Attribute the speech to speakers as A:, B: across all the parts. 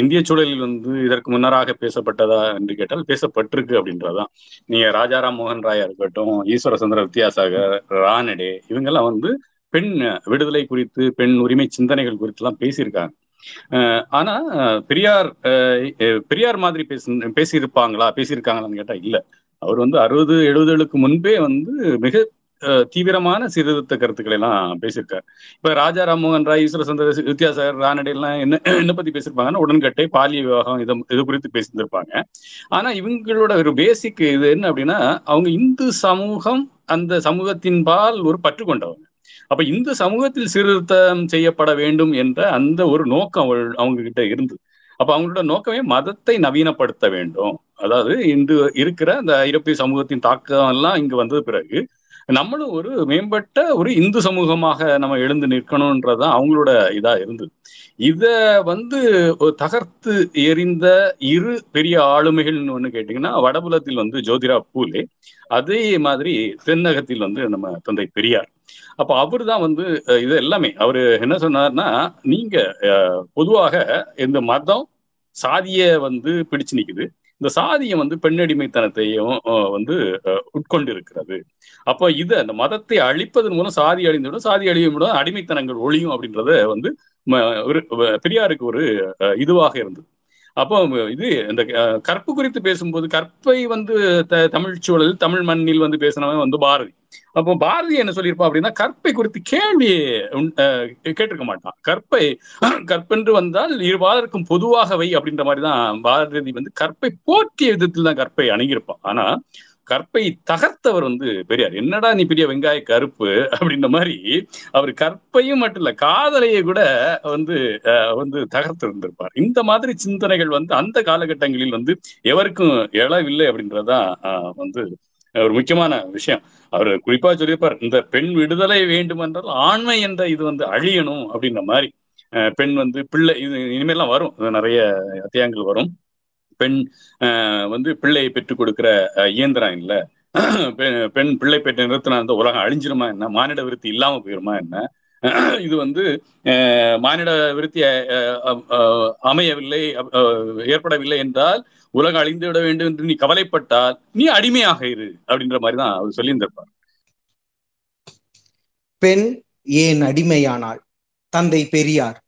A: இந்திய சூழலில் வந்து இதற்கு முன்னராக பேசப்பட்டதா என்று கேட்டால் பேசப்பட்டிருக்கு அப்படின்றதான் நீங்க ராஜாராம் மோகன் ராயா இருக்கட்டும் ஈஸ்வர சந்திர வித்யாசாகர் ரானடே இவங்கெல்லாம் வந்து பெண் விடுதலை குறித்து பெண் உரிமை சிந்தனைகள் குறித்து எல்லாம் பேசியிருக்காங்க ஆனா பெரியார் பெரியார் மாதிரி பேசி பேசியிருப்பாங்களா? பேசியிருக்காங்களான்னு கேட்டா இல்ல. அவர் வந்து அறுபது எழுபதுகளுக்கு முன்பே வந்து மிக தீவிரமான சீர்திருத்த கருத்துக்களை எல்லாம் பேசியிருக்காரு. இப்ப ராஜா ராம்மோகன் ராய் ஈஸ்வர சந்திர வித்யாசாகர் ரானடே எல்லாம் என்ன என்ன பத்தி பேசியிருப்பாங்கன்னா உடன்கட்டை பாலிய விவாகம் இது இது குறித்து பேசியிருந்திருப்பாங்க. ஆனா இவங்களோட ஒரு பேசிக் இது என்ன அப்படின்னா அவங்க இந்து சமூகம் அந்த சமூகத்தின் பால் ஒரு பற்று கொண்டவங்க. அப்ப இந்த சமூகத்தில் சீர்திருத்தம் செய்யப்பட வேண்டும் என்ற அந்த ஒரு நோக்கம் அவங்க கிட்ட இருந்தது. அப்ப அவங்களோட நோக்கமே மதத்தை நவீனப்படுத்த வேண்டும். அதாவது இந்து இருக்கிற அந்த ஐரோப்பிய சமூகத்தின் தாக்கம் எல்லாம் இங்கு வந்தது பிறகு நம்மளும் ஒரு மேம்பட்ட ஒரு இந்து சமூகமாக நம்ம எழுந்து நிற்கணும்ன்றதான் அவங்களோட இதா இருந்தது. இத வந்து தகர்த்து எறிந்த இரு பெரிய ஆளுமைகள்னு ஒண்ணு கேட்டீங்கன்னா வடபுலத்தில் வந்து ஜோதிரா பூலே அதே மாதிரி தென்னகத்தில் வந்து நம்ம தந்தை பெரியார். அப்ப அவர் தான் வந்து இது எல்லாமே. அவரு என்ன சொன்னார்னா நீங்க பொதுவாக இந்த மதம் சாதிய வந்து பிடிச்சு நிக்குது. இந்த சாதியம் வந்து பெண்ணடிமைத்தனத்தையும் வந்து உட்கொண்டு இருக்கிறது அப்போ இது அந்த மதத்தை அழிப்பதன் மூலம் சாதி அழிந்துவிடும் சாதி அழியும் அடிமைத்தனங்கள் ஒழியும் அப்படின்றத வந்து ஒரு பெரியாருக்கு ஒரு இதுவாக இருந்தது. அப்போ இது இந்த கற்பு குறித்து பேசும்போது கற்பை வந்து த தமிழ் சூழல் தமிழ் மண்ணில் வந்து பேசினவன் வந்து பாரதி. அப்போ பாரதி என்ன சொல்லியிருப்பா அப்படின்னா கற்பை குறித்து கேள்வி கேட்டிருக்க மாட்டான். கற்பை கற்பென்று வந்தால் இருபாலருக்கும் பொதுவாகவை அப்படின்ற மாதிரி தான் பாரதி வந்து கற்பை போற்றிய விதத்தில் தான் கற்பை அணுகியிருப்பான். ஆனா கற்பை தகர்த்தவர் வந்து பெரியார். என்னடா நீ பெரிய வெங்காய கருப்பு அப்படின்ற மாதிரி அவர் கற்பையும் மட்டும் இல்ல காதலையை கூட வந்து வந்து தகர்த்து இருந்திருப்பார் இந்த மாதிரி சிந்தனைகள் வந்து அந்த காலகட்டங்களில் வந்து எவருக்கும் எழவில்லை அப்படின்றதான் வந்து ஒரு முக்கியமான விஷயம். அவர் குறிப்பா சொல்லியிருப்பார் இந்த பெண் விடுதலை வேண்டும் என்றால் ஆண்மை என்ற இது வந்து அழியணும் அப்படின்ற மாதிரி பெண் வந்து பிள்ளை இது இனிமேலாம் வரும். நிறைய அத்தியாயங்கள் வரும். பெண் வந்து பிள்ளையை பெற்றுக் கொடுக்கிற இயந்திரம் இல்ல. பெண் பிள்ளை பெற்ற நிறுத்தினா இந்த உலகம் அழிஞ்சிருமா என்ன? மானிட விருத்தி இல்லாம போயிருமா என்ன? இது வந்து மானிட விருத்தி அமையவில்லை ஏற்படவில்லை என்றால் உலகம் அழிந்து விட வேண்டும் என்று நீ கவலைப்பட்டால் நீ அடிமையாக இரு அப்படின்ற மாதிரி தான் அவர் சொல்லியிருந்திருப்பார்.
B: பெண் ஏன் அடிமையானாள்? தந்தை பெரியார்.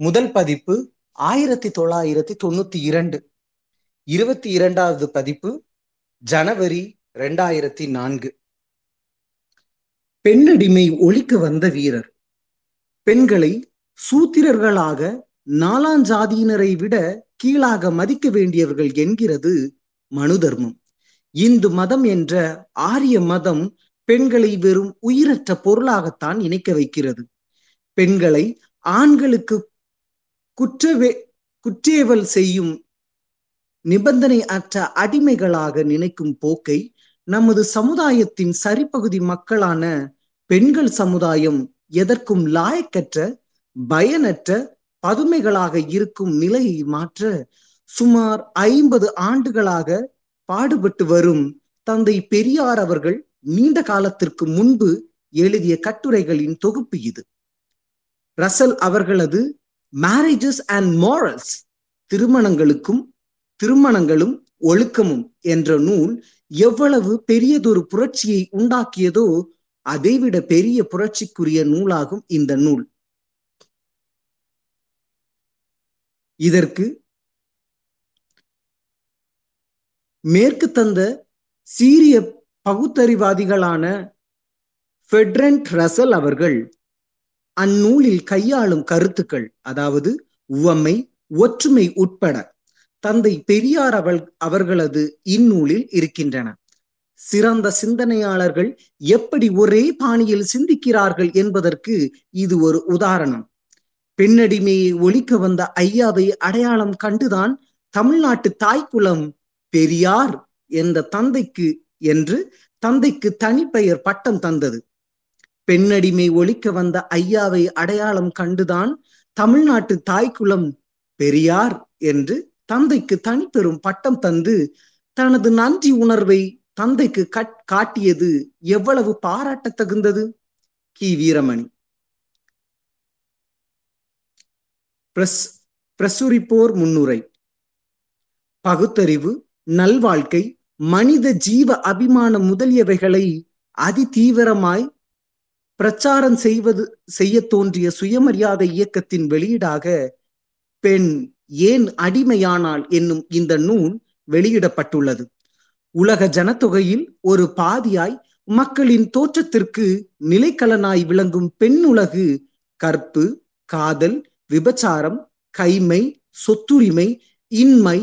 B: முதல் பதிப்பு ஆயிரத்தி தொள்ளாயிரத்தி தொண்ணூத்தி இரண்டு. இருபத்தி இரண்டாவது பதிப்பு ஜனவரி ரெண்டாயிரத்தி நான்கு. பெண்ணடிமை ஒழிக்க வந்த வீரர். பெண்களை சூத்திரர்களாக நாலாஞ்சாதியினரை விட கீழாக மதிக்க வேண்டியவர்கள் என்கிறது மனு தர்மம். இந்து மதம் என்ற ஆரிய மதம் பெண்களை வெறும் உயிரற்ற பொருளாகத்தான் இணைக்க வைக்கிறது. பெண்களை ஆண்களுக்கு குற்றவே குற்றேவல் செய்யும் நிபந்தனை அற்ற அடிமைகளாக நினைக்கும் போக்கை நமது சமுதாயத்தின் சரிப்பகுதி மக்களான பெண்கள் சமுதாயம் எதற்கும் லாயக்கற்ற பயனற்ற பதுமைகளாக இருக்கும் நிலையை மாற்ற சுமார் ஐம்பது ஆண்டுகளாக பாடுபட்டு வரும் தந்தை பெரியார் அவர்கள் நீண்ட காலத்திற்கு முன்பு எழுதிய கட்டுரைகளின் தொகுப்பு இது. ரசல் அவர்களது மேரேஜஸ் அண்ட் மாரல்ஸ் திருமணங்களுக்கும் திருமணங்களும் ஒழுக்கமும் என்ற நூல் எவ்வளவு பெரியதொரு புரட்சியை உண்டாக்கியதோ அதைவிட பெரிய புரட்சிக்குரிய நூலாகும் இந்த நூல். இதற்கு மேற்கு தந்த சீரிய பகுத்தறிவாதிகளான ஃபெட்ரண்ட் ரசல் அவர்கள் அந்நூலில் கையாளும் கருத்துக்கள் அதாவது உவமை ஒற்றுமை உட்பட தந்தை பெரியார் அவள் அவர்களது இந்நூலில் இருக்கின்றன. சிறந்த சிந்தனையாளர்கள் எப்படி ஒரே பாணியில் சிந்திக்கிறார்கள் என்பதற்கு இது ஒரு உதாரணம். பெண்ணடிமையை ஒழிக்க வந்த ஐயாவை அடையாளம் கண்டுதான் தமிழ்நாட்டு தாய்க்குளம் பெரியார் என்ற தந்தைக்கு என்று தந்தைக்கு தனிப்பெயர் பட்டம் தந்தது. பெண்ணடிமை ஒழிக்க வந்த ஐயாவை அடையாளம் கண்டுதான் தமிழ்நாட்டு தாய்க்குளம் பெரியார் என்று தந்தைக்கு தனிப்பெரும் பட்டம் தந்து தனது நன்றி உணர்வை தந்தைக்கு காட்டியது எவ்வளவு பாராட்ட தகுந்தது கி. வீரமணி. பிரஸ் பிரசுரிப்போர் முன்னுரை. பகுத்தறிவு நல்வாழ்க்கை மனித ஜீவ அபிமானம் முதலியவைகளை அதிதீவிரமாய் பிரச்சாரம் செய்வது செய்ய தோன்றிய சுயமரியாதை இயக்கத்தின் வெளியீடாக பெண் ஏன் அடிமையானால் என்னும் இந்த நூல் வெளியிடப்பட்டுள்ளது. உலக ஜனத்தொகையில் ஒரு பாதியாய் மக்களின் தோற்றத்திற்கு நிலைக்கலனாய் விளங்கும் பெண்ணுலகு கற்பு காதல் விபச்சாரம் கைமை சொத்துரிமை இன்மை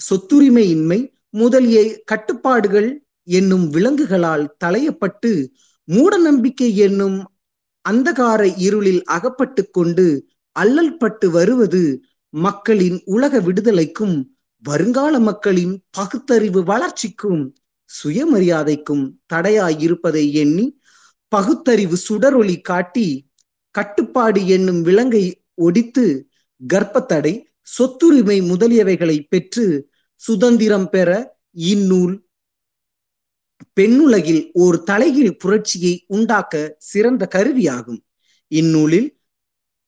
B: சொத்துரிமை இன்மை முதலிய கட்டுப்பாடுகள் என்னும் விலங்குகளால் தலையப்பட்டு மூட நம்பிக்கை என்னும் அந்தகார இருளில் அகப்பட்டு கொண்டு அல்லல் பட்டு வருவது மக்களின் உலக விடுதலைக்கும் வருங்கால மக்களின் பகுத்தறிவு வளர்ச்சிக்கும் சுயமரியாதைக்கும் தடையாய் இருப்பதை எண்ணி பகுத்தறிவு சுடரொளி காட்டி கட்டுப்பாடு என்னும் விலங்கை ஒடித்து கர்ப்பத்தடை சொத்துரிமை முதலியவைகளை பெற்று சுதந்திரம் பெற இந்நூல் பெண்ணுலகில் ஓர் தலைகீழ் புரட்சியை உண்டாக்க சிறந்த கருவியாகும். இந்நூலில்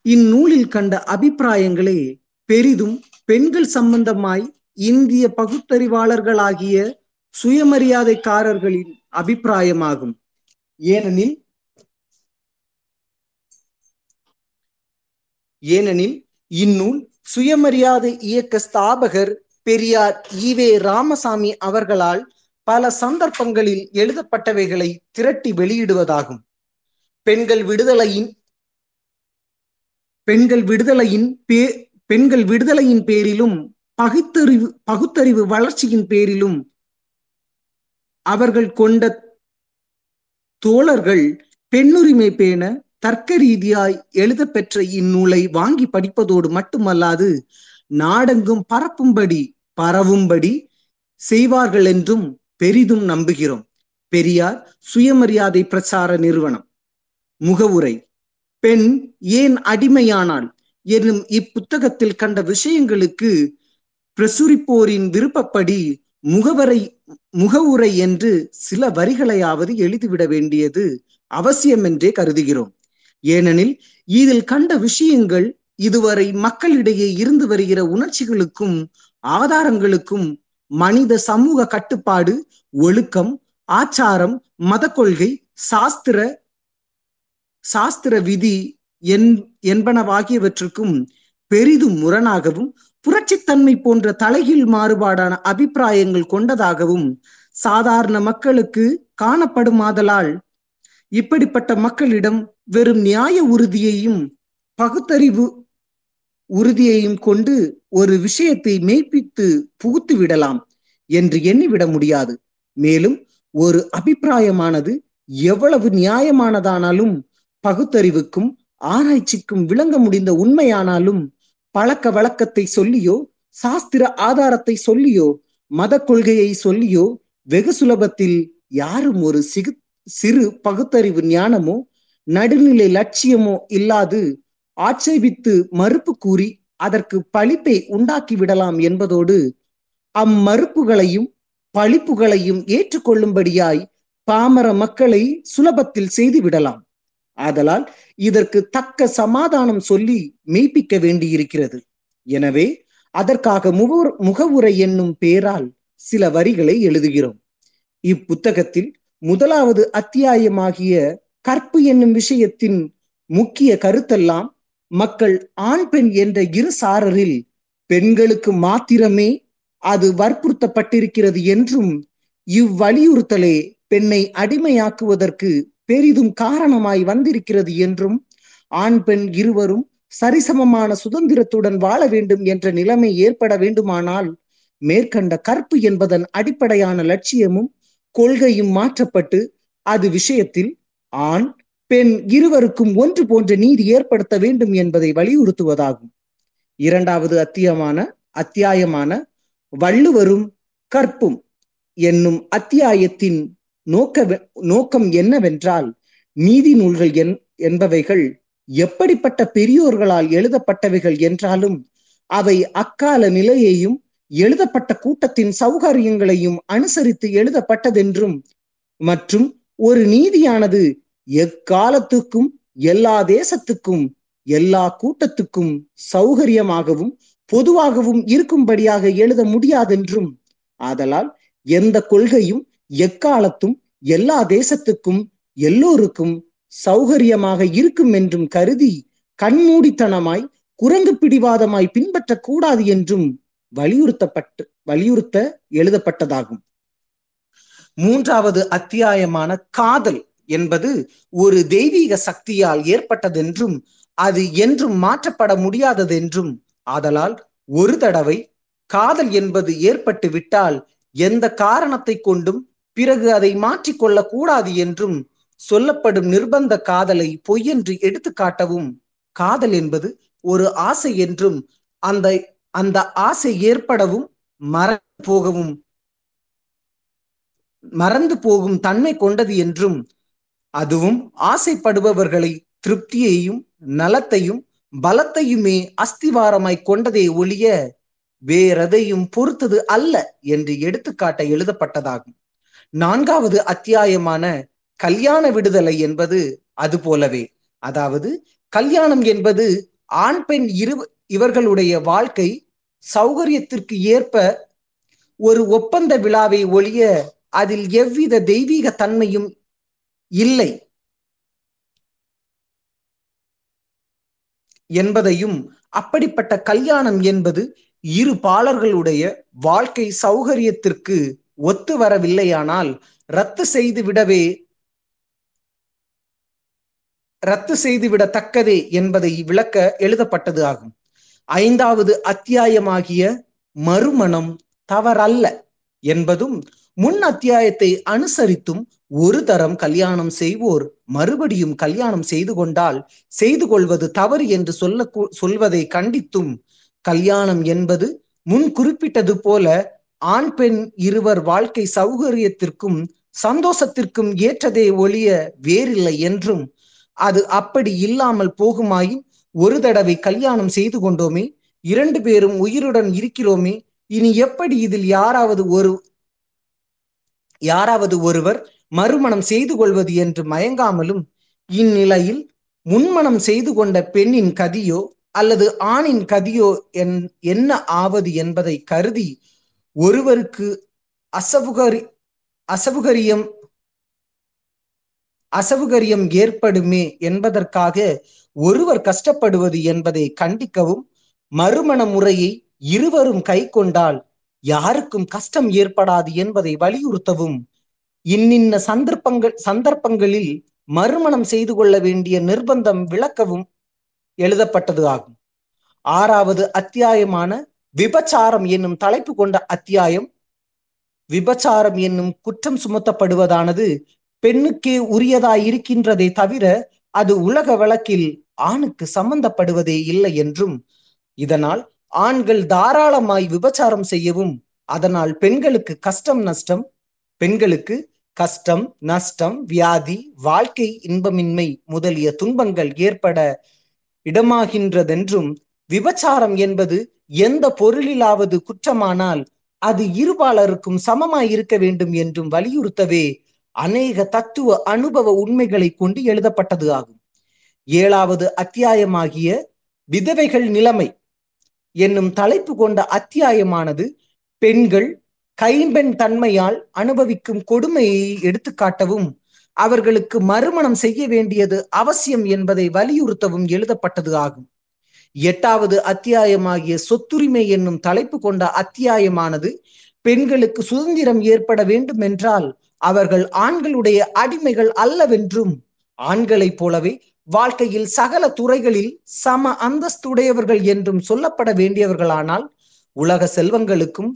B: இந்நூலில் கண்ட அபிப்பிராயங்களே பெரிதும் பெண்கள் சம்பந்தமாய் இந்திய பகுத்தறிவாளர்களாகிய சுயமரியாதைக்காரர்களின் அபிப்பிராயமாகும். ஏனெனில் ஏனெனில் இந்நூல் சுயமரியாதை இயக்க ஸ்தாபகர் பெரியார் ஈவே ராமசாமி அவர்களால் பல சந்தர்ப்பங்களில் எழுதப்பட்டவைகளை திரட்டி வெளியிடுவதாகும். பெண்கள் விடுதலையின் பெண்கள் விடுதலையின் பே பெண்கள் விடுதலையின் பேரிலும் பகுத்தறிவு பகுத்தறிவு வளர்ச்சியின் பேரிலும் அவர்கள் கொண்ட தோழர்கள் பெண்ணுரிமை பேண தர்க்க ரீதியாய் எழுதப்பெற்ற இந்நூலை வாங்கி படிப்பதோடு மட்டுமல்லாது நாடெங்கும் பரப்பும்படி பரவும்படி செய்வார்கள் என்றும் பெரிதும் நம்புகிறோம். பெரியார் சுயமரியாதை பிரச்சார நிறுவனம். முகவுரை. பெண் ஏன் அடிமையானாள்? எனும் இப்புத்தகத்தில் கண்ட விஷயங்களுக்கு பிரசுரிப்போரின் விருப்பப்படி முகவரை முகவுரை என்று சில வரிகளையாவது எழுதிவிட வேண்டியது அவசியம் என்றே கருதுகிறோம். ஏனெனில் இதில் கண்ட விஷயங்கள் இதுவரை மக்களிடையே இருந்து வருகிற உணர்ச்சிகளுக்கும் ஆதாரங்களுக்கும் மனித சமூக கட்டுப்பாடு ஒழுக்கம் ஆச்சாரம் மத கொள்கை சாஸ்திர சாஸ்திர விதி என் என்பனவாகியவற்றுக்கும் பெரிதும் முரணாகவும் புரட்சித்தன்மை போன்ற தலைகீழ் மாறுபாடான அபிப்பிராயங்கள் கொண்டதாகவும் சாதாரண மக்களுக்கு காணப்படுமாதலால் இப்படிப்பட்ட மக்களிடம் வெறும் நியாய உறுதியையும் பகுத்தறிவு உறுதியையும் கொண்டு ஒரு விஷயத்தை மெய்ப்பித்து புகுத்து விடலாம் என்று எண்ணிவிட முடியாது. மேலும் ஒரு அபிப்பிராயமானது எவ்வளவு நியாயமானதானாலும் பகுத்தறிவுக்கும் ஆராய்ச்சிக்கும் விளங்க முடிந்த உண்மையானாலும் பழக்க வழக்கத்தை சொல்லியோ சாஸ்திர ஆதாரத்தை சொல்லியோ மத கொள்கையை சொல்லியோ வெகு சுலபத்தில் யாரும் ஒரு சிகு சிறு பகுத்தறிவு ஞானமோ நடுநிலை லட்சியமோ இல்லாது ஆட்சேபித்து மறுப்பு கூறி அதற்கு பழிப்பை உண்டாக்கி விடலாம் என்பதோடு அம்மறுப்புகளையும் பழிப்புகளையும் ஏற்றுக்கொள்ளும்படியாய் பாமர மக்களை சுலபத்தில் செய்து விடலாம். ஆதலால் இதற்கு தக்க சமாதானம் சொல்லி மெய்ப்பிக்க வேண்டியிருக்கிறது. எனவே அதற்காக முக முகவுரை என்னும் பெயரால் சில வரிகளை எழுதுகிறோம். இப்புத்தகத்தில் முதலாவது அத்தியாயமாகிய கற்பு என்னும் விஷயத்தின் முக்கிய கருத்தெல்லாம் மக்கள் ஆண் பெண் என்ற இரு சாரரில் பெண்களுக்கு மாத்திரமே அது வற்புறுத்தப்பட்டிருக்கிறது என்றும் இவ்வலியுறுத்தலே பெண்ணை அடிமையாக்குவதற்கு பெரிதும் காரணமாய் வந்திருக்கிறது என்றும் ஆண் பெண் இருவரும் சரிசமமான சுதந்திரத்துடன் வாழ வேண்டும் என்ற நிலைமை ஏற்பட வேண்டுமானால் மேற்கண்ட கற்பு என்பதன் அடிப்படையான லட்சியமும் கொள்கையும் மாற்றப்பட்டு அது விஷயத்தில் ஆண் பெண் இருவருக்கும் ஒன்று போன்ற நீதி ஏற்படுத்த வேண்டும் என்பதை வலியுறுத்துவதாகும். இரண்டாவது அத்தியமான அத்தியாயமான வள்ளுவரும் கற்பும் என்னும் அத்தியாயத்தின் நோக்க நோக்கம் என்னவென்றால் நீதி நூல்கள் என் என்பவைகள் எப்படிப்பட்ட பெரியோர்களால் எழுதப்பட்டவைகள் என்றாலும் அவை அக்கால நிலையையும் எழுதப்பட்ட கூட்டத்தின் சௌகரியங்களையும் அனுசரித்து எழுதப்பட்டதென்றும் மற்றும் ஒரு நீதியானது எக்காலத்துக்கும் எல்லா தேசத்துக்கும் எல்லா கூட்டத்துக்கும் சௌகரியமாகவும் பொதுவாகவும் இருக்கும்படியாக எழுத முடியாதென்றும் ஆதலால் எந்த கொள்கையும் எக்காலத்தும் எல்லா தேசத்துக்கும் எல்லோருக்கும் சௌகரியமாக இருக்கும் என்றும் கருதி கண்மூடித்தனமாய் குரங்கு பிடிவாதமாய் பின்பற்றக்கூடாது என்றும் வலியுறுத்தப்பட்டு வலியுறுத்த எழுதப்பட்டதாகும். மூன்றாவது அத்தியாயமான காதல் என்பது ஒரு தெய்வீக சக்தியால் ஏற்பட்டதென்றும் அது என்றும் மாற்றப்பட முடியாததென்றும் ஆதலால் ஒரு தடவை காதல் என்பது ஏற்பட்டு விட்டால் எந்த காரணத்தை கொண்டும் பிறகு அதை மாற்றிக்கொள்ள கூடாது என்றும் சொல்லப்படும் நிர்பந்த காதலை பொய்யென்று எடுத்து காட்டவும் காதல் என்பது ஒரு ஆசை என்றும் அந்த அந்த ஆசை ஏற்படவும் மறந்து போகவும் மறந்து போகும் தன்மை கொண்டது என்றும் அதுவும் ஆசைப்படுபவர்களை திருப்தியையும் நலத்தையும் பலத்தையுமே அஸ்திவாரமாய் கொண்டதே ஒழிய வேறெதையும் பொறுத்தது அல்ல என்று எடுத்துக்காட்ட எழுதப்பட்டதாகும். நான்காவது அத்தியாயமான கல்யாண விடுதலை என்பது அது போலவே. அதாவது கல்யாணம் என்பது ஆண் பெண் இரு இவர்களுடைய வாழ்க்கை சௌகரியத்திற்கு ஏற்ப ஒரு ஒப்பந்த விழாவை ஒழிய அதில் எவ்வித தெய்வீக தன்மையும் இல்லை. என்பதையும் அப்படிப்பட்ட கல்யாணம் என்பது இரு பாலர்களுடைய வாழ்க்கை சௌகரியத்திற்கு ஒத்து வரவில்லையானால் ரத்து செய்து விடவே ரத்து செய்துவிடத்தக்கதே என்பதை விளக்க எழுதப்பட்டது ஆகும். ஐந்தாவது அத்தியாயமாகிய மறுமணம் தவறல்ல என்பதும் முன் அத்தியாயத்தை அனுசரித்தும் ஒரு தரம் கல்யாணம் செய்வோர் மறுபடியும் கல்யாணம் செய்து கொண்டால் செய்து கொள்வது தவறு என்று சொல்ல சொல்வதை கண்டித்தும் கல்யாணம் என்பது முன் குறிப்பிட்டது போல ஆண் பெண் இருவர் வாழ்க்கை சௌகரியத்திற்கும் சந்தோஷத்திற்கும் ஏற்றதே ஒழிய வேறில்லை என்றும் அது அப்படி இல்லாமல் போகுமாயின் ஒரு தடவை கல்யாணம் செய்து கொண்டோமே இரண்டு பேரும் உயிருடன் இருக்கிறோமே இனி எப்படி இதில் யாராவது ஒரு யாராவது ஒருவர் மறுமணம் செய்து கொள்வது என்று மயங்காமலும் இந்நிலையில் முன்மணம் செய்து கொண்ட பெண்ணின் கதியோ அல்லது ஆணின் கதியோ என் என்ன ஆவது என்பதை கருதி ஒருவருக்கு அசவுகரி அசவுகரியம் அசவுகரியம் ஏற்படுமே என்பதற்காக ஒருவர் கஷ்டப்படுவது என்பதை கண்டிக்கவும் மறுமண முறையை இருவரும் கை கொண்டால் யாருக்கும் கஷ்டம் ஏற்படாது என்பதை வலியுறுத்தவும். இன்னின்ன சந்தர்ப்பங்கள் சந்தர்ப்பங்களில் மறுமணம் செய்து கொள்ள வேண்டிய நிர்பந்தம் விளக்கவும் எழுதப்பட்டது ஆகும். ஆறாவது அத்தியாயமான விபச்சாரம் என்னும் தலைப்பு கொண்ட அத்தியாயம் விபச்சாரம் என்னும் குற்றம் சுமத்தப்படுவதானது பெண்ணுக்கே உரியதாய் இருக்கின்றதே தவிர அது உலக வழக்கில் ஆணுக்கு சம்பந்தப்படுவதே இல்லை என்றும். இதனால் ஆண்கள் தாராளமாய் விபச்சாரம் செய்யவும் அதனால் பெண்களுக்கு கஷ்டம் நஷ்டம் பெண்களுக்கு கஷ்டம் நஷ்டம் வியாதி வாழ்க்கை இன்பமின்மை முதலிய துன்பங்கள் ஏற்பட இடமாகின்றதென்றும் விபச்சாரம் என்பது எந்த பொருளிலாவது குற்றமானால் அது இருபாலருக்கும் சமமாய் இருக்க வேண்டும் என்றும் வலியுறுத்தவே அநேக தத்துவ அனுபவ உண்மைகளை கொண்டு எழுதப்பட்டது ஆகும். ஏழாவது அத்தியாயமாகிய விதவைகள் நிலைமை என்னும் தலைப்பு கொண்ட அத்தியாயமானது பெண்கள் கைம்பெண் தன்மையால் அனுபவிக்கும் கொடுமையை எடுத்துக்காட்டவும் அவர்களுக்கு மறுமணம் செய்ய வேண்டியது அவசியம் என்பதை வலியுறுத்தவும் எழுதப்பட்டது ஆகும். எட்டாவது அத்தியாயமாகிய சொத்துரிமை என்னும் தலைப்பு கொண்ட அத்தியாயமானது பெண்களுக்கு சுதந்திரம் ஏற்பட வேண்டும் என்றால் அவர்கள் ஆண்களுடைய அடிமைகள் அல்லவென்றும் ஆண்களைப் போலவே வாழ்க்கையில் சகல துறைகளில் சம அந்தஸ்துடையவர்கள் என்றும் சொல்லப்பட வேண்டியவர்களானால் உலக செல்வங்களுக்கும்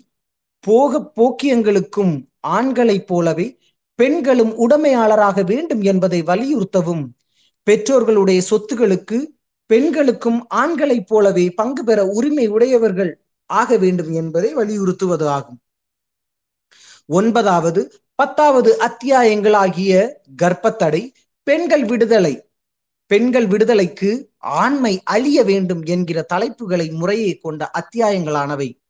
B: போக போக்கியங்களுக்கும் ஆண்களைப் போலவே பெண்களும் உடைமையாளராக வேண்டும் என்பதை வலியுறுத்தவும் பெற்றோர்களுடைய சொத்துகளுக்கு பெண்களுக்கும் ஆண்களைப் போலவே பங்கு பெற உரிமை உடையவர்கள் ஆக வேண்டும் என்பதை வலியுறுத்துவது ஆகும். ஒன்பதாவது பத்தாவது அத்தியாயங்களாகிய கர்ப்பத்தடை பெண்கள் விடுதலை. பெண்கள் விடுதலைக்கு ஆண்மை அழிய வேண்டும் என்கிற தலைப்புகளை முறையை கொண்ட அத்தியாயங்களானவை.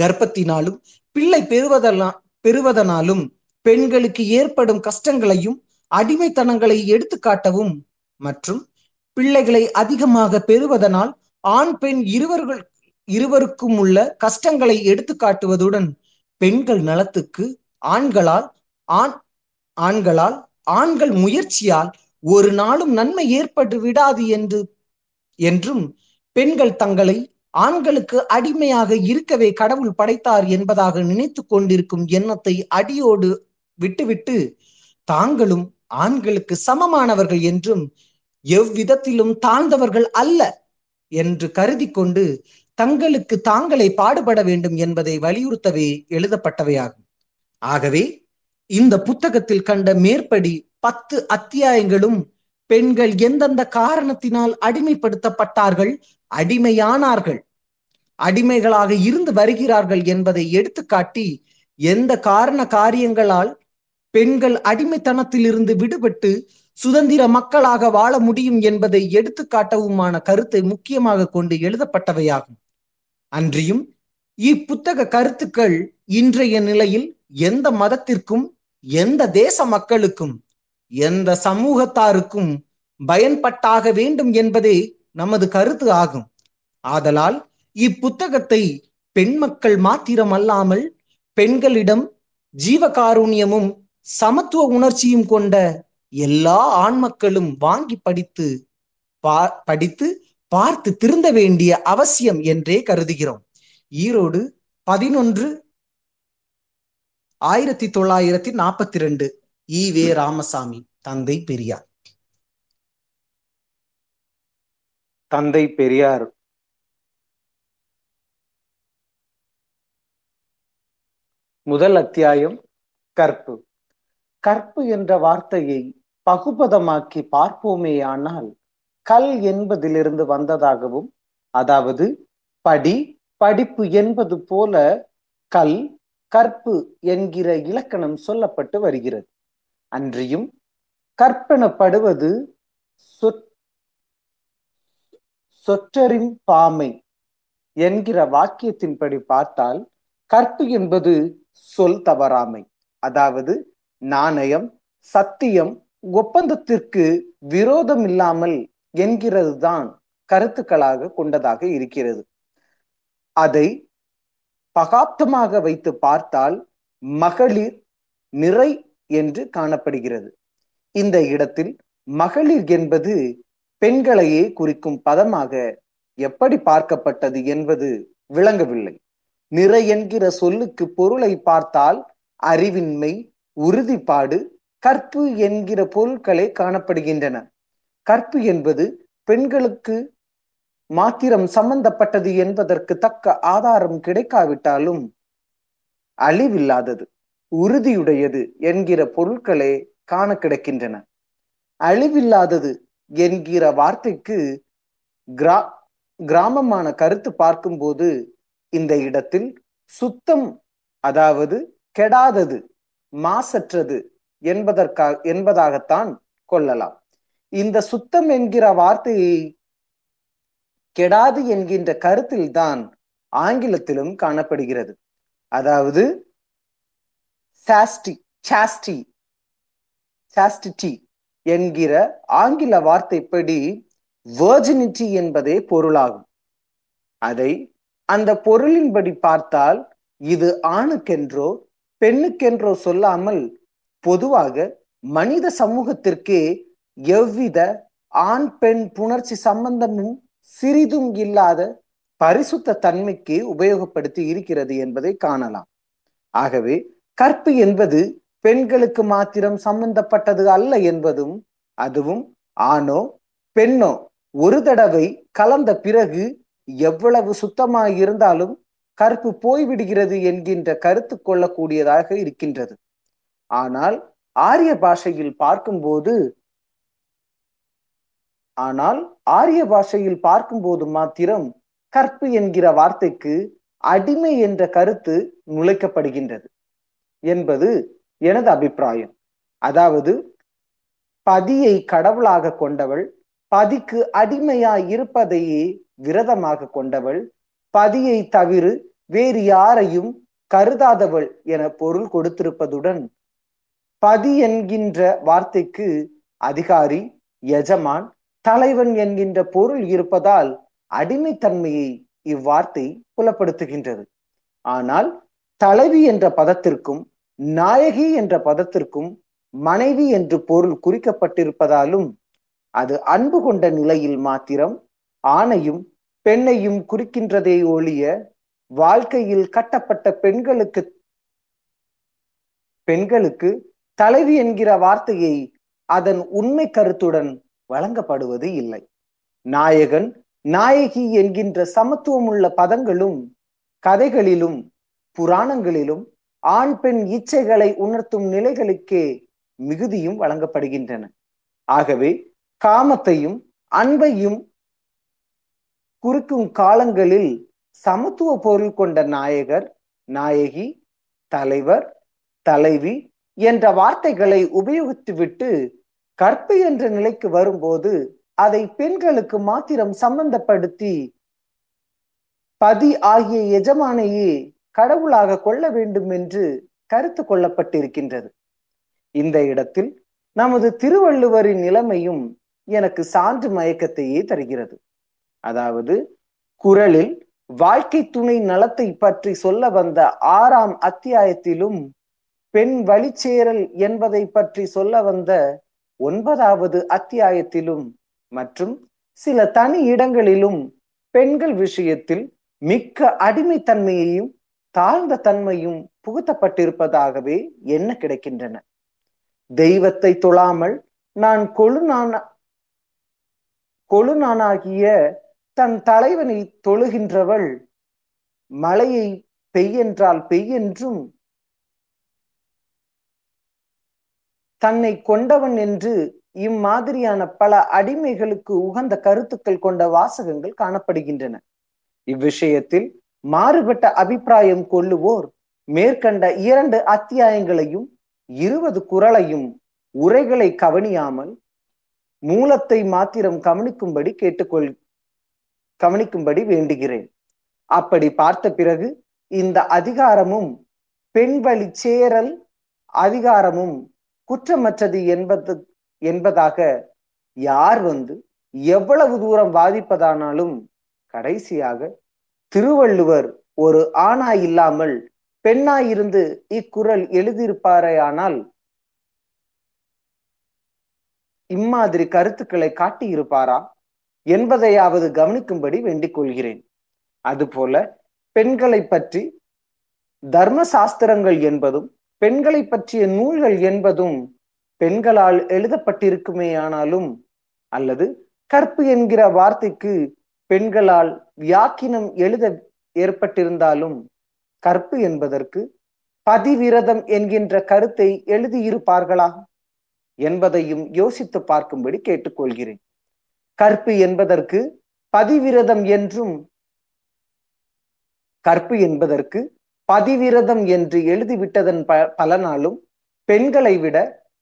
B: கர்ப்பத்தினாலும் பிள்ளை பெறுவதெல்லாம் பெறுவதனாலும் பெண்களுக்கு ஏற்படும் கஷ்டங்களையும் அடிமைத்தனங்களை எடுத்துக்காட்டவும் மற்றும் பிள்ளைகளை அதிகமாக பெறுவதனால் ஆண் பெண் இருவர்கள்
C: இருவருக்கும் உள்ள கஷ்டங்களை எடுத்து காட்டுவதுடன் பெண்கள் நலத்துக்கு ஆண்களால் ஆண் ஆண்களால் ஆண்கள் முயற்சியால் ஒரு நாளும் நன்மை ஏற்பட்டு விடாது என்று என்றும் பெண்கள் தங்களை ஆண்களுக்கு அடிமையாக இருக்கவே கடவுள் படைத்தார் என்பதாக நினைத்து கொண்டிருக்கும் எண்ணத்தை அடியோடு விட்டுவிட்டு தாங்களும் ஆண்களுக்கு சமமானவர்கள் என்றும் எவ்விதத்திலும் தாழ்ந்தவர்கள் அல்ல என்று கருதி கொண்டு தங்களுக்கு தாங்களே பாடுபட வேண்டும் என்பதை வலியுறுத்தவே எழுதப்பட்டவையாகும். ஆகவே இந்த புத்தகத்தில் கண்ட மேற்படி பத்து அத்தியாயங்களும் பெண்கள் எந்தெந்த காரணத்தினால் அடிமைப்படுத்தப்பட்டார்கள் அடிமையானார்கள் அடிமைகளாக இருந்து வருகிறார்கள் என்பதை எடுத்துக்காட்டி எந்த காரண காரியங்களால் பெண்கள் அடிமைத்தனத்திலிருந்து விடுபட்டு சுதந்திர மக்களாக வாழ முடியும் என்பதை எடுத்துக்காட்டவுமான கருத்தை முக்கியமாக கொண்டு எழுதப்பட்டவையாகும். அன்றியும் இப்புத்தக கருத்துக்கள் இன்றைய நிலையில் எந்த மதத்திற்கும் எந்த தேச மக்களுக்கும் எந்த சமூகத்தாருக்கும் பயன்பட்டாக வேண்டும் என்பதே நமது கருத்து ஆகும். ஆதலால் இப்புத்தகத்தை பெண் மக்கள் மாத்திரம் அல்லாமல் பெண்களிடம் ஜீவகாருண்யமும் சமத்துவ உணர்ச்சியும் கொண்ட எல்லா ஆண் மக்களும் வாங்கி படித்து பா படித்து பார்த்து திருந்த வேண்டிய அவசியம் என்றே கருதுகிறோம். ஈரோடு பதினொன்று ஆயிரத்தி தொள்ளாயிரத்தி நாற்பத்தி ரெண்டு ஈ வே. ராமசாமி தந்தை பெரியார்.
B: தந்தை பெரியார். முதல் அத்தியாயம் கற்பு. கற்பு என்ற வார்த்தையை பகுபதமாக்கி பார்ப்போமேயானால் கல் என்பதிலிருந்து வந்ததாகவும் அதாவது படி படிப்பு என்பது போல கல் கற்பு என்கிற இலக்கணம் சொல்லப்பட்டு வருகிறது. அன்றியும் கற்பனப்படுவது சொற்றரின் பாமை என்கிற வாக்கியத்தின்படி பார்த்தால் கற்பு என்பது சொல் தவறாமை அதாவது நாணயம் சத்தியம் ஒப்பந்தத்திற்கு விரோதம் இல்லாமல் என்கிறது தான் கருத்துக்களாக கொண்டதாக இருக்கிறது. அதை பகாப்தமாக வைத்து பார்த்தால் மகளிர் நிறை என்று காணப்படுகிறது. இந்த இடத்தில் மகளிர் என்பது பெண்களையே குறிக்கும் பதமாக எப்படி பார்க்கப்பட்டது என்பது விளங்கவில்லை. நிறை என்கிற சொல்லுக்கு பொருளை பார்த்தால் அறிவின்மை உறுதிப்பாடு கற்பு என்கிற பொருட்களே காணப்படுகின்றன. கற்பு என்பது பெண்களுக்கு மாத்திரம் சம்பந்தப்பட்டது என்பதற்கு தக்க ஆதாரம் கிடைக்காவிட்டாலும் அழிவில்லாதது உறுதியுடையது என்கிற பொருட்களே காண கிடக்கின்றன. அழிவில்லாதது என்கிற வார்த்தைக்கு கிரா கிராமமான கருத்து பார்க்கும்போது இந்த இடத்தில் சுத்தம் அதாவது கெடாதது மாசற்றது என்பதற்காக என்பதாகத்தான் கொள்ளலாம். இந்த சுத்தம் என்கிற வார்த்தையை கெடாது என்கின்ற கருத்தில் தான் ஆங்கிலத்திலும் காணப்படுகிறது. அதாவது சாஸ்டி சாஸ்டி சாஸ்டிட்டி என்கிற ஆங்கில வார்த்தைப்படி வேர்ஜினிட்டி என்பதே பொருளாகும். அதை அந்த பொருளின்படி பார்த்தால் இது ஆணுக்கென்றோ பெண்ணுக்கென்றோ சொல்லாமல் பொதுவாக மனித சமூகத்திற்கே எவ்வித ஆண் பெண் புணர்ச்சி சம்பந்தமும் சிறிதும் இல்லாத பரிசுத்த தன்மைக்கு உபயோகப்படுத்தி இருக்கிறது என்பதை காணலாம். ஆகவே கற்பு என்பது பெண்களுக்கு மாத்திரம் சம்பந்தப்பட்டது அல்ல என்பதும் அதுவும் ஆணோ பெண்ணோ ஒரு தடவை கலந்த பிறகு எவ்வளவு சுத்தமாக இருந்தாலும் கற்பு போய்விடுகிறது என்கின்ற கருத்து கொள்ளக்கூடியதாக இருக்கின்றது. ஆனால் ஆரிய பாஷையில் பார்க்கும்போது ஆனால் ஆரிய பாஷையில் பார்க்கும்போது மாத்திரம் கற்பு என்கிற வார்த்தைக்கு அடிமை என்ற கருத்து நுழைக்கப்படுகின்றது என்பது எனது அபிப்பிராயம். அதாவது பதியை கடவுளாக கொண்டவள் பதிக்கு அடிமையாய் இருப்பதையே விரதமாக கொண்டவள் பதியை தவிர வேறு யாரையும் கருதாதவள் என பொருள் கொடுத்திருப்பதுடன் பதி என்கின்ற வார்த்தைக்கு அதிகாரி எஜமான் தலைவன் என்கின்ற பொருள் இருப்பதால் அடிமைத்தன்மையை இவ்வார்த்தை புலப்படுத்துகின்றது. ஆனால் தலைவி என்ற பதத்திற்கும் நாயகி என்ற பதத்திற்கும் மனைவி என்று பொருள் குறிக்கப்பட்டிருப்பதாலும் அது அன்பு கொண்ட நிலையில் மாத்திரம் ஆணையும் பெண்ணையும் குறிக்கின்றதே ஒழிய வாழ்க்கையில் கட்டப்பட்ட பெண்களுக்கு பெண்களுக்கு தலைவி என்கிற வார்த்தையை அதன் உண்மை கருத்துடன் வழங்கப்படுவது இல்லை. நாயகன் நாயகி என்கின்ற சமத்துவம் உள்ள பதங்களும் கதைகளிலும் புராணங்களிலும் ஆண் பெண் இச்சைகளை உணர்த்தும் நிலைகளுக்கே மிகுதியும் வழங்கப்படுகின்றன. ஆகவே காமத்தையும் அன்பையும் குறிக்கும் காலங்களில் சமத்துவ பொருள் கொண்ட நாயகர் நாயகி தலைவர் தலைவி என்ற வார்த்தைகளை உபயோகித்துவிட்டு கற்பு என்ற நிலைக்கு வரும்போது அதை பெண்களுக்கு மாத்திரம் சம்பந்தப்படுத்தி பதி ஆகிய எஜமானையே கடவுளாக கொள்ள வேண்டும் என்று கருத்து கொள்ளப்பட்டிருக்கின்றது. இந்த இடத்தில் நமது திருவள்ளுவரின் நிலைமையும் எனக்கு சான்று மயக்கத்தையே தருகிறது. அதாவது குரலில் வாழ்க்கை துணை நலத்தை பற்றி சொல்ல வந்த ஆறாம் அத்தியாயத்திலும் பெண் வழிச்சேரல் என்பதை பற்றி சொல்ல வந்த ஒன்பதாவது அத்தியாயத்திலும் மற்றும் சில தனி இடங்களிலும் பெண்கள் விஷயத்தில் மிக்க அடிமைத்தன்மையையும் தாழ்ந்த தன்மையும் புகுத்தப்பட்டிருப்பதாகவே என்ன கிடைக்கின்றன? தெய்வத்தை தொழாமல் நான் கொழுநான கொழுநானாகிய தன் தலைவனை தொழுகின்றவள் மழையை பெய்யென்றால் பெய்யென்றும் தன்னை கொண்டவன் என்று இம்மாதிரியான பல அடிமைகளுக்கு உகந்த கருத்துக்கள் கொண்ட வாசகங்கள் காணப்படுகின்றன. இவ்விஷயத்தில் மாறுபட்ட அபிப்பிராயம் கொள்ளுவோர் மேற்கண்ட இரண்டு அத்தியாயங்களையும் இருபது குரலையும் உரைகளை கவனியாமல் மூலத்தை மாத்திரம் கவனிக்கும்படி கேட்டுக்கொள் கவனிக்கும்படி வேண்டுகிறேன். அப்படி பார்த்த பிறகு இந்த அதிகாரமும் பெண் வழி சேரல் அதிகாரமும் குற்றமற்றது என்பது என்பதாக யார் வந்து எவ்வளவு தூரம் வாதிப்பதானாலும் கடைசியாக திருவள்ளுவர் ஒரு ஆணா இல்லாமல் பெண்ணாயிருந்து இக்குறள் எழுதியிருப்பாரேயானால் இம்மாதிரி கருத்துக்களை காட்டியிருப்பாரா என்பதையாவது கவனிக்கும்படி வேண்டிக் கொள்கிறேன். அதுபோல பெண்களை பற்றி தர்ம சாஸ்திரங்கள் என்பதும் பெண்களை பற்றிய நூல்கள் என்பதும் பெண்களால் எழுதப்பட்டிருக்குமே ஆனாலும் அல்லது கற்பு என்கிற வார்த்தைக்கு பெண்களால் வியாக்கினம் எழுத ஏற்பட்டிருந்தாலும் கற்பு என்பதற்கு பதிவிரதம் என்கின்ற கருத்தை எழுதியிருப்பார்களா என்பதையும் யோசித்து பார்க்கும்படி கேட்டுக்கொள்கிறேன். கற்பு என்பதற்கு பதிவிரதம் என்றும் கற்பு என்பதற்கு பதிவிரதம் என்று எழுதிவிட்டதன் ப பலனாலும் பெண்களை விட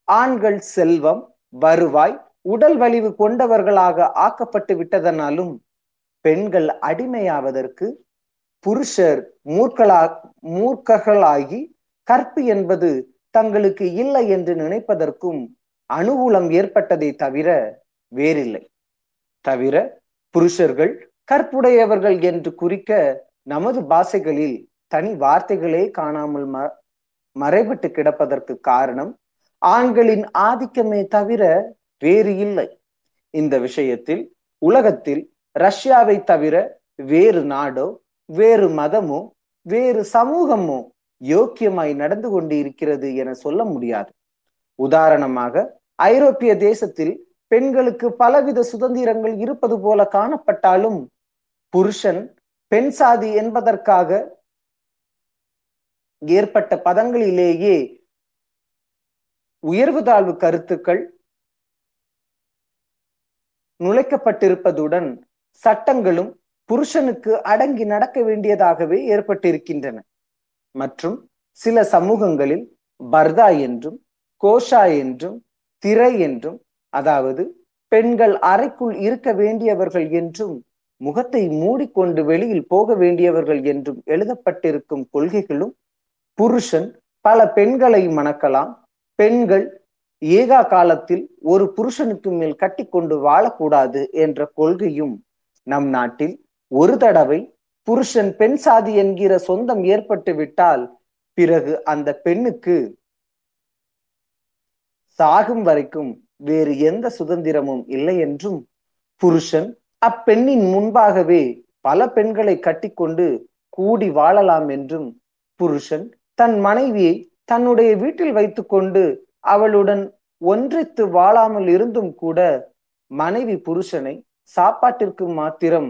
B: ஆண்கள் செல்வம் வருவாய் உடல் வலிவு கொண்டவர்களாக ஆக்கப்பட்டு விட்டதனாலும் பெண்கள் அடிமையாவதற்கு புருஷர் மூர்க்கலா மூர்க்கர்களாகி கற்பு என்பது தங்களுக்கு இல்லை என்று நினைப்பதற்கும் அனுகூலம் ஏற்பட்டதை தவிர வேறில்லை. தவிர புருஷர்கள் கற்புடையவர்கள் என்று குறிக்க நமது பாஷைகளில் தனி வார்த்தைகளே காணாமல் ம மறைபட்டு கிடப்பதற்கு காரணம் ஆண்களின் ஆதிக்கமே தவிர வேறு இல்லை. இந்த விஷயத்தில் உலகத்தில் ரஷ்யாவை தவிர வேறு நாடோ வேறு மதமோ வேறு சமூகமோ யோக்கியமாய் நடந்து கொண்டு இருக்கிறது என சொல்ல முடியாது. உதாரணமாக ஐரோப்பிய தேசத்தில் பெண்களுக்கு பலவித சுதந்திரங்கள் இருப்பது போல காணப்பட்டாலும் புருஷன் பெண் சாதி என்பதற்காக ஏற்பட்ட பதங்களிலேயே உயர்வு தாழ்வு கருத்துக்கள் நுழைக்கப்பட்டிருப்பதுடன் சட்டங்களும் புருஷனுக்கு அடங்கி நடக்க வேண்டியதாகவே ஏற்பட்டிருக்கின்றன. மற்றும் சில சமூகங்களில் பர்தா என்றும் கோஷா என்றும் திரை என்றும் அதாவது பெண்கள் அறைக்குள் இருக்க வேண்டியவர்கள் என்றும் முகத்தை மூடிக்கொண்டு வெளியில் போக வேண்டியவர்கள் என்றும் எழுதப்பட்டிருக்கும் கொள்கைகளும் புருஷன் பல பெண்களை மணக்கலாம். பெண்கள் ஏகா காலத்தில் ஒரு புருஷனுக்கு மேல் கட்டிக்கொண்டு வாழக்கூடாது என்ற கொள்கையும் நம் நாட்டில் ஒரு தடவை புருஷன் பெண் சாதி என்கிற சொந்தம் ஏற்பட்டு விட்டால் பிறகு அந்த பெண்ணுக்கு சாகும் வரைக்கும் வேறு எந்த சுதந்திரமும் இல்லை என்றும் புருஷன் அப்பெண்ணின் முன்பாகவே பல பெண்களை கட்டிக்கொண்டு கூடி வாழலாம் என்றும் புருஷன் தன் மனைவியை தன்னுடைய வீட்டில் வைத்துக்கொண்டு அவளுடன் ஒன்றித்து வாழாமல் இருந்தும் கூட மனைவி புருஷனை சாப்பாட்டிற்கு மாத்திரம்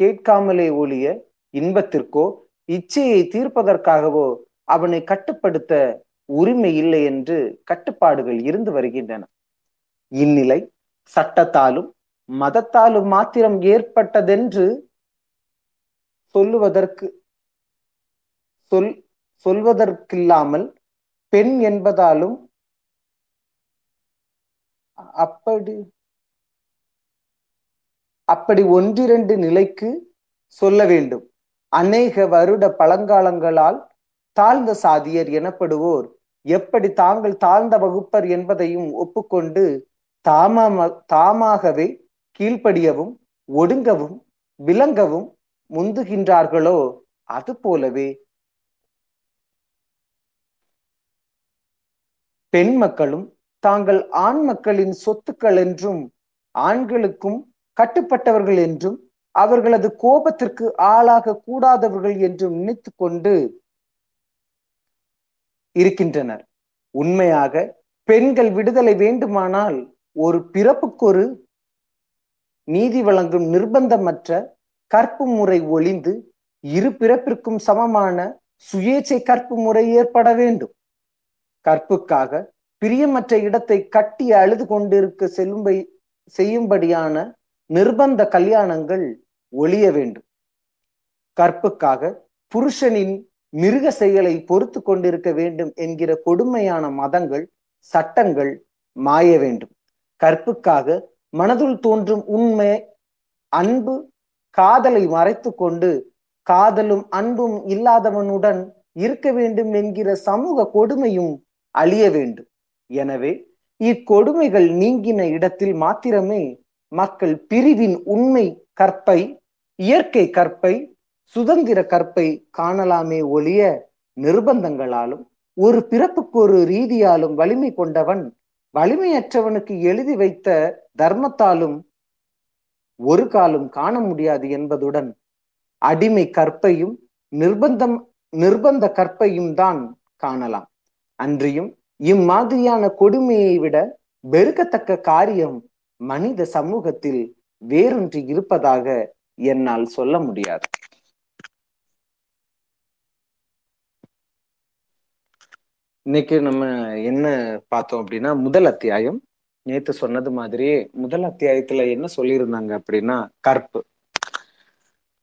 B: கேட்காமலே ஒழிய இன்பத்திற்கோ இச்சையை தீர்ப்பதற்காகவோ அவனை கட்டுப்படுத்த உரிமை இல்லை என்று கட்டுப்பாடுகள் இருந்து வருகின்றன. இந்நிலை சட்டத்தாலும் மதத்தாலும் மாத்திரம் ஏற்பட்டதென்று சொல்லுவதற்கு சொல் சொல்வதற்கில்லாமல் பெண் என்பதாலும் அப்படி அப்படி ஒன்றிரண்டு நிலைக்கு சொல்ல வேண்டும். அநேக வருட பழங்காலங்களால் தாழ்ந்த சாதியர் எனப்படுவோர். எப்படி தாங்கள் தாழ்ந்த வகுப்பர் என்பதையும் ஒப்புக்கொண்டு தாமா தாமாகவே கீழ்ப்படியவும் ஒடுங்கவும் விளங்கவும் முந்துகின்றார்களோ? அது போலவே பெண் மக்களும் தாங்கள் ஆண் மக்களின் சொத்துக்கள் என்றும் ஆண்களுக்கும் கட்டுப்பட்டவர்கள் என்றும் அவர்களது கோபத்திற்கு ஆளாக கூடாதவர்கள் என்றும் நினைத்து கொண்டு இருக்கின்றனர். உண்மையாக பெண்கள் விடுதலை வேண்டுமானால் ஒரு பிறப்புக்கொரு நீதி வழங்கும் நிர்பந்தமற்ற கற்பு முறை ஒளிந்து இரு பிறப்பிற்கும் சமமான சுயேச்சை கற்பு முறை ஏற்பட வேண்டும். கற்புக்காக பிரியமற்ற இடத்தை கட்டி அழுது கொண்டிருக்க செல்லும்பை செய்யும்படியான நிர்பந்த கல்யாணங்கள் ஒழிய வேண்டும். கற்புக்காக புருஷனின் மிருக செயலை பொறுத்து கொண்டிருக்க வேண்டும் என்கிற கொடுமையான மதங்கள் சட்டங்கள் மாய வேண்டும். கற்புக்காக மனதுள் தோன்றும் உண்மை அன்பு காதலை மறைத்து கொண்டு காதலும் அன்பும் இல்லாதவனுடன் இருக்க வேண்டும் என்கிற சமூக கொடுமையும் அழிய வேண்டும். எனவே இக்கொடுமைகள் நீங்கின இடத்தில் மாத்திரமே மக்கள் பிரிவின் உண்மை கற்பை இயற்கை கற்பை சுதந்திர கற்பை காணலாமே ஒழிய நிர்பந்தங்களாலும் ஒரு பிறப்புக்கு ஒரு ரீதியாலும் வலிமை கொண்டவன் வலிமையற்றவனுக்கு எழுதி வைத்த தர்மத்தாலும் ஒரு காலம் காண முடியாது என்பதுடன் அடிமை கற்பையும் நிர்பந்தம் நிர்பந்த கற்பையும் தான் காணலாம். அன்றியும் இம்மாதிரியான கொடுமையை விட வெறுக்கத்தக்க காரியம் மனித சமூகத்தில் வேறொன்று இருப்பதாக என்னால் சொல்ல முடியாது. இன்னைக்கு நம்ம என்ன பார்த்தோம் அப்படின்னா முதல் அத்தியாயம். நேத்து சொன்னது மாதிரியே முதல் அத்தியாயத்துல என்ன சொல்லியிருந்தாங்க அப்படின்னா கற்பு.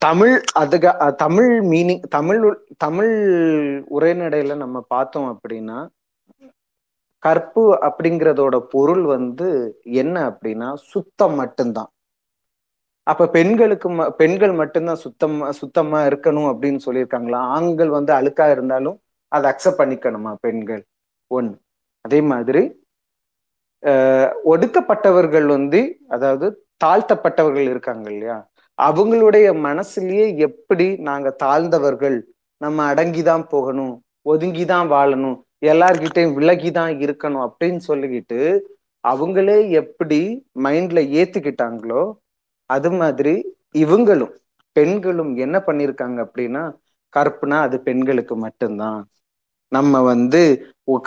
B: தமிழ் அதுக தமிழ் மீனிங் தமிழ் தமிழ் உரைநடையில நம்ம பார்த்தோம் அப்படின்னா கற்பு அப்படிங்கிறதோட பொருள் வந்து என்ன அப்படின்னா சுத்தம் மட்டும்தான். அப்ப பெண்களுக்கு பெண்கள் மட்டும்தான் சுத்தம் சுத்தமா இருக்கணும் அப்படின்னு சொல்லியிருக்காங்களா? ஆண்கள் வந்து அழுக்கா இருந்தாலும் அதை அக்செப்ட் பண்ணிக்கணுமா பெண்கள்? ஒன்று அதே மாதிரி ஒடுக்கப்பட்டவர்கள் வந்து அதாவது தாழ்த்தப்பட்டவர்கள் இருக்காங்க இல்லையா? அவங்களுடைய மனசுலயே எப்படி நாங்க தாழ்ந்தவர்கள் நம்ம அடங்கிதான் போகணும் ஒதுங்கிதான் வாழணும் எல்லார்கிட்டையும் விலகிதான் இருக்கணும் அப்படின்னு சொல்லிக்கிட்டு அவங்களே எப்படி மைண்ட்ல ஏத்துக்கிட்டாங்களோ அது மாதிரி இவங்களும் பெண்களும் என்ன பண்ணிருக்காங்க அப்படின்னா கற்பனா அது பெண்களுக்கு மட்டும்தான். நம்ம வந்து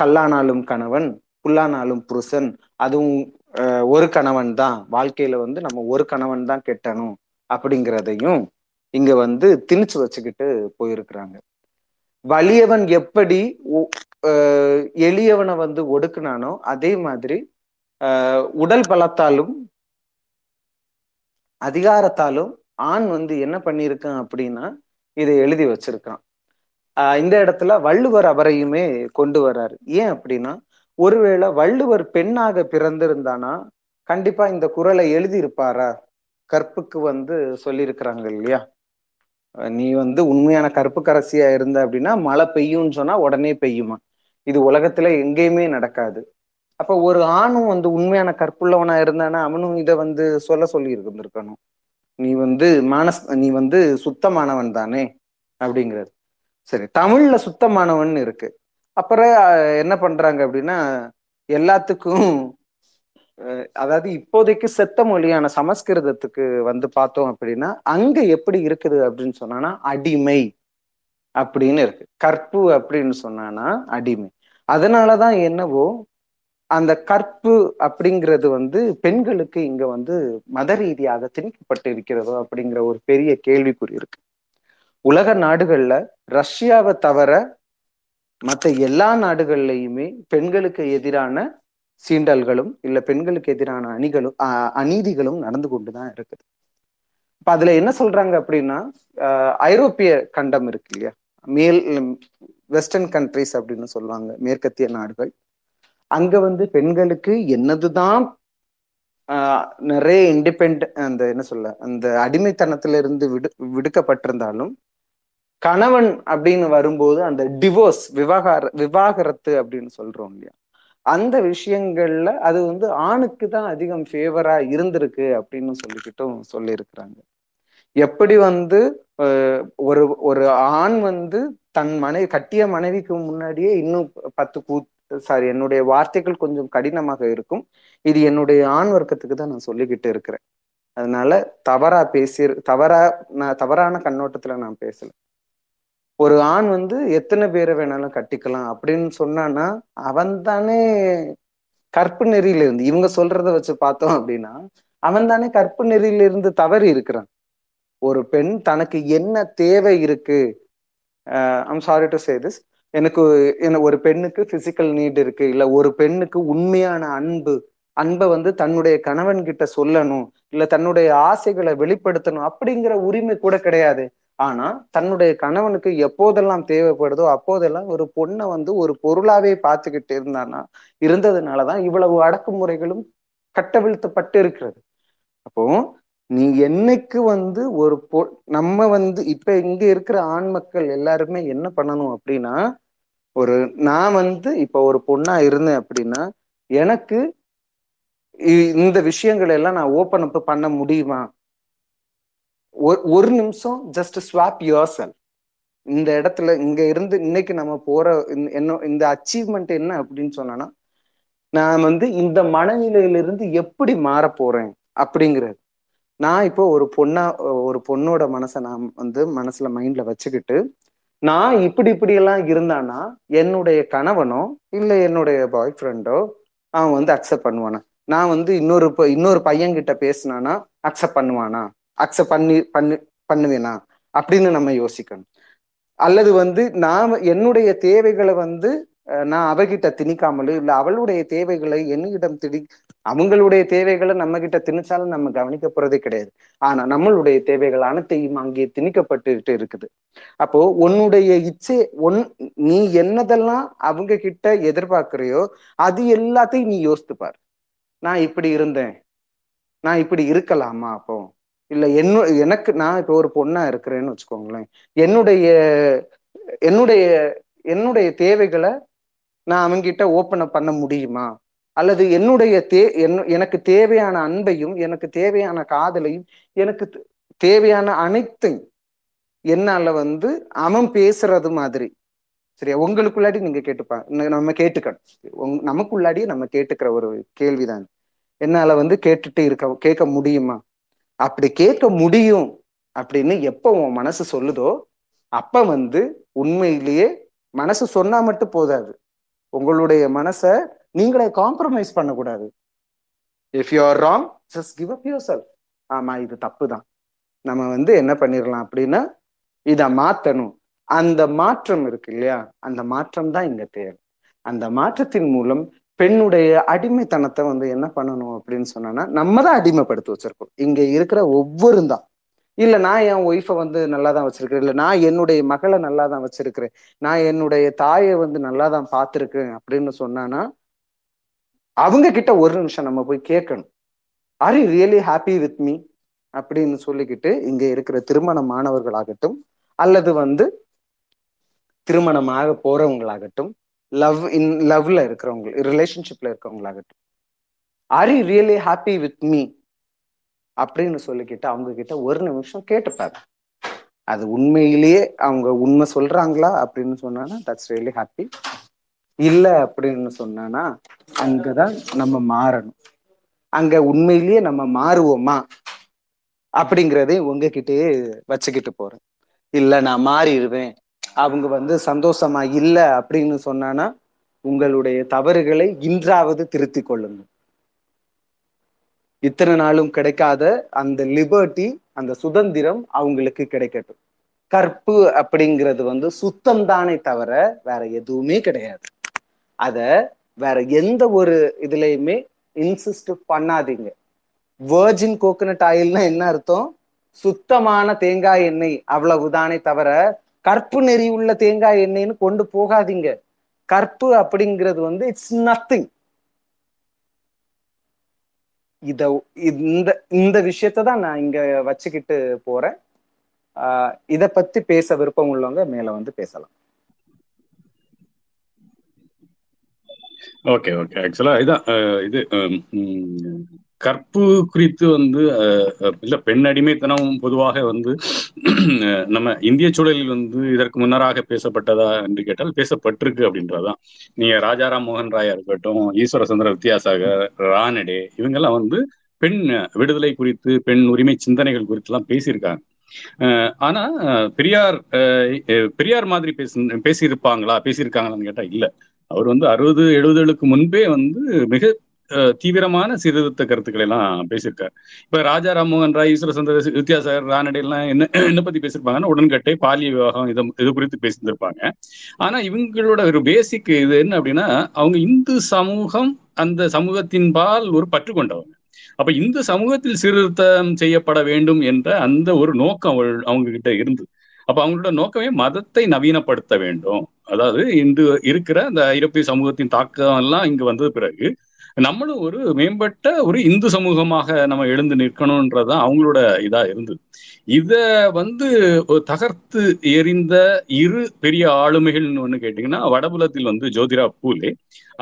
B: கல்லானாலும் கணவன் புல்லானாலும் புருஷன் அதுவும் ஒரு கணவன் தான். வாழ்க்கையில வந்து நம்ம ஒரு கணவன் தான் கெட்டணும். அப்படிங்கிறதையும் இங்க வந்து திணிச்சு வச்சுக்கிட்டு போயிருக்கிறாங்க. வலியவன் எப்படி எளியவனை வந்து ஒடுக்குனானோ அதே மாதிரி உடல் பலத்தாலும் அதிகாரத்தாலும் ஆண் வந்து என்ன பண்ணியிருக்கான் அப்படின்னா இதை எழுதி வச்சிருக்கான். இந்த இடத்துல வள்ளுவர் அவரையுமே கொண்டு வர்றாரு. ஏன் அப்படின்னா ஒருவேளை வள்ளுவர் பெண்ணாக பிறந்திருந்தானா கண்டிப்பா இந்த குரலை எழுதியிருப்பாரா? கற்புக்கு வந்து சொல்லியிருக்கிறாங்க இல்லையா? நீ வந்து உண்மையான கற்பு கரசியா இருந்த அப்படின்னா மழை பெய்யும்னு சொன்னா உடனே பெய்யுமா? இது உலகத்துல எங்கேயுமே நடக்காது. அப்ப ஒரு ஆணும் வந்து உண்மையான கற்புள்ளவனா இருந்தானா அவனும் இதை வந்து சொல்ல சொல்லி இருந்திருக்கணும் நீ வந்து மானஸ் நீ வந்து சுத்தமானவன் தானே அப்படிங்கிறது சரி தமிழ்ல சுத்தமானவன் இருக்கு. அப்புறம் என்ன பண்றாங்க அப்படின்னா எல்லாத்துக்கும் அதாவது இப்போதைக்கு செத்த மொழியான சமஸ்கிருதத்துக்கு வந்து பார்த்தோம் அப்படின்னா அங்க எப்படி இருக்குது அப்படின்னு சொன்னானா அடிமை அப்படின்னு இருக்கு. கற்பு அப்படின்னு சொன்னானா அடிமை. அதனாலதான் என்னவோ அந்த கற்பு அப்படிங்கிறது வந்து பெண்களுக்கு இங்க வந்து மத ரீதியாக திணிக்கப்பட்டு இருக்கிறதோ அப்படிங்கிற ஒரு பெரிய கேள்விக்குறி இருக்கு. உலக நாடுகள்ல ரஷ்யாவை தவிர மற்ற எல்லா நாடுகள்லையுமே பெண்களுக்கு எதிரான சீண்டல்களும் இல்ல பெண்களுக்கு எதிரான அணிகளும் அஹ், அநீதிகளும் நடந்து கொண்டுதான் இருக்குது. இப்ப அதுல என்ன சொல்றாங்க அப்படின்னா ஐரோப்பிய கண்டம் இருக்கு இல்லையா? மேல் வெஸ்டர்ன் கண்ட்ரிஸ் அப்படின்னு சொல்லுவாங்க மேற்கத்திய நாடுகள். அங்க வந்து பெண்களுக்கு என்னதுதான் ஆஹ், நிறைய இண்டிபெண்ட் அந்த என்ன சொல்ல அந்த அடிமைத்தனத்துல இருந்து விடு விடுக்கப்பட்டிருந்தாலும் கணவன் அப்படின்னு வரும்போது அந்த டிவோர்ஸ் விவாகர விவாகரத்து அப்படின்னு சொல்றோம் இல்லையா? அந்த விஷயங்கள்ல அது வந்து ஆணுக்கு தான் அதிகம் ஃபேவரா இருந்திருக்கு அப்படின்னு சொல்லிக்கிட்டும் சொல்லியிருக்கிறாங்க. எப்படி வந்து ஒரு ஒரு ஆண் வந்து தன் மனைவி கட்டிய மனைவிக்கு முன்னாடியே இன்னும் பத்து கூ சாரி என்னுடைய வார்த்தைகள் கொஞ்சம் கடினமாக இருக்கும். இது என்னுடைய ஆண் வர்க்கத்துக்கு தான் நான் சொல்லிக்கிட்டு இருக்கிறேன். அதனால தவறா பேசி தவறா நான் தவறான கண்ணோட்டத்துல நான் பேசல. ஒரு ஆண் வந்து எத்தனை பேரை வேணாலும் கட்டிக்கலாம் அப்படின்னு சொன்னான்னா அவன் தானே கற்பு நெறியில இருந்து இவங்க சொல்றத வச்சு பார்த்தோம் அப்படின்னா அவன் தானே கற்பு நெறியில இருந்து தவறி இருக்கிறான். ஒரு பெண் தனக்கு என்ன தேவை இருக்கு? I'm sorry to say this எனக்கு என்ன ஒரு பெண்ணுக்கு பிசிக்கல் நீட் இருக்கு இல்ல ஒரு பெண்ணுக்கு உண்மையான அன்பு அன்பை வந்து தன்னுடைய கணவன் கிட்ட சொல்லணும் இல்ல தன்னுடைய ஆசைகளை வெளிப்படுத்தணும் அப்படிங்கிற உரிமை கூட கிடையாது. ஆனா தன்னுடைய கணவனுக்கு எப்போதெல்லாம் தேவைப்படுதோ அப்போதெல்லாம் ஒரு பொண்ணை வந்து ஒரு பொருளாவே பார்த்துக்கிட்டு இருந்தானா இருந்ததுனாலதான் இவ்வளவு அடக்குமுறைகளும் கட்டவிழ்த்தப்பட்டு இருக்கிறது. அப்போ நீ என்னைக்கு வந்து ஒரு பொ நம்ம வந்து இப்ப இங்க இருக்கிற ஆண் மக்கள் எல்லாருமே என்ன பண்ணணும் அப்படின்னா ஒரு நான் வந்து இப்ப ஒரு பொண்ணா இருந்தேன் அப்படின்னா எனக்கு இ- இந்த விஷயங்கள் எல்லாம் நான் ஓப்பன் அப் பண்ண முடியுமா? ஒரு ஒரு நிமிஷம் ஜஸ்ட் ஸ்வாப் யுவர் செல் இந்த இடத்துல இங்க இருந்து இன்னைக்கு நம்ம போற என்ன இந்த அச்சீவ்மெண்ட் என்ன அப்படின்னு சொன்னா நான் வந்து இந்த மனநிலையிலிருந்து எப்படி மாற போறேன் அப்படிங்கிறது. நான் இப்போ ஒரு பொண்ணா ஒரு பொண்ணோட மனசை நான் வந்து மனசுல மைண்ட்ல வச்சுக்கிட்டு நான் இப்படி இப்படி எல்லாம் இருந்தானா என்னுடைய கணவனோ இல்ல என்னுடைய பாய் ஃப்ரெண்டோ அவன் வந்து அக்செப்ட் பண்ணுவானா? நான் வந்து இன்னொரு இன்னொரு பையன் கிட்ட பேசினானா அக்செப்ட் பண்ணுவானா? அக்செப்ட் பண்ணி பண்ணு பண்ணுவேனா? அப்படின்னு நம்ம யோசிக்கணும். அல்லது வந்து நான் என்னுடைய தேவைகளை வந்து அஹ், நான் அவகிட்ட திணிக்காமலோ இல்ல அவளுடைய தேவைகளை என்னிடம் திணி அவங்களுடைய தேவைகளை நம்ம கிட்ட திணிச்சாலும் நம்ம கவனிக்க போறதே கிடையாது. ஆனா நம்மளுடைய தேவைகள் அனைத்தையும் அங்கே திணிக்கப்பட்டுட்டு இருக்குது. அப்போ உன்னுடைய இச்சை ஒன் நீ என்னதெல்லாம் அவங்க கிட்ட எதிர்பார்க்கிறியோ அது எல்லாத்தையும் நீ யோசித்துப்பார். நான் இப்படி இருந்தேன். நான் இப்படி இருக்கலாமா அப்போ? இல்ல என்ன எனக்கு நான் இப்போ ஒரு பொண்ணா இருக்கிறேன்னு வச்சுக்கோங்களேன். என்னுடைய என்னுடைய என்னுடைய தேவைகளை நான் அவங்கிட்ட ஓப்பன் பண்ண முடியுமா? அல்லது என்னுடைய தே என்ன- எனக்கு தேவையான அன்பையும் எனக்கு தேவையான காதலையும் எனக்கு தேவையான அனைத்தையும் என்னால வந்து அவன் பேசுறது மாதிரி. சரியா? உங்களுக்குள்ளாடி நீங்க கேட்டுப்பா நம்ம கேட்டுக்கணும். நமக்குள்ளாடியே நம்ம கேட்டுக்கிற ஒரு கேள்விதான். என்னால வந்து கேட்டுட்டு இருக்க கேட்க முடியுமா? அப்படி கேட்க முடியும் அப்படின்னு எப்போ உன் மனசு சொல்லுதோ அப்ப வந்து உண்மையிலேயே மனசு சொன்னா மட்டும் போதாது. உங்களுடைய மனசை நீங்களே காம்ப்ரமைஸ் பண்ணக்கூடாது. If you are wrong just give up yourself ஆமா இது தப்பு தான் நம்ம வந்து என்ன பண்ணிடலாம் அப்படின்னா இதை மாத்தணும். அந்த மாற்றம் இருக்கு இல்லையா? அந்த மாற்றம் தான் இங்க தேவை. அந்த மாற்றத்தின் மூலம் பெண்ணுடைய அடிமைத்தனத்தை வந்து என்ன பண்ணணும் அப்படின்னு சொன்னோன்னா நம்ம தான் அடிமைப்படுத்தி வச்சிருக்கோம். இங்க இருக்கிற ஒவ்வொருந்தான். தான் இல்ல நான் என் ஒய்ஃபை வந்து நல்லா தான் வச்சிருக்கிறேன். இல்ல நான் என்னுடைய மகளை நல்லா தான் வச்சிருக்கிறேன். நான் என்னுடைய தாயை வந்து நல்லா தான் பார்த்துருக்கேன் அப்படின்னு சொன்னானா அவங்க கிட்ட ஒரு நிமிஷம் நம்ம போய் கேட்கணும். Are you really happy with me அப்படின்னு சொல்லிக்கிட்டு இங்க இருக்கிற திருமண மாணவர்களாகட்டும் அல்லது வந்து திருமணமாக போறவங்களாகட்டும் லவ் இன் லவ்ல இருக்கிறவங்க ரிலேஷன்ஷிப்ல இருக்கிறவங்களாகட்டும். Are you really happy with me அப்படின்னு சொல்லிக்கிட்டு அவங்க கிட்ட ஒரு நிமிஷம் கேட்டுப்பாரு. அது உண்மையிலேயே அவங்க உண்மை சொல்றாங்களா அப்படின்னு சொன்னானா தட்ஸ் ரியலி ஹாப்பி இல்லை அப்படின்னு சொன்னானா அங்கதான் நம்ம மாறணும். அங்க உண்மையிலேயே நம்ம மாறுவோமா? அப்படிங்கிறதே உங்ககிட்டயே வச்சுக்கிட்டு போறேன். இல்ல நான் மாறிடுவேன். அவங்க வந்து சந்தோஷமா இல்லை அப்படின்னு சொன்னானா உங்களுடைய தவறுகளை இன்றாவது திருத்தி கொள்ளுங்க இத்தனை நாளும் கிடைக்காத அந்த லிபர்ட்டி அந்த சுதந்திரம் அவங்களுக்கு கிடைக்கட்டும். கற்பு அப்படிங்கிறது வந்து சுத்தம் தானே தவிர வேற எதுவுமே கிடையாது. அத வேற எந்த ஒரு இதுலயுமே இன்சிஸ்ட் பண்ணாதீங்க. வேர்ஜின் கோகனட் ஆயில்னா என்ன அர்த்தம்? சுத்தமான தேங்காய் எண்ணெய் அவ்வளவுதானே தவிர கற்பு நெறி உள்ள தேங்காய் எண்ணெய்னு கொண்டு போகாதீங்க. கற்பு அப்படிங்கிறது வந்து இட்ஸ் நத்திங் இத இந்த இந்த விஷயத்த தான் நான் இங்க வச்சுக்கிட்டு போறேன். ஆஹ் இத பத்தி பேச விருப்பம் உள்ளவங்க மேல வந்து பேசலாம்.
A: ஓகே ஓகே ஆக்சுவலா இதான் இது உம், கற்பு குறித்து வந்து அஹ், இல்ல பெண் அடிமைத்தனம் பொதுவாக வந்து நம்ம இந்திய சூழலில் வந்து இதற்கு முன்னராக பேசப்பட்டதா என்று கேட்டால் பேசப்பட்டிருக்கு அப்படின்றதுதான். நீங்க ராஜாராம் மோகன் ராயா இருக்கட்டும் ஈஸ்வர சந்திர வித்யாசாகர் ரானடே இவங்கெல்லாம் வந்து பெண் விடுதலை குறித்து பெண் உரிமை சிந்தனைகள் குறித்து எல்லாம் பேசியிருக்காங்க ஆனா பெரியார் அஹ், பெரியார் மாதிரி பேசி பேசியிருப்பாங்களா? பேசியிருக்காங்களான்னு கேட்டா இல்ல. அவர் வந்து அறுபது எழுபதுகளுக்கு முன்பே வந்து மிக தீவிரமான சீர்திருத்த கருத்துக்களை எல்லாம் பேசியிருக்காரு. இப்ப ராஜா ராம்மோகன் ராய் ஈஸ்வர சந்திர வித்யாசாகர் ரானடே எல்லாம் என்ன என்ன பத்தி பேசியிருப்பாங்கன்னா உடன்கட்டை பாலிய விவாகம் இது இது குறித்து பேசியிருந்திருப்பாங்க. ஆனா இவங்களோட ஒரு பேசிக் இது என்ன அப்படின்னா அவங்க இந்து சமூகம் அந்த சமூகத்தின் பால் ஒரு பற்று கொண்டவங்க. அப்ப இந்த சமூகத்தில் சீர்திருத்தம் செய்யப்பட வேண்டும் என்ற அந்த ஒரு நோக்கம் அவள்- அவங்க கிட்ட இருந்தது. அப்ப அவங்களோட நோக்கமே மதத்தை நவீனப்படுத்த வேண்டும். அதாவது இந்து இருக்கிற அந்த ஐரோப்பிய சமூகத்தின் தாக்கம் எல்லாம் இங்கு வந்தது பிறகு நம்மளும் ஒரு மேம்பட்ட ஒரு இந்து சமூகமாக நம்ம எழுந்து நிற்கணும்ன்றதான் அவங்களோட இதா இருந்தது. இத வந்து தகர்த்து எறிந்த இரு பெரிய ஆளுமைகள்னு ஒண்ணு கேட்டீங்கன்னா வடபுலத்தில் வந்து ஜோதிரா பூலே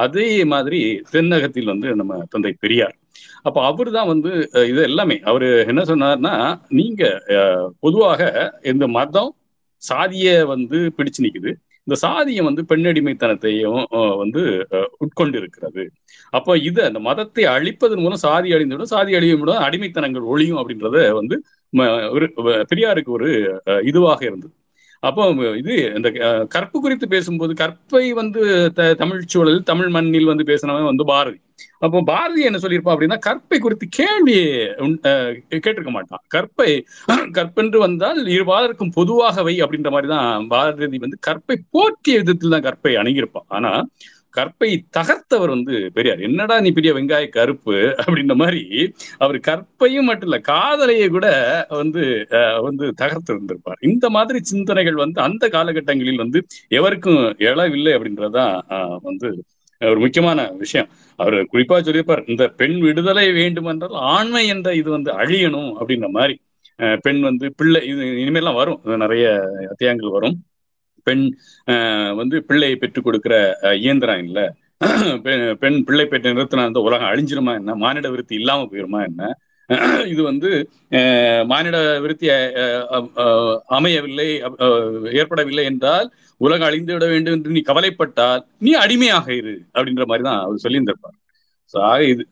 A: அதே மாதிரி தென்னகத்தில் வந்து நம்ம தந்தை பெரியார். அப்ப அவர் தான் வந்து இது எல்லாமே. அவரு என்ன சொன்னார்னா நீங்க பொதுவாக இந்த மதம் சாதிய வந்து பிடிச்சு நிக்குது. இந்த சாதியம் வந்து பெண்ணடிமைத்தனத்தையும் வந்து உட்கொண்டு இருக்கிறது அப்போ இது அந்த மதத்தை அழிப்பதன் மூலம் சாதி அழிந்துவிடும் சாதி அழியும் மூலம் அடிமைத்தனங்கள் ஒழியும் அப்படின்றத வந்து ஒரு பெரியாருக்கு ஒரு அஹ், இதுவாக இருந்தது. அப்போ இது இந்த கற்பு குறித்து பேசும்போது கற்பை வந்து த- தமிழ் சூழலில் தமிழ் மண்ணில் வந்து பேசினவன் வந்து பாரதி. அப்போ பாரதி என்ன சொல்லியிருப்பா அப்படின்னா கற்பை குறித்து கேள்வி உண்- கேட்டிருக்க மாட்டான். கற்பை கற்பென்று வந்தால் இருபாலருக்கும் பொதுவாகவை அப்படின்ற மாதிரி தான் பாரதி வந்து கற்பை போற்றிய விதத்தில் தான் கற்பை அணுகியிருப்பான். ஆனா கற்பை தகர்த்தவர் வந்து பெரியார். என்னடா நீ பெரிய வெங்காய கருப்பு அப்படின்ற மாதிரி அவர் கற்பையும் மட்டும் இல்ல காதலையை கூட வந்து வந்து தகர்த்து இருந்திருப்பார் இந்த மாதிரி சிந்தனைகள் வந்து அந்த காலகட்டங்களில் வந்து எவருக்கும் எழவில்லை அப்படின்றதுதான் வந்து ஒரு முக்கியமான விஷயம். அவர் குறிப்பா சொல்லியிருப்பார் இந்த பெண் விடுதலை வேண்டுமென்றால் ஆண்மை என்ற இது வந்து அழியணும் அப்படின்ற மாதிரி பெண் வந்து பிள்ளை இது இனிமேல்லாம் வரும். நிறைய அத்தியாயங்கள் வரும். பெண் வந்து பிள்ளையை பெற்றுக் கொடுக்கிற இயந்திரம் இல்ல. பெண் பிள்ளை பெற்ற நிறுத்தினா இந்த உலகம் அழிஞ்சிருமா என்ன? மானிட விருத்தி இல்லாம போயிருமா என்ன? இது வந்து மானிட விருத்தி அமையவில்லை ஏற்படவில்லை என்றால் உலகம் அழிந்து விட வேண்டும் என்று நீ கவலைப்பட்டால் நீ அடிமையாக இரு அப்படின்ற மாதிரி தான் அவர் சொல்லியிருந்திருப்பார். ஆக இது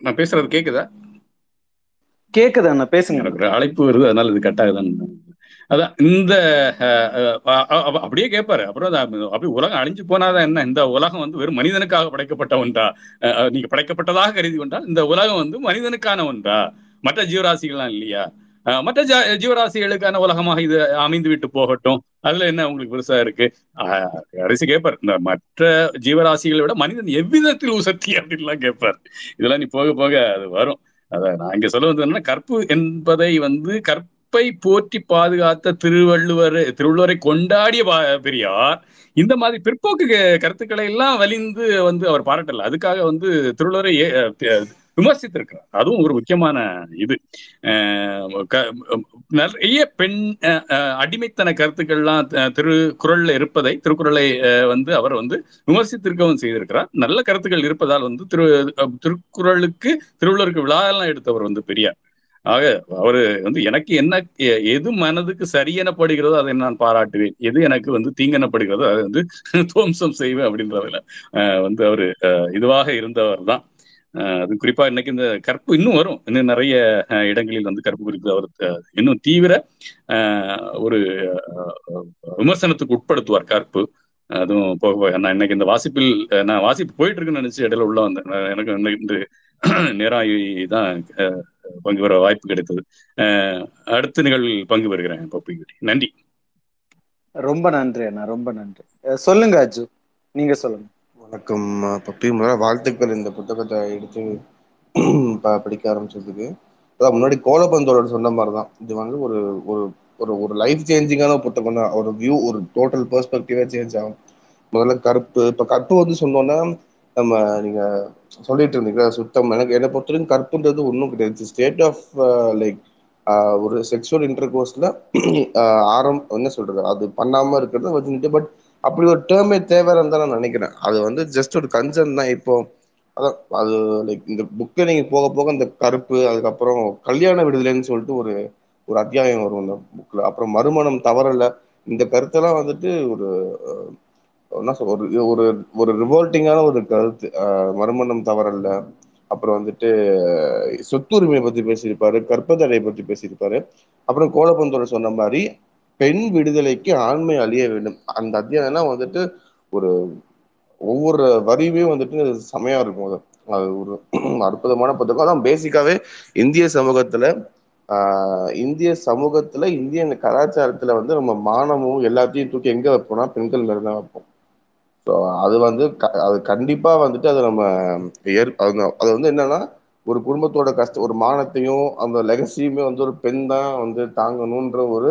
A: நான் பேசுறது கேக்குதா?
B: கேக்குது அண்ணா பேசுங்க.
A: அழைப்பு வருது அதனால இது கட் ஆகுதான்னு அதான் இந்த அப்படியே கேட்பாரு அப்புறம் அப்படி உலகம் அழிஞ்சு போனாதான் என்ன? இந்த உலகம் வந்து வெறும் மனிதனுக்காக படைக்கப்பட்ட ஒன்றா? நீங்க படைக்கப்பட்டதாக கருதி கொண்டால் இந்த உலகம் வந்து மனிதனுக்கான ஒன்றா? மற்ற ஜீவராசிகள்லாம் இல்லையா? மற்ற ஜீவராசிகளுக்கான உலகமாக இது அமைந்து விட்டு போகட்டும். அதுல என்ன உங்களுக்கு பெருசா இருக்கு? அஹ், கேட்பார் இந்த மற்ற ஜீவராசிகளை விட மனிதன் எவ்விதத்தில் உசத்தி அப்படின்லாம் கேட்பார் இதெல்லாம் நீ போக போக அது வரும். அதான் நான் இங்க சொல்ல வந்தது என்னன்னா கற்பு என்பதை வந்து கற்பை போற்றி பாதுகாத்த திருவள்ளுவர் திருவள்ளுவரை கொண்டாடிய பெரியார் இந்த மாதிரி பிற்போக்கு கருத்துக்களை எல்லாம் வலிந்து வந்து அவர் பாராட்டல. அதுக்காக வந்து திருவள்ளுவரை விமர்சித்திருக்கிறார். அதுவும் ஒரு முக்கியமான இது. நிறைய பெண் அடிமைத்தன கருத்துக்கள்லாம் திருக்குறள்ல இருப்பதை திருக்குறளை வந்து அவர் வந்து விமர்சித்திருக்கவும் செய்திருக்கிறார். நல்ல கருத்துக்கள் இருப்பதால் வந்து திரு திருக்குறளுக்கு திருவள்ளுவருக்கு விழாலாம் எடுத்தவர் வந்து பெரியார். ஆக அவரு வந்து எனக்கு என்ன எது மனதுக்கு சரியெனப்படுகிறதோ அதை நான் பாராட்டுவேன். எது எனக்கு வந்து தீங்கெனப்படுகிறதோ அதை வந்து துவம்சம் செய்வேன் அப்படின்றதுல வந்து அவரு இதுவாக இருந்தவர் தான். அது குறிப்பா இன்னைக்கு இந்த கற்பு இன்னும் வரும். இன்னும் நிறைய இடங்களில் வந்து கற்பு குறித்து அவர் இன்னும் தீவிர ஒரு விமர்சனத்துக்கு உட்படுத்துவார் கற்பு. அதுவும் போக போக நான் இன்னைக்கு இந்த வாசிப்பில் நான் வாசிப்பு போயிட்டு இருக்குன்னு நினைச்சு இடையில உள்ள வந்தேன். எனக்கு இன்னைக்கு நேராகி தான் பங்கு பெற வாய்ப்பு கிடைத்தது. அடுத்த நிகழ்வில் பங்கு பெறுகிறேன் பப்பிக்குட்டி நன்றி.
B: ரொம்ப நன்றி அண்ணா ரொம்ப நன்றி. சொல்லுங்க அஜு. நீங்க சொல்லுங்க.
D: வணக்கம் பப்பி. முதல்ல வாழ்த்துக்கள் இந்த புத்தகத்தை எடுத்து படிக்க ஆரம்பிச்சதுக்கு. அதான் முன்னாடி கோலபந்தோட சொன்ன மாதிரி தான் இது வந்து ஒரு ஒரு ஒரு ஒரு லைஃப் சேஞ்சிங்கான புத்தகம் தான். ஒரு வியூ ஒரு டோட்டல் பெர்ஸ்பெக்டிவே சேஞ்ச் ஆகும். முதல்ல கருப்பு இப்போ கருப்பு வந்து சொன்னோன்னா நம்ம நீங்க சொல்லிட்டு இருந்தீங்க சுத்தம். எனக்கு என்னை பொறுத்தவரைக்கும் கற்புன்றது ஒன்றும் கிடையாது. ஸ்டேட் ஆஃப் லைக் ஒரு செக்ஷுவல் இன்டர் கோர்ஸ்ல ஆரம் என்ன சொல்றது அது பண்ணாம இருக்கிறது வச்சுட்டு பட் அப்படி ஒரு டேர்மே தேவைன்னு தான் நான் நினைக்கிறேன். அது வந்து ஜஸ்ட் ஒரு கன்சர்ன் தான். இப்போ அதான் அது லைக் இந்த புக்கை நீங்க போக போக இந்த கருப்பு அதுக்கப்புறம் கல்யாண விடுதலைன்னு சொல்லிட்டு ஒரு ஒரு அத்தியாயம் வரும் இந்த புக்ல அப்புறம் மறுமணம் தவறல இந்த கருத்தெல்லாம் வந்துட்டு ஒரு என்ன சொல் ஒரு ஒரு ஒரு ரிவோல்ட்டிங்கான ஒரு கருத்து. மறுமணம் தவறல்ல. அப்புறம் வந்துட்டு சொத்துரிமையை பத்தி பேசியிருப்பாரு கற்பதடை பத்தி பேசியிருப்பாரு. அப்புறம் கோலப்பந்தோட சொன்ன மாதிரி பெண் விடுதலைக்கு ஆண்மை அழிய வேண்டும். அந்த அத்தியாயம்லாம் வந்துட்டு ஒரு ஒவ்வொரு வரியுமே வந்துட்டு செமையா இருக்கும். அது அது ஒரு அற்புதமான புத்தகம். அதான் பேசிக்காவே இந்திய சமூகத்துல ஆஹ் இந்திய சமூகத்துல இந்திய கலாச்சாரத்துல வந்து நம்ம மானமும் எல்லாத்தையும் தூக்கி எங்க வைப்போம்னா பெண்கள் மேல தான் வைப்போம். ஸோ அது வந்து அது கண்டிப்பாக வந்துட்டு அதை நம்ம ஏற் அது வந்து என்னன்னா ஒரு குடும்பத்தோட கஷ்ட ஒரு மானத்தையும் அந்த லெகசியுமே வந்து ஒரு பெண் தான் வந்து தாங்கணுன்ற ஒரு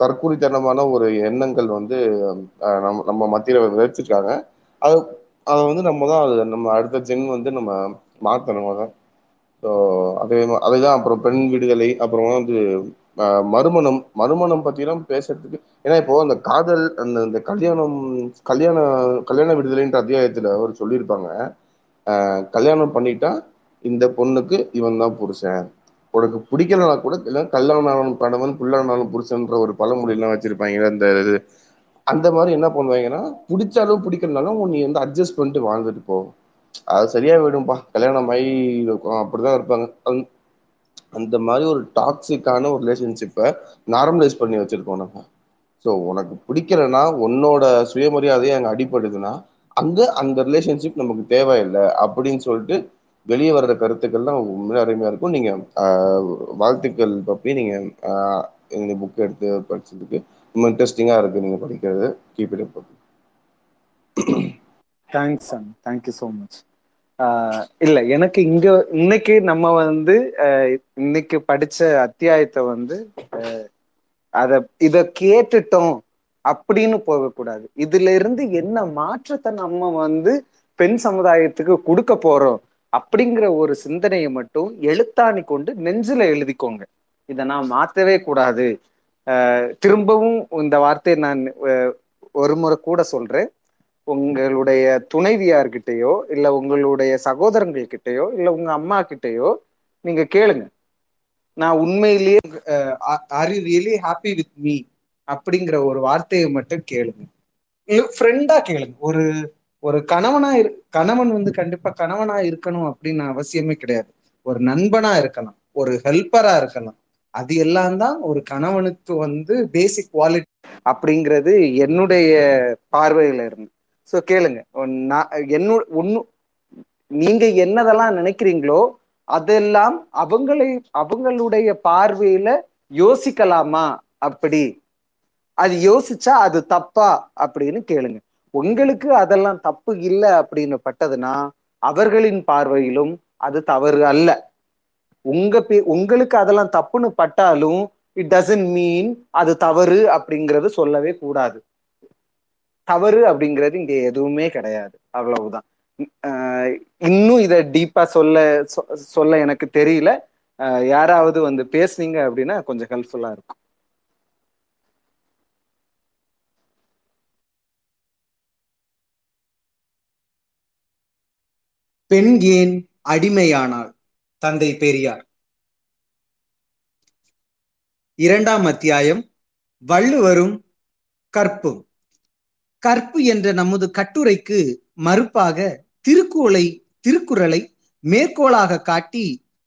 D: தற்கூலித்தனமான ஒரு எண்ணங்கள் வந்து நம்ம நம்ம மத்தியில் விதைச்சிருக்காங்க. அது அதை வந்து நம்ம தான் அது நம்ம அடுத்த ஜென் வந்து நம்ம மாற்றணும் அதை ஸோ அதே அதுதான். அப்புறம் பெண் விடுதலை அப்புறம் வந்து மறுமணம் மறுமணம் பற்றிலாம் பேசுறதுக்கு ஏன்னா இப்போ அந்த காதல் அந்த இந்த கல்யாணம் கல்யாண கல்யாண விடுதலைன்ற அத்தியாயத்தில் அவர் சொல்லியிருப்பாங்க. கல்யாணம் பண்ணிட்டா இந்த பொண்ணுக்கு இவன் தான் புருஷன். உனக்கு பிடிக்கலனா கூட இல்லை கல்யாணம் கணவன் புல்லானாலும் புருஷன்ற ஒரு பழமொழியெல்லாம் வச்சிருப்பாங்க. அந்த இது. அந்த மாதிரி என்ன பண்ணுவாங்கன்னா பிடிச்சாலும் பிடிக்கலனாலும் நீ வந்து அட்ஜஸ்ட் பண்ணிட்டு வாழ்ந்துட்டு போ. அது சரியா விடும்பா. கல்யாணம் ஆகி அப்படிதான் இருப்பாங்க. அந்த மாதிரி ஒரு டாக்ஸிக்கான ஒரு ரிலேஷன்ஷிப்பை நார்மலைஸ் பண்ணி வச்சிருக்கோம் நம்ம. ஸோ உனக்கு பிடிக்கலன்னா உன்னோட சுயமரியாதையை அங்கே அடிப்படுதுன்னா அங்கே அந்த ரிலேஷன்ஷிப் நமக்கு தேவையில்லை அப்படின்னு சொல்லிட்டு வெளியே வர்ற கருத்துக்கள்லாம் உண்மையில அருமையாக இருக்கும். நீங்கள் வாழ்த்துக்கள் பப்பி. நீங்கள் இந்த புக் எடுத்து படிச்சதுக்கு ரொம்ப இன்ட்ரெஸ்டிங்காக இருக்குது நீங்கள் படிக்கிறது. Keep it up
B: thanks and thank you so much இல்ல எனக்கு இங்க இன்னைக்கு நம்ம வந்து இன்னைக்கு படிச்ச அத்தியாயத்தை வந்து அத இத கேட்டுட்டோம் அப்படின்னு போகக்கூடாது. இதுல இருந்து என்ன மாற்றத்தை நம்ம வந்து பெண் சமுதாயத்துக்கு கொடுக்க போறோம் அப்படிங்கிற ஒரு சிந்தனையை மட்டும் எழுத்தாணி கொண்டு நெஞ்சில எழுதிக்கோங்க. இதை நான் மாத்தவே கூடாது. திரும்பவும் இந்த வார்த்தையை நான் ஒரு முறை கூட சொல்றேன். உங்களுடைய துணைவியார்கிட்டயோ இல்ல உங்களுடைய சகோதரங்கள் கிட்டயோ இல்ல உங்க அம்மா கிட்டயோ நீங்க கேளுங்க. நான் உண்மையிலேயே are you really happy with me அப்படிங்கிற ஒரு வார்த்தையை மட்டும் கேளுங்க. ஃப்ரெண்டா கேளுங்க. ஒரு ஒரு கணவனா இரு கணவன் வந்து கண்டிப்பா கணவனா இருக்கணும் அப்படின்னு அவசியமே கிடையாது. ஒரு நண்பனா இருக்கலாம். ஒரு ஹெல்ப்பரா இருக்கலாம். அது எல்லாம் தான் ஒரு கணவனுக்கு வந்து பேசிக் குவாலிட்டி அப்படிங்கிறது என்னுடைய பார்வையில இருந்து. ஸோ கேளுங்க. என்னோட ஒன்னு நீங்க என்னதெல்லாம் நினைக்கிறீங்களோ அதெல்லாம் அவங்களை அவங்களுடைய பார்வையில யோசிக்கலாமா அப்படி? அது யோசிச்சா அது தப்பா அப்படின்னு கேளுங்க. உங்களுக்கு அதெல்லாம் தப்பு இல்லை அப்படின்னு பட்டதுன்னா அவர்களின் பார்வையிலும் அது தவறு அல்ல. உங்க பே உங்களுக்கு அதெல்லாம் தப்புன்னு பட்டாலும் இட் டசன்ட் மீன் அது தவறு அப்படிங்கறது சொல்லவே கூடாது. தவறு அப்படிங்கிறது இங்க எதுவுமே கிடையாது. அவ்வளவுதான்.
E: ஆஹ் இன்னும் இத டீப்பா சொல்ல சொ- சொல்ல எனக்கு தெரியல. யாராவது வந்து பேசுனீங்க அப்படின்னா கொஞ்சம் ஹெல்ப்ஃபுல்லா இருக்கும்.
B: பெண் ஏன் அடிமையானாள்? தந்தை பெரியார். இரண்டாம் அத்தியாயம். வள்ளுவரும் கற்பும். கற்பு என்ற நமது கட்டுரைக்கு மறுப்பாக திருக்குறளை திருக்குறளை மேற்கோளாக காட்டி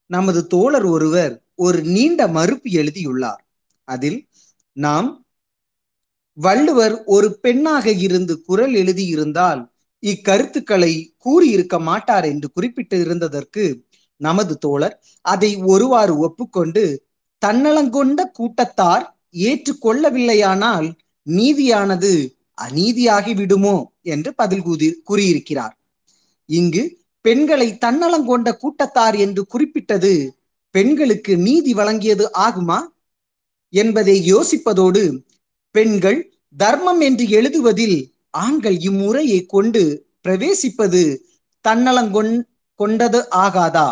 B: நமது தோழர் ஒருவர் ஒரு நீண்ட மறுப்பு எழுதியுள்ளார். அதில் நாம் வள்ளுவர் ஒரு பெண்ணாக இருந்து குரல் எழுதியிருந்தால் இக்கருத்துக்களை கூறியிருக்க மாட்டார் என்று குறிப்பிட்டு இருந்ததற்கு நமது தோழர் அதை ஒருவாறு ஒப்புக்கொண்டு தன்னலங்கொண்ட கூட்டத்தார் ஏற்றுக்கொள்ளவில்லையானால் நீதியானது அநீதியாகி விடுமோ என்று பதில் கூறி கூறியிருக்கிறார். இங்கு பெண்களை தன்னலங்கொண்ட கூட்டத்தார் என்று குறிப்பிட்டது பெண்களுக்கு நீதி வழங்கியது ஆகுமா என்பதை யோசிப்பதோடு பெண்கள் தர்மம் என்று எழுதுவதில் ஆண்கள் இம்முறையை கொண்டு பிரவேசிப்பது தன்னலங்கொண் கொண்டது ஆகாதா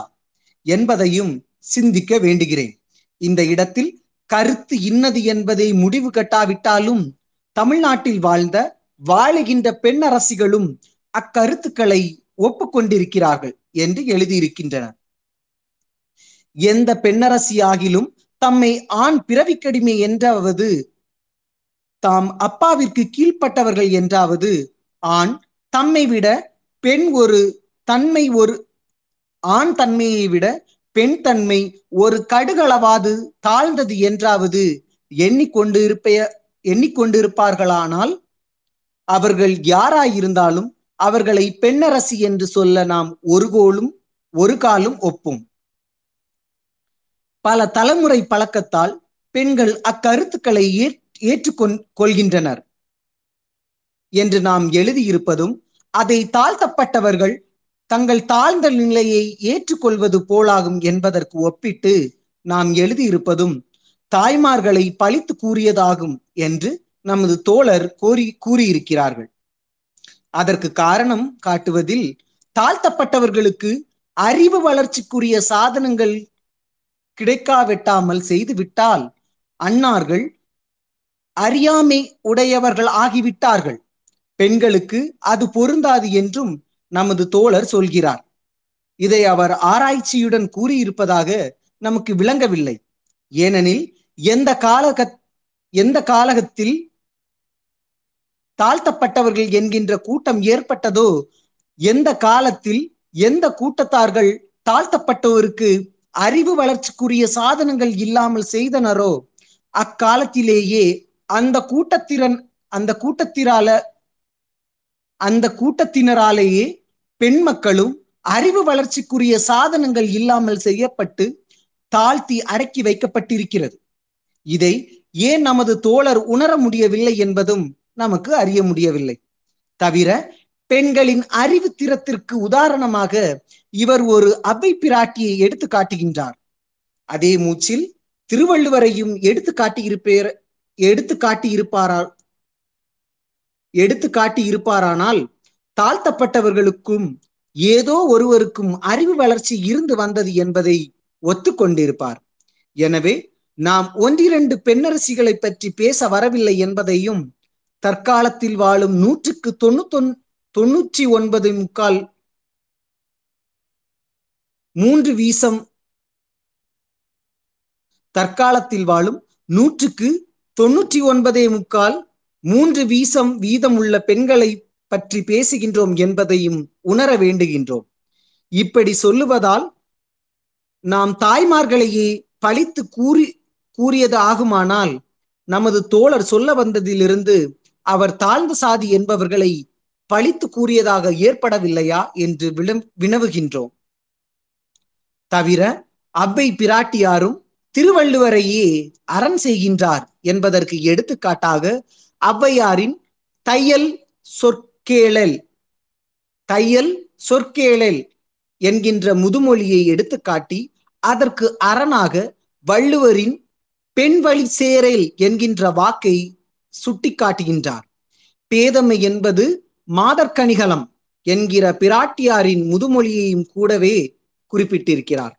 B: என்பதையும் சிந்திக்க வேண்டுகிறேன். இந்த இடத்தில் கருத்து இன்னது என்பதை முடிவு கட்டாவிட்டாலும் தமிழ்நாட்டில் வாழ்ந்த வாழுகின்ற பெண்ணரசிகளும் அக்கருத்துக்களை ஒப்புக்கொண்டிருக்கிறார்கள் என்று எழுதியிருக்கின்றனர் எந்த பெண்ணரசியாகிலும் தம்மை ஆண் பிறவிக்கடிமை என்றாவது தாம் அப்பாவிற்கு கீழ்ப்பட்டவர்கள் என்றாவது ஆண் தம்மை விட பெண் ஒரு தன்மை ஒரு ஆண் தன்மையை விட பெண் தன்மை ஒரு கடுகளவாது தாழ்ந்தது என்றாவது எண்ணிக்கொண்டு இருப்ப எண்ணிக்கொண்டிருப்பார்களானால் அவர்கள் யாராயிருந்தாலும் அவர்களை பெண்ணரசி என்று சொல்ல நாம் ஒரு கோலும் ஒரு காலும் ஒப்பும். பல தலைமுறை பழக்கத்தால் பெண்கள் அக்கருத்துக்களை ஏற் ஏற்றுக்கொண் கொள்கின்றனர். என்று நாம் எழுதியிருப்பதும் அதை தாழ்த்தப்பட்டவர்கள் தங்கள் தாழ்ந்த நிலையை ஏற்றுக்கொள்வது போலாகும் என்பதற்கு ஒப்பிட்டு நாம் எழுதியிருப்பதும் தாய்மார்களை பழித்து கூறியதாகும் என்று நமது தோழர் கோரி கூறியிருக்கிறார்கள். அதற்கு காரணம் காட்டுவதில் தாழ்த்தப்பட்டவர்களுக்கு அறிவு வளர்ச்சிக்குரிய சாதனங்கள் கிடைக்காவிட்டாமல் செய்துவிட்டால் அன்னார்கள் அறியாமை உடையவர்கள் ஆகிவிட்டார்கள். பெண்களுக்கு அது பொருந்தாது என்றும் நமது தோழர் சொல்கிறார். இதை அவர் ஆராய்ச்சியுடன் கூறியிருப்பதாக நமக்கு விளங்கவில்லை. ஏனெனில் எந்த காலக எந்த காலகத்தில் தாழ்த்தப்பட்டவர்கள் என்கின்ற கூட்டம் ஏற்பட்டதோ எந்த காலத்தில் எந்த கூட்டத்தார்கள் தாழ்த்தப்பட்டோருக்கு அறிவு வளர்ச்சிக்குரிய சாதனங்கள் இல்லாமல் செய்தனரோ அக்காலத்திலேயே அந்த கூட்டத்திறன் அந்த கூட்டத்திரால அந்த கூட்டத்தினராலேயே பெண் மக்களும் அறிவு வளர்ச்சிக்குரிய சாதனங்கள் இல்லாமல் செய்யப்பட்டு தாழ்த்தி அடக்கி வைக்கப்பட்டிருக்கிறது. இதை ஏன் நமது தோழர் உணர முடியவில்லை என்பதும் நமக்கு அறிய முடியவில்லை. தவிர பெண்களின் அறிவு திறத்திற்கு உதாரணமாக இவர் ஒரு அவை பிராட்டியை எடுத்து காட்டுகின்றார். அதே மூச்சில் திருவள்ளுவரையும் எடுத்து காட்டியிருப்பேர் எடுத்து காட்டியிருப்பாரா எடுத்து காட்டியிருப்பாரானால் தாழ்த்தப்பட்டவர்களுக்கும் ஏதோ ஒருவருக்கும் அறிவு வளர்ச்சி இருந்து வந்தது என்பதை ஒத்துக்கொண்டிருப்பார் எனவே நாம் ஒன்றிரண்டு பெண்ணரசிகளை பற்றி பேச வரவில்லை என்பதையும் தற்காலத்தில் வாழும் நூற்றுக்கு தொண்ணூத்தொன் தொண்ணூற்றி ஒன்பது முக்கால் மூன்று வீசம் தற்காலத்தில் வாழும் நூற்றுக்கு தொண்ணூற்றி ஒன்பதே முக்கால் மூன்று வீசம் வீதம் உள்ள பெண்களை பற்றி பேசுகின்றோம் என்பதையும் உணர வேண்டுகின்றோம். இப்படி சொல்லுவதால் நாம் தாய்மார்களையே பழித்து கூறி கூறியது ஆகுமானால் நமது தோழர் சொல்ல வந்ததிலிருந்து அவர் தாழ்ந்த சாதி என்பவர்களை பழித்து கூறியதாக ஏற்படவில்லையா என்று வினவுகின்றோம். தவிர அவ்வை பிராட்டியாரும் திருவள்ளுவரையே அரண் செய்கின்றார் என்பதற்கு எடுத்துக்காட்டாக ஔவையாரின் தையல் சொற்கேளல் தையல் சொற்கேளல் என்கின்ற முதுமொழியை எடுத்துக்காட்டி அதற்கு அரணாக வள்ளுவரின் பெண் வழி சேரல் என்கின்ற வாக்கை சுட்டிக்காட்டுகின்றார். பேதமை என்பது மாதர்கணிகலம் என்கிற பிராட்டியாரின் முதுமொழியையும் கூடவே குறிப்பிட்டிருக்கிறார்.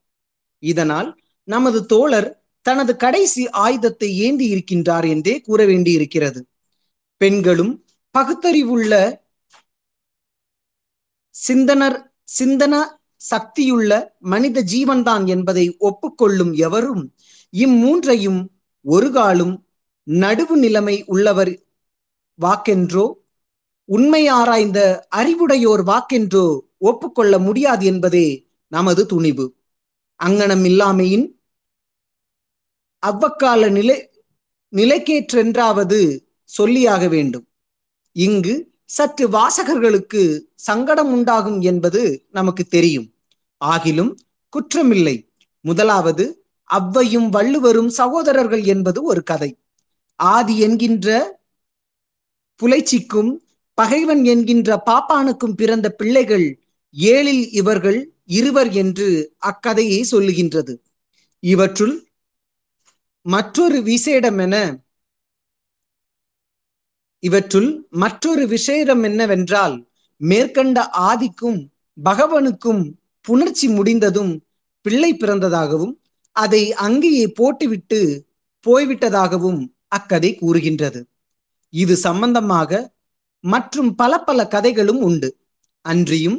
B: இதனால் நமது தோழர் தனது கடைசி ஆயுதத்தை ஏந்தி இருக்கின்றார் என்றே கூற வேண்டியிருக்கிறது. பெண்களும் பகுத்தறிவுள்ள சிந்தனர் சிந்தன சக்தியுள்ள மனித ஜீவன்தான் என்பதை ஒப்புக்கொள்ளும் எவரும் இம்மூன்றையும் ஒரு காலும் நடுவு நிலைமை உள்ளவர் வாக்கென்றோ? உண்மை ஆராய்ந்த அறிவுடையோர் வாக்கென்றோ ஒப்புக்கொள்ள முடியாது என்பதே நமது துணிவு. அங்கனம் இல்லாமையின் அவ்வக்கால நிலை நிலைக்கேற்றென்றாவது சொல்லியாக வேண்டும். இங்கு சற்று வாசகர்களுக்கு சங்கடம் உண்டாகும் என்பது நமக்கு தெரியும். ஆகிலும் குற்றமில்லை. முதலாவது அவ்வையும் வள்ளுவரும் சகோதரர்கள் என்பது ஒரு கதை. ஆதி என்கின்ற புலைச்சிக்கும் பகைவன் என்கின்ற பாப்பானுக்கும் பிறந்த பிள்ளைகள் ஏழில் இவர்கள் இருவர் என்று அக்கதையை சொல்லுகின்றது. இவற்றுள் மற்றொரு விசேடம் என இவற்றுள் மற்றொரு விஷயம் என்னவென்றால் மேற்கண்ட ஆதிக்கும் பகவனுக்கும் புணர்ச்சி முடிந்ததும் பிள்ளை பிறந்ததாகவும் அதை அங்கேயே போட்டுவிட்டு போய்விட்டதாகவும் அக்கதை கூறுகின்றது. இது சம்பந்தமாக மற்றும் பல பல கதைகளும் உண்டு. அன்றியும்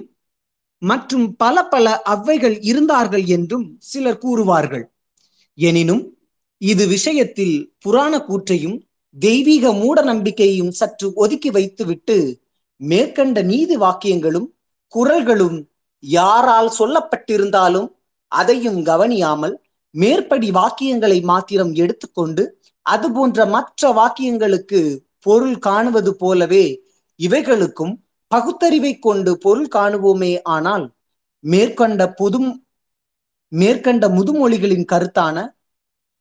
B: மற்றும் பல பல அவ்வைகள் இருந்தார்கள் என்றும் சிலர் கூறுவார்கள். எனினும் இது விஷயத்தில் புராண கூற்றையும் தெய்வீக மூட நம்பிக்கையையும் சற்று ஒதுக்கி வைத்துவிட்டு மேற்கண்ட நீதி வாக்கியங்களும் குரல்களும் யாரால் சொல்லப்பட்டிருந்தாலும் அதையும் கவனியாமல் மேற்படி வாக்கியங்களை மாத்திரம் எடுத்துக்கொண்டு அது போன்ற மற்ற வாக்கியங்களுக்கு பொருள் காணுவது போலவே இவைகளுக்கும் பகுத்தறிவை கொண்டு பொருள் காணுவோமே ஆனால் மேற்கண்ட புதும் மேற்கண்ட முதுமொழிகளின் கருத்தான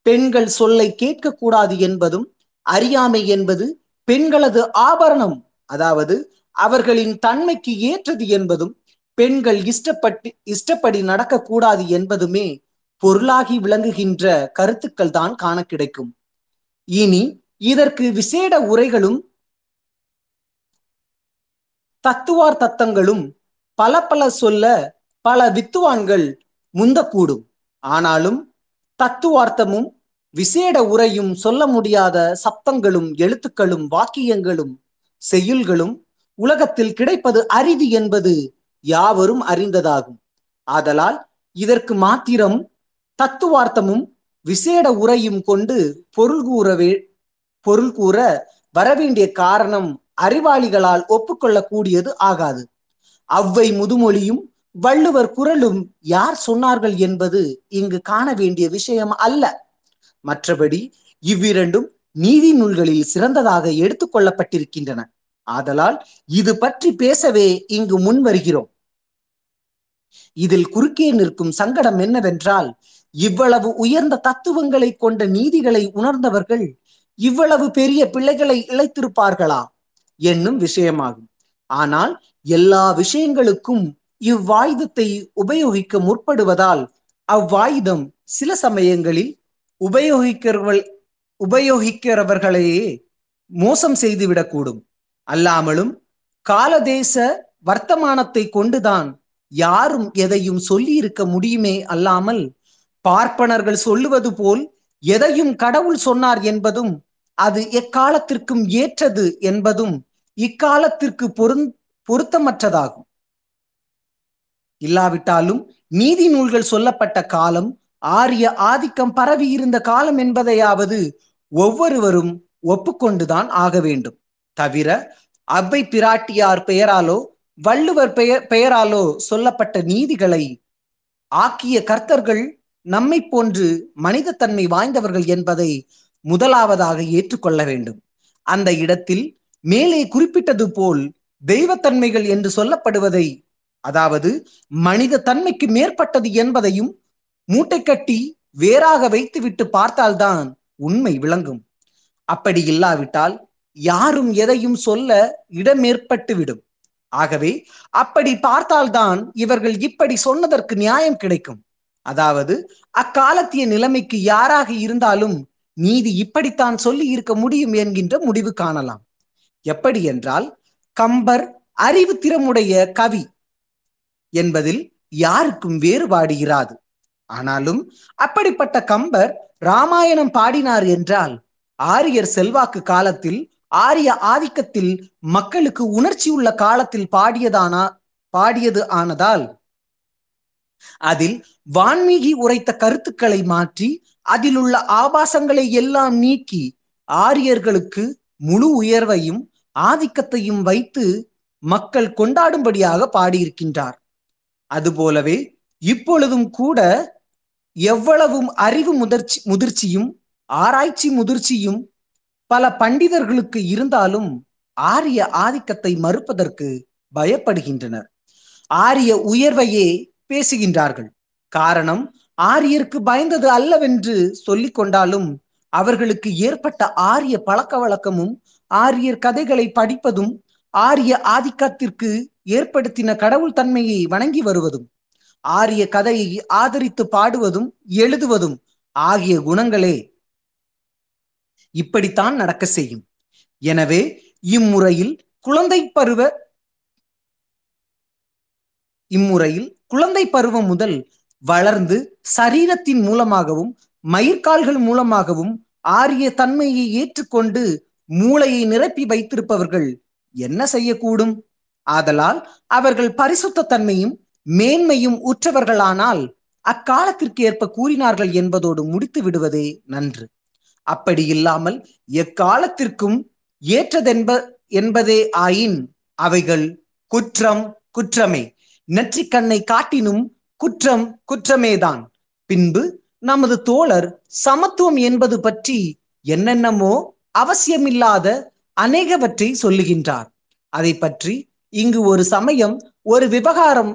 B: பெண்கள் சொல்லை கேட்கக்கூடாது என்பதும் அறியாமை என்பது பெண்களது ஆபரணம். அதாவது அவர்களின் தன்மைக்கு ஏற்றது என்பதும் பெண்கள் இஷ்டப்பட்டு இஷ்டப்படி நடக்கக்கூடாது என்பதுமே பொருளாகி விளங்குகின்ற கருத்துக்கள் தான் காண கிடைக்கும். இனி இதற்கு விசேட உரைகளும் தத்துவார் தத்தங்களும் பல பல சொல்ல பல வித்துவான்கள் முந்தக்கூடும். ஆனாலும் தத்துவார்த்தமும் விசேட உரையும் சொல்ல முடியாத சப்தங்களும் எழுத்துக்களும் வாக்கியங்களும் செய்யுள்களும் உலகத்தில் கிடைப்பது அரிது என்பது யாவரும் அறிந்ததாகும். ஆதலால் இதற்கு மாத்திரம் தத்துவார்த்தமும் விசேட உரையும் கொண்டு பொருள் கூறவே பொருள் கூற வரவேண்டிய காரணம் அறிவாளிகளால் ஒப்புக்கொள்ளக்கூடியது ஆகாது. அவ்வை முதுமொழியும் வள்ளுவர் குரலும் யார் சொன்னார்கள் என்பது இங்கு காண வேண்டிய விஷயம் அல்ல. மற்றபடி இவ்விரண்டும் நீதி நூல்களில் சிறந்ததாக எடுத்துக் கொள்ளப்பட்டிருக்கின்றன. ஆதலால் இது பற்றி பேசவே இங்கு முன் வருகிறோம் இதில் குறுக்கே நிற்கும் சங்கடம் என்னவென்றால் இவ்வளவு உயர்ந்த தத்துவங்களை கொண்ட நீதிகளை உணர்ந்தவர்கள் இவ்வளவு பெரிய பிள்ளைகளை இழைத்திருப்பார்களா? என்னும் விஷயமாகும். ஆனால் எல்லா விஷயங்களுக்கும் இவ்வாயுதத்தை உபயோகிக்க முற்படுவதால் அவ்வாயுதம் சில சமயங்களில் உபயோகிக்கிறவள் உபயோகிக்கிறவர்களையே மோசம் செய்துவிடக்கூடும். அல்லாமலும் காலதேச வர்த்தமானத்தை கொண்டுதான் யாரும் எதையும் சொல்லி இருக்க முடியுமே அல்லாமல் பார்ப்பனர்கள் சொல்லுவது போல் எதையும் கடவுள் சொன்னார் என்பதும் அது எக்காலத்திற்கும் ஏற்றது என்பதும் இக்காலத்திற்கு பொருந் பொருத்தமற்றதாகும். இல்லாவிட்டாலும் நீதி நூல்கள் சொல்லப்பட்ட காலம் ஆரிய ஆதிக்கம் பரவி இருந்த காலம் என்பதையாவது ஒவ்வொருவரும் ஒப்புக்கொண்டுதான் ஆக வேண்டும். தவிர அவ்வை பிராட்டியார் பெயராலோ வள்ளுவர் பெயர் பெயராலோ சொல்லப்பட்ட நீதிகளை ஆக்கிய கர்த்தர்கள் நம்மை போன்று மனிதத்தன்மை வாய்ந்தவர்கள் என்பதை முதலாவதாக ஏற்றுக்கொள்ள வேண்டும். அந்த இடத்தில் மேலே குறிப்பிட்டது போல் தெய்வத்தன்மைகள் என்று சொல்லப்படுவதை அதாவது மனித தன்மைக்கு மேற்பட்டது என்பதையும் மூட்டை கட்டி வேறாக வைத்துவிட்டு பார்த்தால்தான் உண்மை விளங்கும். அப்படி இல்லாவிட்டால் யாரும் எதையும் சொல்ல இடமேற்பட்டுவிடும் ஆகவே அப்படி பார்த்தால்தான் இவர்கள் இப்படி சொன்னதற்கு நியாயம் கிடைக்கும். அதாவது அக்காலத்திய நிலைமைக்கு யாராக இருந்தாலும் நீதி இப்படித்தான் சொல்லி இருக்க முடியும் என்கின்ற முடிவு காணலாம். எப்படி என்றால் கம்பர் அறிவு திறமுடைய கவி என்பதில் யாருக்கும் வேறுபாடு இராது. ஆனாலும் அப்படிப்பட்ட கம்பர் ராமாயணம் பாடினார் என்றால் ஆரியர் செல்வாக்கு காலத்தில் ஆரிய ஆதிக்கத்தில் மக்களுக்கு உணர்ச்சி உள்ள காலத்தில் பாடியதானா பாடியது ஆனதால் அதில் வான்மீகி உரைத்த கருத்துக்களை மாற்றி அதில் உள்ள ஆபாசங்களை எல்லாம் நீக்கி ஆரியர்களுக்கு முழு உயர்வையும் ஆதிக்கத்தையும் வைத்து மக்கள் கொண்டாடும்படியாக பாடியிருக்கின்றார். அதுபோலவே இப்பொழுதும் கூட எவ்வளவும் அறிவு முதிர்ச்சி முதிர்ச்சியும் ஆராய்ச்சி முதிர்ச்சியும் பல பண்டிதர்களுக்கு இருந்தாலும் ஆரிய ஆதிக்கத்தை மறுப்பதற்கு பயப்படுகின்றனர். ஆரிய உயர்வையே பேசுகின்றார்கள். காரணம் ஆரியருக்கு பயந்தது அல்லவென்று சொல்லிக் கொண்டாலும் அவர்களுக்கு ஏற்பட்ட ஆரிய பழக்க வழக்கமும் ஆரியர் கதைகளை படிப்பதும் ஆரிய ஆதிக்கத்திற்கு ஏற்படுத்தின கடவுள் தன்மையை வணங்கி வருவதும் ஆரிய கதையை ஆதரித்து பாடுவதும் எழுதுவதும் ஆகிய குணங்களே இப்படித்தான் நடக்க செய்யும். எனவே இம்முறையில் குழந்தை பருவ இம்முறையில் குழந்தை பருவம் முதல் வளர்ந்து சரீரத்தின் மூலமாகவும் மயிர்கால்கள் மூலமாகவும் ஆரிய தன்மையை ஏற்றுக்கொண்டு மூளையை நிரப்பி வைத்திருப்பவர்கள் என்ன செய்யக்கூடும்? ஆதலால் அவர்கள் பரிசுத்த தன்மையும் மேன்மையும் உற்றவர்களானால் அக்காலத்திற்கு ஏற்ப கூறினார்கள் என்பதோடு முடித்து விடுவதே நன்று. அப்படி இல்லாமல் எக்காலத்திற்கும் ஏற்றதென்ப என்பதே ஆயின் அவைகள் குற்றம் குற்றமே. நெற்றிக்கண்ணை காட்டினும் குற்றம் குற்றமேதான். பின்பு நமது தோழர் சமத்துவம் என்பது பற்றி என்னென்னமோ அவசியமில்லாத அநேகவற்றை சொல்லுகின்றார். அதை பற்றி இங்கு ஒரு சமயம் ஒரு விவகாரம்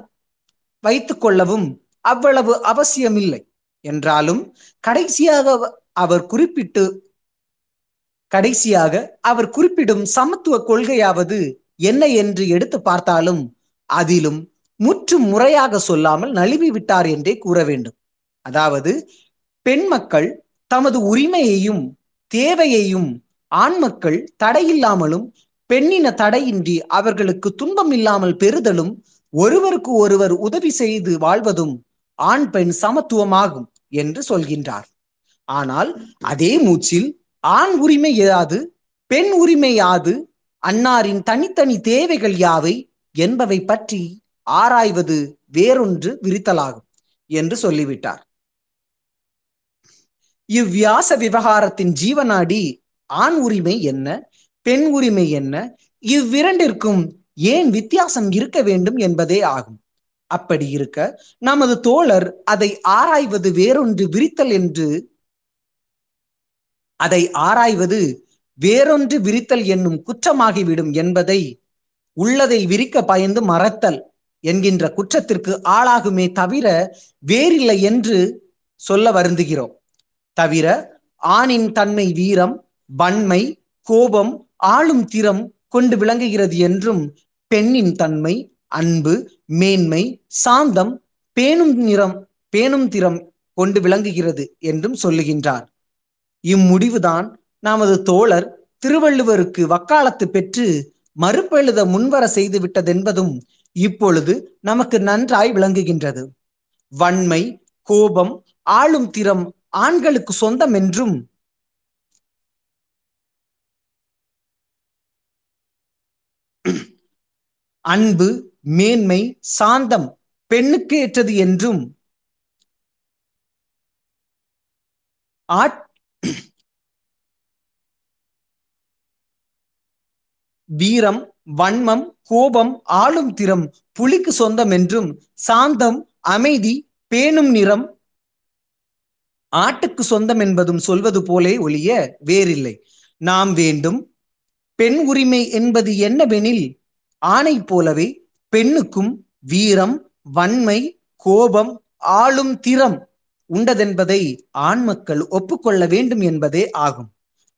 B: வைத்துக் கொள்ளவும் அவ்வளவு அவசியமில்லை. என்றாலும் கடைசியாக அவர் குறிப்பிட்டு கடைசியாக அவர் குறிப்பிடும் சமத்துவ கொள்கையாவது என்ன என்று எடுத்து பார்த்தாலும் அதிலும் முற்றும் முறையாக சொல்லாமல் நழுவி விட்டார் என்றே கூற வேண்டும். அதாவது பெண் மக்கள் தமது உரிமையையும் தேவையையும் ஆண் மக்கள் தடையில்லாமலும் பெண்ணின தடையின்றி அவர்களுக்கு துன்பம் இல்லாமல் பெறுதலும் ஒருவருக்கு ஒருவர் உதவி செய்து வாழ்வதும் ஆண் பெண் சமத்துவமாகும் என்று சொல்கின்றார். ஆனால் அதே மூச்சில் ஆண் உரிமை யாது பெண் உரிமை யாது அன்னாரின் தனித்தனி தேவைகள் யாவை என்பவை பற்றி ஆராய்வது வேறொன்று விரித்தலாகும் என்று சொல்லிவிட்டார். இவ்வியாச விவகாரத்தின் ஜீவனாடி ஆண் உரிமை என்ன பெண் உரிமை என்ன இவ்விரண்டிற்கும் ஏன் வித்தியாசம் இருக்க வேண்டும் என்பதே ஆகும். அப்படி இருக்க நமது தோழர் அதை ஆராய்வது வேறொன்று விரித்தல் என்று அதை ஆராய்வது வேறொன்று விரித்தல் என்னும் குற்றமாகிவிடும் என்பதை உள்ளதை விரிக்க பயந்து மறத்தல் என்கின்ற குற்றத்திற்கு ஆளாகுமே தவிர வேறில்லை என்று சொல்ல வருந்துகிறோம். தவிர ஆணின் தன்மை வீரம் வன்மை கோபம் ஆளும் திறம் கொண்டு விளங்குகிறது என்றும் பெண்ணின் தன்மை அன்பு மேன்மை சாந்தம் பேணும் நிறம் பேணும் திறம் கொண்டு விளங்குகிறது என்றும் சொல்லுகின்றார். இம்முடிவுதான் நமது தோழர் திருவள்ளுவருக்கு வக்காலத்து பெற்று மறுப்பெழுத முன்வர செய்து விட்டதென்பதும் இப்பொழுது நமக்கு நன்றாய் விளங்குகின்றது. வன்மை கோபம் ஆளும் திறம் ஆண்களுக்கு சொந்தம் என்றும் அன்பு மேன்மை சாந்தம் பெண்ணுக்கு ஏற்றது என்றும் ஆட் வீரம் வன்மம் கோபம் ஆளும் திறம் புலிக்கு சொந்தம் என்றும் சாந்தம் அமைதி பேணும் நிறம் ஆட்டுக்கு சொந்தம் என்பதும் சொல்வது போலே ஒழிய வேறில்லை. நாம் வேண்டும் பெண் உரிமை என்பது என்னவெனில் ஆணை போலவே பெண்ணுக்கும் வீரம் வன்மை கோபம் ஆளும் திறம் உண்டதென்பதை ஆண் மக்கள் ஒப்புக்கொள்ள வேண்டும் என்பதே ஆகும்.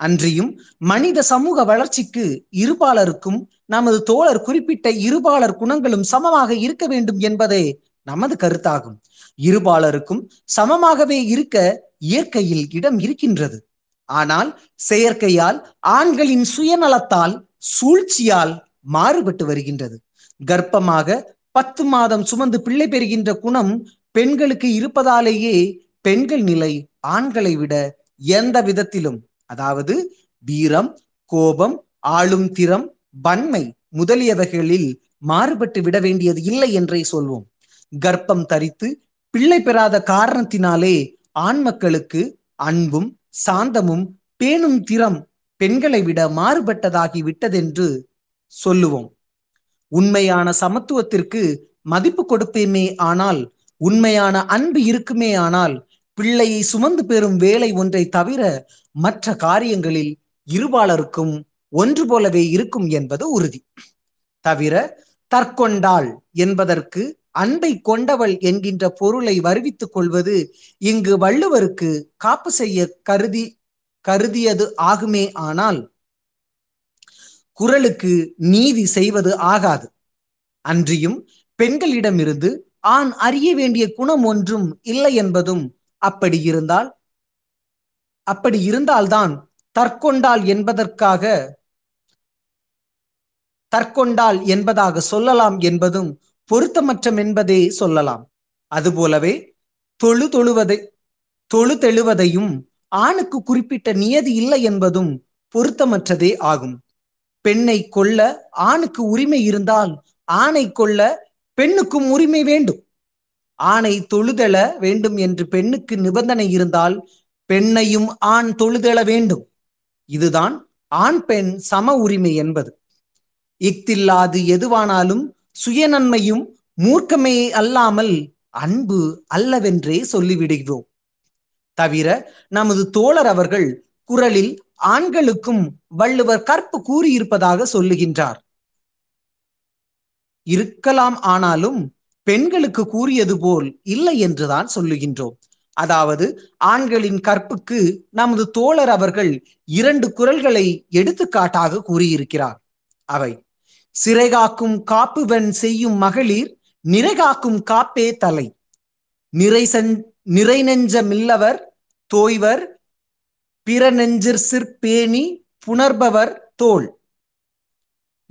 B: அன்றியும் மனித சமூக வளர்ச்சிக்கு இருபாலருக்கும் நமது தோழர் குறிப்பிட்ட இருபாலர் குணங்களும் சமமாக இருக்க வேண்டும் என்பதே நமது கருத்தாகும். இருபாலருக்கும் சமமாகவே இருக்க இயற்கையில் இடம் இருக்கின்றது. ஆனால் செயற்கையால் ஆண்களின் சுயநலத்தால் சூழ்ச்சியால் மாறுபட்டு வருகின்றது. கர்ப்பமாக பத்து மாதம் சுமந்து பிள்ளை பெறுகின்ற குணம் பெண்களுக்கு இருப்பதாலேயே பெண்கள் நிலை ஆண்களை விட எந்த விதத்திலும் அதாவது வீரம் கோபம் ஆளும் திறம் வன்மை முதலியவைகளில் மாறுபட்டு விட வேண்டியது இல்லை என்றே சொல்வோம். கர்ப்பம் தரித்து பிள்ளை பெறாத காரணத்தினாலே ஆண் மக்களுக்கு அன்பும் சாந்தமும் பேணும் திறம் பெண்களை விட மாறுபட்டதாகி விட்டதென்று சொல்லுவோம். உண்மையான சமத்துவத்திற்கு மதிப்பு கொடுப்பேமே ஆனால் உண்மையான அன்பு இருக்குமே ஆனால் பிள்ளையை சுமந்து பெறும் வேலை ஒன்றை தவிர மற்ற காரியங்களில் இருபாலருக்கும் ஒன்று போலவே இருக்கும் என்பது உறுதி. தவிர தற்கொண்டாள் என்பதற்கு அன்பை கொண்டவள் என்கின்ற பொருளை வருவித்துக் கொள்வது இங்கு வள்ளுவருக்கு காப்பு செய்ய கருதி கருதியது ஆகுமே ஆனால் குரலுக்கு நீதி செய்வது ஆகாது. அன்றியும் பெண்களிடமிருந்து ஆண் அறிய வேண்டிய குணம் ஒன்றும் இல்லை என்பதும் அப்படி இருந்தால் அப்படி இருந்தால்தான் தற்கொண்டால் என்பதற்காக தற்கொண்டால் என்பதாக சொல்லலாம் என்பதும் பொருத்தமற்றம் என்பதே சொல்லலாம். அதுபோலவே தொழு தொழுவதை தொழு தெழுவதையும் ஆணுக்கு குறிப்பிட்ட நியதி இல்லை என்பதும் பொருத்தமற்றதே ஆகும். பெண்ணை கொல்ல ஆணுக்கு உரிமை இருந்தால் ஆணை கொல்ல பெண்ணுக்கும் உரிமை வேண்டும். ஆணை தொழுதெழ வேண்டும் என்று பெண்ணுக்கு நிபந்தனை இருந்தால் பெண்ணையும் ஆண் தொழுதெழ வேண்டும். இதுதான் ஆண் பெண் சம உரிமை என்பது. இஃதில்லாது எதுவானாலும் சுயநன்மையும் மூர்க்கமே அல்லாமல் அன்பு அல்லவென்றே சொல்லிவிடுகிறோம். தவிர நமது தோழர் அவர்கள் குரலில் ஆண்களுக்கும் வள்ளுவர் கற்பு கூறியிருப்பதாக சொல்லுகின்றார். இருக்கலாம் ஆனாலும் பெண்களுக்கு கூறியது போல் இல்லை என்றுதான் சொல்லுகின்றோம். அதாவது ஆண்களின் கற்புக்கு நமது தோழர் அவர்கள் இரண்டு குரல்களை எடுத்துக்காட்டாக கூறியிருக்கிறார். அவை சிறைகாக்கும் காப்புவன் செய்யும் மகளிர் நிறைகாக்கும் காப்பே தலை. நிறை செஞ் நிறை நெஞ்சமில்லவர் தோய்வர் பிற நெஞ்சிற் சிற்பேணி புணர்பவர் தோல்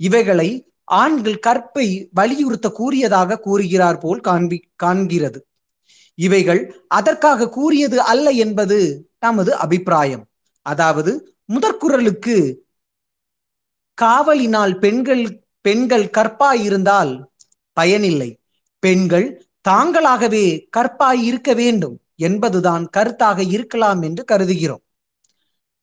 B: இவைகளை ஆண்கள் கற்பை வலியுறுத்த கூறியதாக கூறுகிறார் போல் காண்பி காண்கிறது. இவைகள் அதற்காக கூறியது அல்ல என்பது நமது அபிப்பிராயம். அதாவது முதற்குரலுக்கு காவலினால் பெண்கள் பெண்கள் கற்பாயிருந்தால் பயனில்லை. பெண்கள் தாங்களாகவே கற்பாய் இருக்க வேண்டும் என்பதுதான் கருத்தாக இருக்கலாம் என்று கருதுகிறோம்.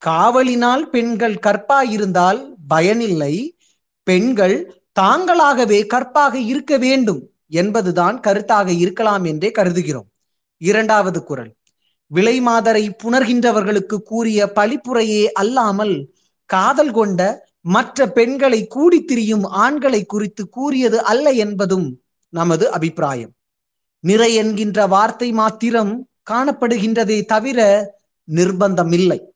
B: காவலினால் பெண்கள் கற்பாயிருந்தால் பயனில்லை. பெண்கள் தாங்களாகவே கற்பாக இருக்க வேண்டும் என்பதுதான் கருத்தாக இருக்கலாம் என்றே கருதுகிறோம். இரண்டாவது குரல். விலை மாதரை புணர்கின்றவர்களுக்கு கூறிய பழிப்புரையே அல்லாமல் காதல் கொண்ட மற்ற பெண்களை கூடி திரியும் ஆண்களை குறித்து கூறியது அல்ல என்பதும் நமது அபிப்பிராயம். நிறை என்கின்ற வார்த்தை மாத்திரம் காணப்படுகின்றதே தவிர நிர்பந்தம் இல்லை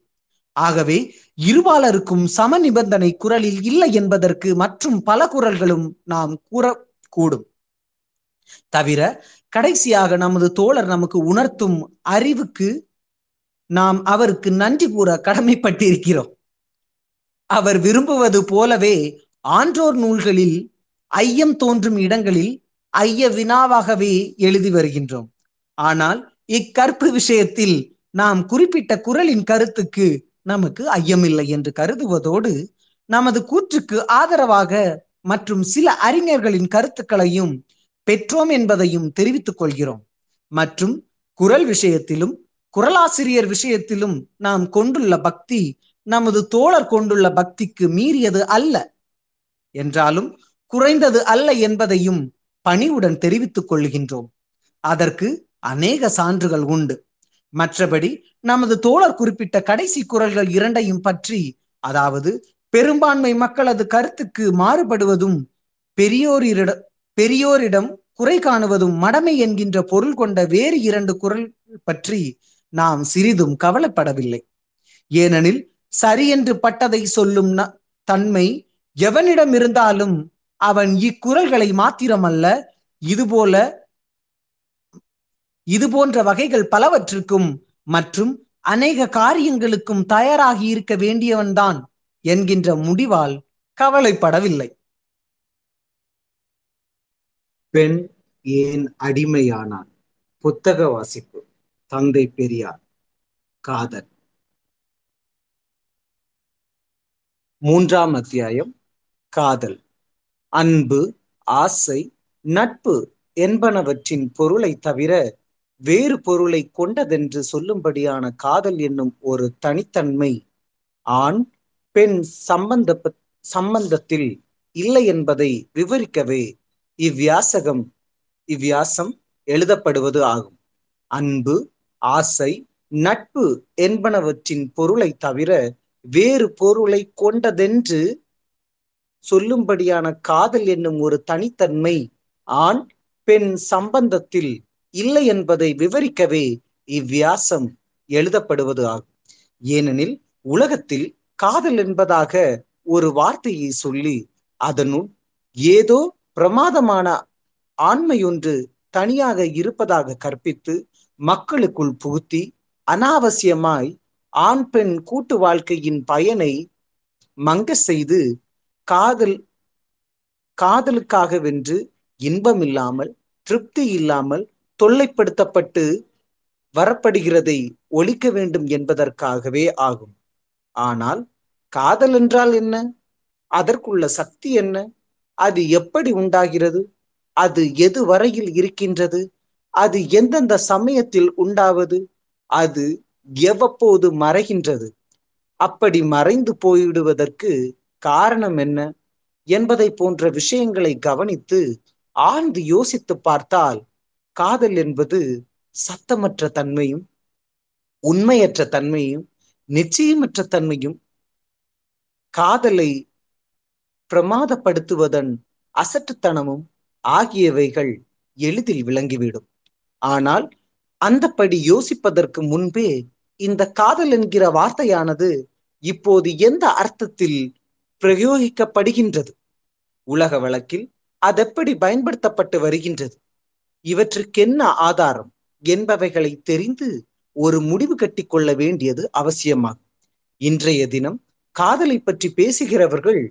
B: ஆகவே இருபாலருக்கும் சம நிபந்தனை குரலில் இல்லை என்பதற்கு மற்றும் பல குரல்களும் நாம் கூறக்கூடும். தவிர கடைசியாக நமது தோழர் நமக்கு உணர்த்தும் அறிவுக்கு நாம் அவருக்கு நன்றி கூற கடமைப்பட்டிருக்கிறோம். அவர் விரும்புவது போலவே ஆன்றோர் நூல்களில் ஐயம் தோன்றும் இடங்களில் ஐய வினாவாகவே எழுதி வருகின்றோம். ஆனால் இக்கற்பு விஷயத்தில் நாம் குறிப்பிட்ட குரலின் கருத்துக்கு நமக்கு ஐயமில்லை என்று கருதுவதோடு நமது கூற்றுக்கு ஆதரவாக மற்றும் சில அறிஞர்களின் கருத்துக்களையும் பெற்றோம் என்பதையும் தெரிவித்துக் கொள்கிறோம். மற்றும் குரல் விஷயத்திலும் குரலாசிரியர் விஷயத்திலும் நாம் கொண்டுள்ள பக்தி நமது தோழர் கொண்டுள்ள பக்திக்கு மீறியது அல்ல. என்றாலும் குறைந்தது அல்ல என்பதையும் பணிவுடன் தெரிவித்துக் கொள்கின்றோம். அதற்கு அநேக சான்றுகள் உண்டு. மற்றபடி நமது தோழர் குறிப்பிட்ட கடைசி குரல்கள் இரண்டையும் பற்றி அதாவது பெரும்பான்மை மக்களது கருத்துக்கு மாறுபடுவதும் பெரியோரிட பெரியோரிடம் குறை காணுவதும் மடமை என்கின்ற பொருள் கொண்ட வேறு இரண்டு குரல் பற்றி நாம் சிறிதும் கவலைப்படவில்லை. ஏனெனில் சரி என்று பட்டதை சொல்லும் தன்மை எவனிடம் இருந்தாலும் அவன் இக்குரல்களை மாத்திரமல்ல இதுபோல இது போன்ற வகைகள் பலவற்றுக்கும் மற்றும் அநேக காரியங்களுக்கும் தயாராகி இருக்க வேண்டியவன்தான் என்கின்ற முடிவால் கவலைப்படவில்லை. பெண் ஏன் அடிமையானான்? புத்தக வாசிப்பு. தந்தை பெரியார். காதல். மூன்றாம் அத்தியாயம். காதல். அன்பு ஆசை நட்பு என்பனவற்றின் பொருளை தவிர வேறு பொருளை கொண்டதென்று சொல்லும்படியான காதல் என்னும் ஒரு தனித்தன்மை ஆண் பெண் சம்பந்த சம்பந்தத்தில் இல்லை என்பதை விவரிக்கவே இவ்வியாசகம் இவ்வியாசம் எழுதப்படுவது ஆகும். அன்பு ஆசை நட்பு என்பனவற்றின் பொருளை தவிர வேறு பொருளை கொண்டதென்று சொல்லும்படியான காதல் என்னும் ஒரு தனித்தன்மை ஆண் பெண் சம்பந்தத்தில் இல்லை என்பதை விவரிக்கவே இவ்வியாசம் எழுதப்படுவது ஆகும். ஏனெனில் உலகத்தில் காதல் என்பதாக ஒரு வார்த்தையை சொல்லி அதனுள் ஏதோ பிரமாதமான ஆண்மையொன்று தனியாக இருப்பதாக கற்பித்து மக்களுக்குள் புகுத்தி அனாவசியமாய் ஆண் பெண் கூட்டு வாழ்க்கையின் பயனை மங்க செய்து காதல் காதலுக்காக வென்று இன்பம் இல்லாமல் திருப்தி இல்லாமல் தொல்லைப்படுத்தப்பட்டு வரப்படுகிறதை ஒழிக்க வேண்டும் என்பதற்காகவே ஆகும். ஆனால் காதல் என்றால் என்ன? அதற்குள்ள சக்தி என்ன? அது எப்படி உண்டாகிறது? அது எது வரையில் இருக்கின்றது? அது எந்தெந்த சமயத்தில் உண்டாவது? அது எவ்வப்போது மறைகின்றது? அப்படி மறைந்து போய்விடுவதற்கு காரணம் என்ன? என்பதை போன்ற விஷயங்களை கவனித்து ஆழ்ந்து யோசித்து பார்த்தால் காதல் என்பது சத்தமற்ற தன்மையும் உண்மையற்ற தன்மையும் நிச்சயமற்ற தன்மையும் காதலை பிரமாதப்படுத்துவதன் அசட்டுத்தனமும் ஆகியவைகள் எளிதில் விளங்கிவிடும். ஆனால் அந்தப்படி யோசிப்பதற்கு முன்பே இந்த காதல் என்கிற வார்த்தையானது இப்போது எந்த அர்த்தத்தில் பிரயோகிக்கப்படுகின்றது? உலக வழக்கில் அதெப்படி பயன்படுத்தப்பட்டு வருகின்றது? இவற்றுக்கென்ன ஆதாரம் என்பவைகளை தெரிந்து ஒரு முடிவு கட்டிக்கொள்ள வேண்டியது அவசியமாகும். இன்றைய தினம் காதலை பற்றி பேசுகிறவர்கள்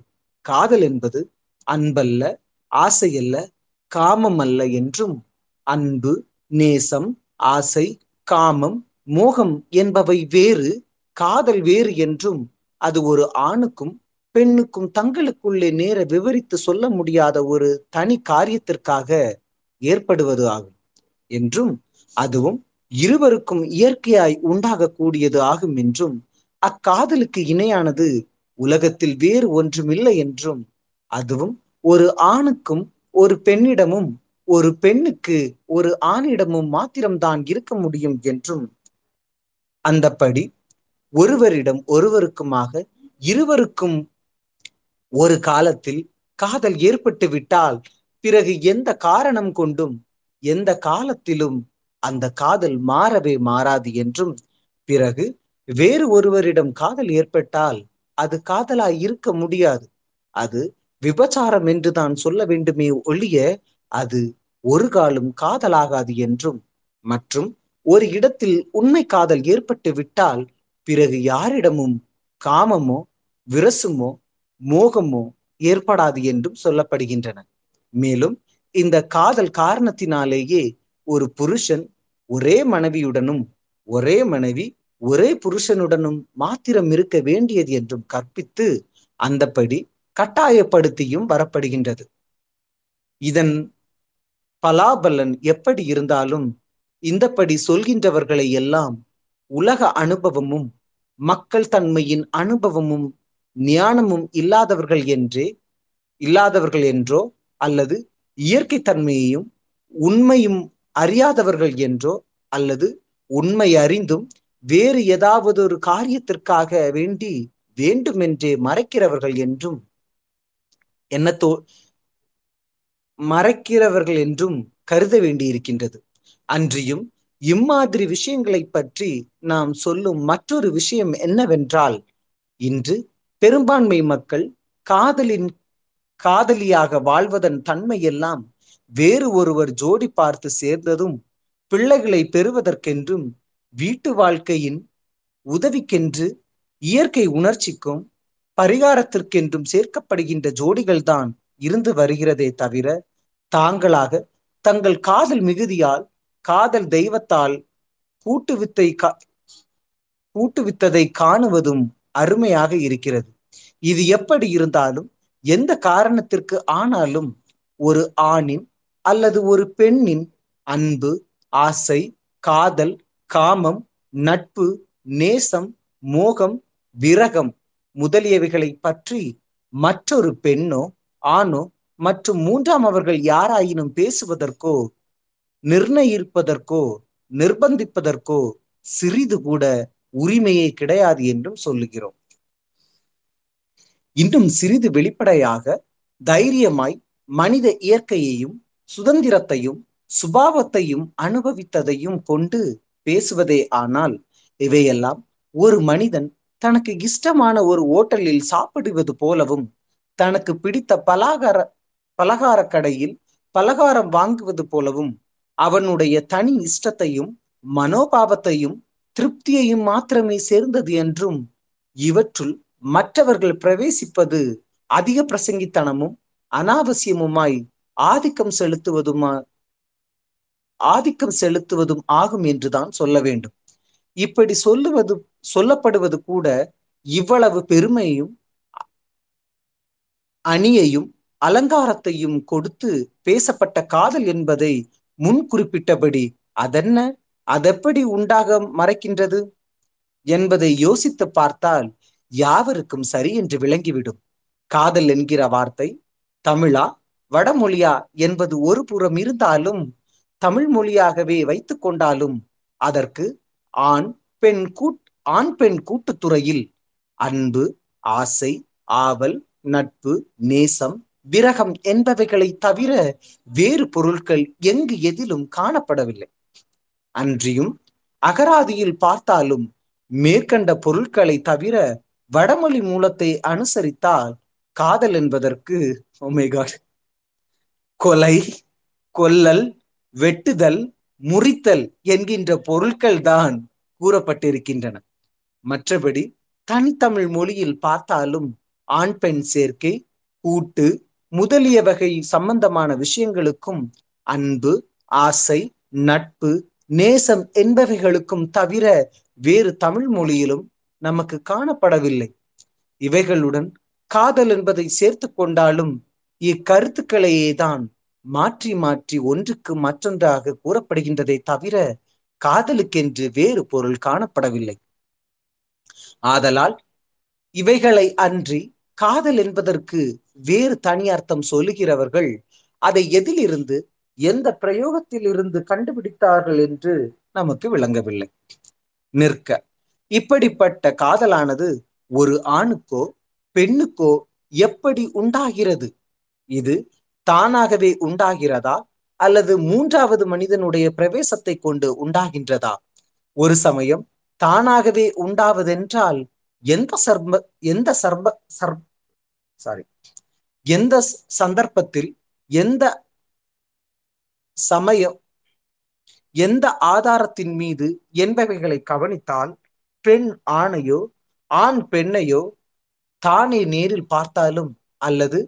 B: காதல் என்பது அன்பல்ல ஆசையல்ல காமம் அல்ல என்றும் அன்பு நேசம் ஆசை காமம் மோகம் என்பவை வேறு காதல் வேறு என்றும் அது ஒரு ஆணுக்கும் பெண்ணுக்கும் தங்களுக்குள்ளே நேர விவரித்து சொல்ல முடியாத ஒரு தனி காரியத்திற்காக ஏற்படுவது ஆகும் என்றும் அதுவும் இருவருக்கும் இயற்கையாய் உண்டாகக்கூடியது ஆகும் என்றும் அக்காதலுக்கு இணையானது உலகத்தில் வேறு ஒன்றுமில்லை என்றும் அதுவும் ஒரு ஆணுக்கும் ஒரு பெண்ணிடமும் ஒரு பெண்ணுக்கு ஒரு ஆணிடமும் மாத்திரம்தான் இருக்க முடியும் என்றும். அந்தப்படி ஒருவரிடம் ஒருவருக்குமாக இருவருக்கும் ஒரு காலத்தில் காதல் ஏற்பட்டு விட்டால் பிறகு எந்த காரணம் கொண்டும் எந்த காலத்திலும் அந்த காதல் மாறவே மாறாது என்றும் பிறகு வேறு ஒருவரிடம் காதல் ஏற்பட்டால் அது காதலாய் இருக்க முடியாது. அது விபச்சாரம் என்று தான் சொல்ல வேண்டுமே ஒழிய அது ஒரு காலம் காதலாகாது என்றும் மற்றும் ஒரு இடத்தில் உண்மை காதல் ஏற்பட்டு விட்டால் பிறகு யாரிடமும் காமமோ விரசுமோ மோகமோ ஏற்படாது என்றும் சொல்லப்படுகின்றன. மேலும் இந்த காதல் காரணத்தினாலேயே ஒரு புருஷன் ஒரே மனைவியுடனும் ஒரே மனைவி ஒரே புருஷனுடனும் மாத்திரம் இருக்க வேண்டியது என்றும் கற்பித்து அந்தப்படி கட்டாயப்படுத்தியும் வரப்படுகின்றது. இதன் பலாபலன் எப்படி இருந்தாலும் இந்தப்படி சொல்கின்றவர்களை எல்லாம் உலக அனுபவமும் மக்கள் தன்மையின் அனுபவமும் ஞானமும் இல்லாதவர்கள் என்றே இல்லாதவர்கள் என்றோ அல்லது இயற்கை தன்மையையும் உண்மையும் அறியாதவர்கள் என்றோ அல்லது உண்மை அறிந்தும் வேறு ஏதாவது ஒரு காரியத்திற்காக வேண்டி வேண்டுமென்றே மறைக்கிறவர்கள் என்றும் என்னத்தோ மறைக்கிறவர்கள் என்றும் கருத வேண்டியிருக்கின்றது. அன்றியும் இம்மாதிரி விஷயங்களை பற்றி நாம் சொல்லும் மற்றொரு விஷயம் என்னவென்றால் இன்று பெரும்பான்மை மக்கள் காதலின் காதலியாக வாழ்வதன் தன்மையெல்லாம் வேறு ஒருவர் ஜோடி பார்த்து சேர்ந்ததும் பிள்ளைகளை பெறுவதற்கென்றும் வீட்டு வாழ்க்கையின் உதவிக்கென்று இயற்கை உணர்ச்சிக்கும் பரிகாரத்திற்கென்றும் சேர்க்கப்படுகின்ற ஜோடிகள்தான் இருந்து வருகிறதே தவிர தாங்களாக தங்கள் காதல் மிகுதியால் காதல் தெய்வத்தால் கூட்டுவித்தை கா- கூட்டுவித்ததை காணுவதும் அருமையாக இருக்கிறது. இது எப்படி இருந்தாலும் எந்த காரணத்திற்கு ஆனாலும் ஒரு ஆணின் அல்லது ஒரு பெண்ணின் அன்பு ஆசை காதல் காமம் நட்பு நேசம் மோகம் விரகம் முதலியவைகளை பற்றி மற்றொரு பெண்ணோ ஆணோ மற்றும் மூன்றாம் அவர்கள் யாராயினும் பேசுவதற்கோ நிர்ணயிப்பதற்கோ நிர்பந்திப்பதற்கோ சிறிது கூட உரிமையே கிடையாது என்றும் சொல்லுகிறோம். இன்னும் சிறிது வெளிப்படையாக தைரியமாய் மனித இயற்கையையும் சுதந்திரத்தையும் சுபாவத்தையும் அனுபவித்ததையும் கொண்டு பேசுவதே ஆனால் இவையெல்லாம் ஒரு மனிதன் தனக்கு இஷ்டமான ஒரு ஓட்டலில் சாப்பிடுவது போலவும் தனக்கு பிடித்த பலகார பலகார கடையில் பலகாரம் வாங்குவது போலவும் அவனுடைய தனி இஷ்டத்தையும் மனோபாவத்தையும் திருப்தியையும் மாத்திரமே சேர்ந்தது என்றும் இவற்றுள் மற்றவர்கள் பிரவேசிப்பது அதிக பிரசங்கித்தனமும் அனாவசியமுமாய் ஆதிக்கம் செலுத்துவதுமா ஆதிக்கம் செலுத்துவதும் ஆகும் என்றுதான் சொல்ல வேண்டும். இப்படி சொல்லுவது சொல்லப்படுவது கூட இவ்வளவு பெருமையும் அணியையும் அலங்காரத்தையும் கொடுத்து பேசப்பட்ட காதல் என்பதை முன் குறிப்பிட்டபடி அதென்ன அதெப்படி உண்டாக மறைக்கின்றது என்பதை யோசித்து பார்த்தால் யாவருக்கும் சரி என்று விளங்கிவிடும். காதல் என்கிற வார்த்தை தமிழா வடமொழியா என்பது ஒரு புறம் இருந்தாலும் தமிழ் மொழியாகவே வைத்து கொண்டாலும் அதற்கு ஆண் பெண் கூட் ஆண் பெண் கூட்டுத்துறையில் அன்பு ஆசை ஆவல் நட்பு நேசம் விரகம் என்பவைகளை தவிர வேறு பொருட்கள் எங்கு எதிலும் காணப்படவில்லை. அன்றியும் அகராதியில் பார்த்தாலும் மேற்கண்ட பொருட்களை தவிர வடமொழி மூலத்தை அனுசரித்தால் காதல் என்பதற்கு ஒமேகாட் கொலை கொல்லல் வெட்டுதல் முறித்தல் என்கின்ற பொருட்கள் தான் கூறப்பட்டிருக்கின்றன. மற்றபடி தனித்தமிழ் மொழியில் பார்த்தாலும் ஆண் பெண் சேர்க்கை கூட்டு முதலிய வகை சம்பந்தமான விஷயங்களுக்கும் அன்பு ஆசை நட்பு நேசம் என்பவைகளுக்கும் தவிர வேறு தமிழ் மொழியிலும் நமக்கு காணப்படவில்லை. இவைகளுடன் காதல் என்பதை சேர்த்து கொண்டாலும் இக்கருத்துக்களையே தான் மாற்றி மாற்றி ஒன்றுக்கு மற்றொன்றாக கூறப்படுகின்றதை தவிர காதலுக்கென்று வேறு பொருள் காணப்படவில்லை. ஆதலால் இவைகளை அன்றி காதல் என்பதற்கு வேறு தனி அர்த்தம் சொல்லுகிறவர்கள் அதை எதிலிருந்து எந்த பிரயோகத்தில் இருந்து கண்டுபிடித்தார்கள் என்று நமக்கு விளங்கவில்லை. நிற்க. இப்படிப்பட்ட காதலானது ஒரு ஆணுக்கோ பெண்ணுக்கோ எப்படி உண்டாகிறது? இது தானாகவே உண்டாகிறதா? அல்லது மூன்றாவது மனிதனுடைய பிரவேசத்தை கொண்டு உண்டாகின்றதா? ஒரு சமயம் தானாகவே உண்டாவதென்றால் எந்த சர்ம எந்த சர்ப சர் சாரி எந்த சந்தர்ப்பத்தில் எந்த சமயம் எந்த ஆதாரத்தின் மீது என்பவைகளை கவனித்தால் பெண் ஆணையோ ஆண் பெண்ணையோ தானே நேரில் பார்த்தாலும் அல்லது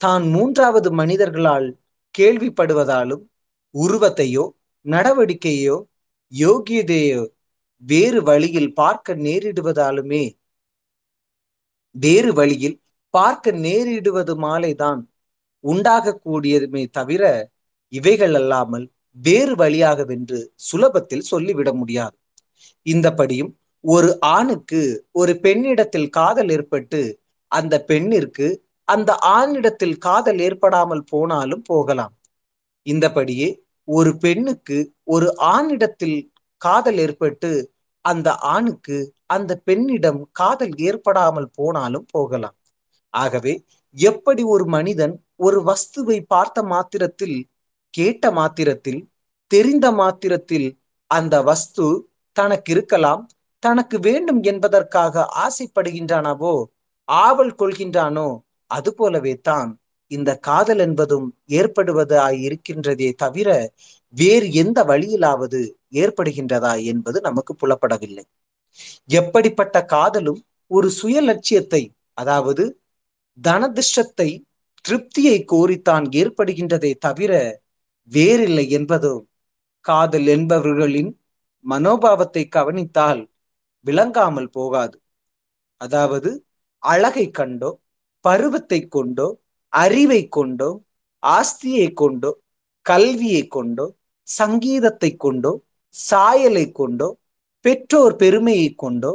B: தான் மூன்றாவது மனிதர்களால் கேள்விப்படுவதாலும் உருவத்தையோ நடவடிக்கையோ யோகியதையோ வேறு வழியில் பார்க்க நேரிடுவதாலுமே வேறு வழியில் பார்க்க நேரிடுவது மாலைதான் உண்டாகக்கூடியதுமே தவிர இவைகள் அல்லாமல் வேறு வழியாகவென்று சுலபத்தில் சொல்லிவிட முடியாது. இந்தபடியும் ஒரு ஆணுக்கு ஒரு பெண்ணிடத்தில் காதல் ஏற்பட்டு அந்த பெண்ணிற்கு அந்த ஆணிடத்தில் காதல் ஏற்படாமல் போனாலும் போகலாம். இந்தபடியே ஒரு பெண்ணுக்கு ஒரு ஆணிடத்தில் காதல் ஏற்பட்டு அந்த ஆணுக்கு அந்த பெண்ணிடம் காதல் ஏற்படாமல் போனாலும் போகலாம். ஆகவே எப்படி ஒரு மனிதன் ஒரு வஸ்துவை பார்த்த மாத்திரத்தில் கேட்ட மாத்திரத்தில் தெரிந்த மாத்திரத்தில் அந்த வஸ்து தனக்கு இருக்கலாம் தனக்கு வேண்டும் என்பதற்காக ஆசைப்படுகின்றானவோ ஆவல் கொள்கின்றானோ அது போலவே தான் இந்த காதல் என்பதும் ஏற்படுவதாய் இருக்கின்றதே தவிர வேறு எந்த வழியிலாவது ஏற்படுகின்றதா என்பது நமக்கு புலப்படவில்லை. எப்படிப்பட்ட காதலும் ஒரு சுய லட்சியத்தை அதாவது தனதிஷ்டத்தை திருப்தியை கோரித்தான் ஏற்படுகின்றதே தவிர வேறில்லை என்பதும் காதல் என்பவர்களின் மனோபாவத்தை கவனித்தால் விளங்காமல் போகாது. அதாவது அழகை கண்டோ பருவத்தை கொண்டோ அறிவை கொண்டோ ஆஸ்தியை கொண்டோ கல்வியை கொண்டோ சங்கீதத்தை கொண்டோ சாயலை கொண்டோ பெற்றோர் பெருமையை கொண்டோ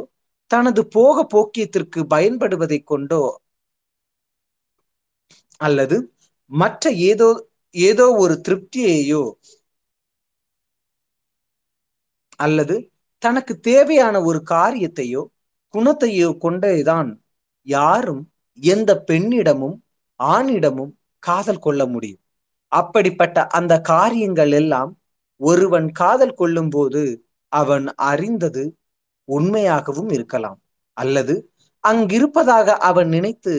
B: தனது போக போக்கியத்திற்கு பயன்படுவதை கொண்டோ அல்லது மற்ற ஏதோ ஏதோ ஒரு திருப்தியையோ அல்லது தனக்கு தேவையான ஒரு காரியத்தையோ குணத்தையோ கொண்டேதான் யாரும் எந்த பெண்ணிடமும் ஆணிடமும் காதல் கொள்ள முடியும். அப்படிப்பட்ட அந்த காரியங்கள் எல்லாம் ஒருவன் காதல் கொள்ளும் போது அவன் அறிந்தது உண்மையாகவும் இருக்கலாம். அல்லது அங்கிருப்பதாக அவன் நினைத்து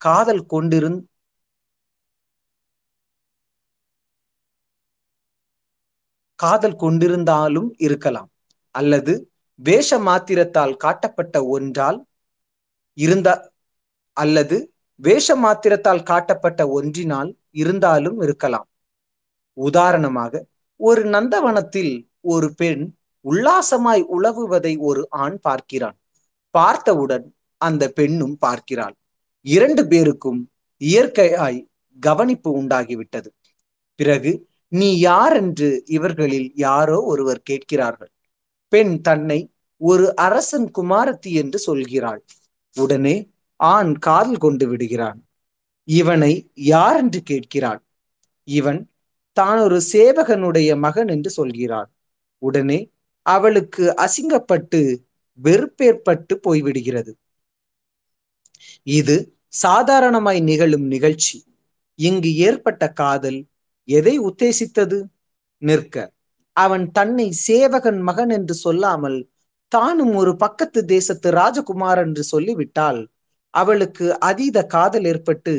B: காதல் கொண்டிருந் காதல் கொண்டிருந்தாலும் இருக்கலாம். அல்லது வேஷ மாத்திரத்தால் காட்டப்பட்ட ஒன்றால் இருந்த அல்லது வேஷ மாத்திரத்தால் காட்டப்பட்ட ஒன்றினால் இருந்தாலும் இருக்கலாம். உதாரணமாக ஒரு நந்தவனத்தில் ஒரு பெண் உல்லாசமாய் உழவுவதை ஒரு ஆண் பார்க்கிறான் பார்த்தவுடன் அந்த பெண்ணும் பார்க்கிறாள். இரண்டு பேருக்கும் இயற்கையாய் கவனிப்பு உண்டாகிவிட்டது. பிறகு நீ யார்? என்று இவர்களில் யாரோ ஒருவர் கேட்கிறார்கள். பெண் தன்னை ஒரு அரசன் குமாரத்தி என்று சொல்கிறாள். உடனே ஆண் காதல் கொண்டு விடுகிறான். இவனை யார் என்று கேட்கிறாள். இவன் தான் ஒரு சேவகனுடைய மகன் என்று சொல்கிறான் உடனே அவளுக்கு அசிங்கப்பட்டு வெறுப்பேற்பட்டு போய்விடுகிறது. இது சாதாரணமாய் நிகழும் நிகழ்ச்சி. இங்கு ஏற்பட்ட காதல் எதை உத்தேசித்தது? நிற்க. அவன் தன்னை சேவகன் மகன் என்று சொல்லாமல் தானும் ஒரு பக்கத்து தேசத்து ராஜகுமார் என்று சொல்லிவிட்டால் அவளுக்கு அதீத காதல் ஏற்பட்டு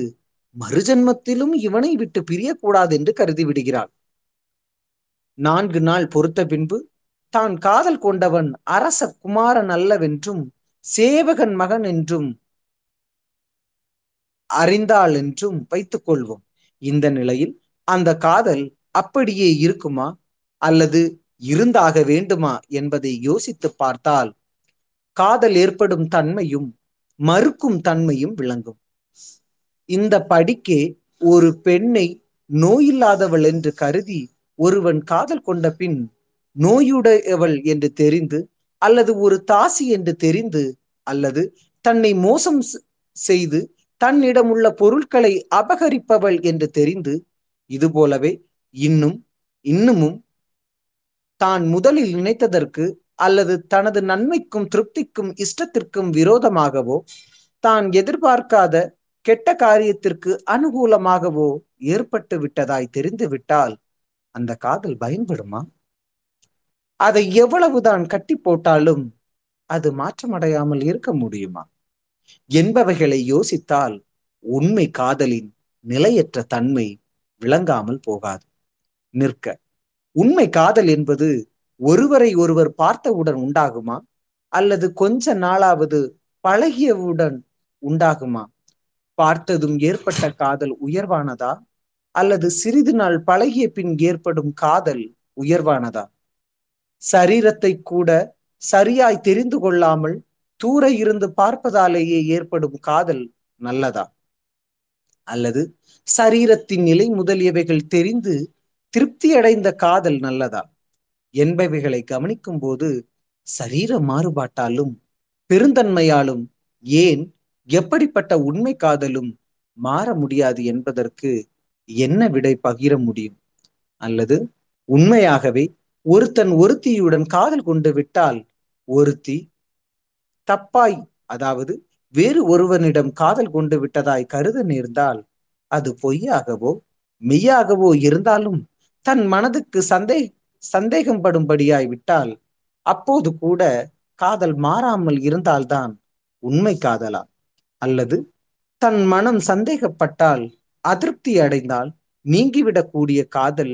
B: மறுஜன்மத்திலும் இவனை விட்டு பிரியக்கூடாது என்று கருதி விடுகிறாள் நான்கு நாள் பொறுத்த பின்பு தான் காதல் கொண்டவன் அரச குமாரன் அல்லவென்றும் சேவகன் மகன் என்றும் அறிந்தாள் என்றும் வைத்துக் கொள்வோம் இந்த நிலையில் அந்த காதல் அப்படியே இருக்குமா? அல்லது இருந்தாக வேண்டுமா என்பதை யோசித்து பார்த்தால் காதல் ஏற்படும் தன்மையும் மறுக்கும் தன்மையும் விளங்கும். இந்த படிக்கே ஒரு பெண்ணை நோயில்லாதவள் என்று கருதி ஒருவன் காதல் கொண்ட பின் நோயுடையவள் என்று தெரிந்து அல்லது ஒரு தாசி என்று தெரிந்து அல்லது தன்னை மோசம் செய்து தன்னிடம் உள்ள பொருட்களை அபகரிப்பவள் என்று தெரிந்து இது போலவே இன்னும் இன்னமும் தான் முதலில் நினைத்ததற்கு அல்லது தனது நன்மைக்கும் திருப்திக்கும் இஷ்டத்திற்கும் விரோதமாகவோ தான் எதிர்பார்க்காத கெட்ட காரியத்திற்கு அனுகூலமாகவோ ஏற்பட்டு விட்டதாய் தெரிந்துவிட்டால் அந்த காதல் பயன்படுமா? அதை எவ்வளவுதான் கட்டி போட்டாலும் அது மாற்றமடையாமல் இருக்க முடியுமா? என்பவைகளை யோசித்தால் உண்மை காதலின் நிலையற்ற தன்மை விளங்காமல் போகாது. நிற்க உண்மை காதல் என்பது ஒருவரை ஒருவர் பார்த்தவுடன் உண்டாகுமா? அல்லது கொஞ்ச நாளாவது பழகியவுடன் உண்டாகுமா? பார்த்ததும் ஏற்பட்ட காதல் உயர்வானதா? அல்லது சிறிது நாள் பழகிய பின் ஏற்படும் காதல் உயர்வானதா? சரீரத்தை கூட சரியாய் தெரிந்து கொள்ளாமல் தூர இருந்து பார்ப்பதாலேயே ஏற்படும் காதல் நல்லதா? அல்லது சரீரத்தின் நிலை முதலியவைகள் தெரிந்து திருப்தி அடைந்த காதல் நல்லதா? என்பவைகளை கவனிக்கும் போது சரீர மாறுபாட்டாலும் பெருந்தன்மையாலும் ஏன் எப்படிப்பட்ட உண்மை காதலும் மாற முடியாது என்பதற்கு என்ன விடை பகிர முடியும்? அல்லது உண்மையாகவே ஒருத்தன் ஒருத்தியுடன் காதல் கொண்டு விட்டால் ஒருத்தி தப்பாய் அதாவது வேறு ஒருவனிடம் காதல் கொண்டு விட்டதாய் கருத நேர்ந்தால் அது பொய்யாகவோ மெய்யாகவோ இருந்தாலும் தன் மனதுக்கு சந்தே சந்தேகம் படும்படியாய் விட்டால் அப்போது கூட காதல் மாறாமல் இருந்தால்தான் உண்மை காதலா? அல்லது தன் மனம் சந்தேகப்பட்டால் அதிருப்தி அடைந்தால் நீங்கிவிடக்கூடிய காதல்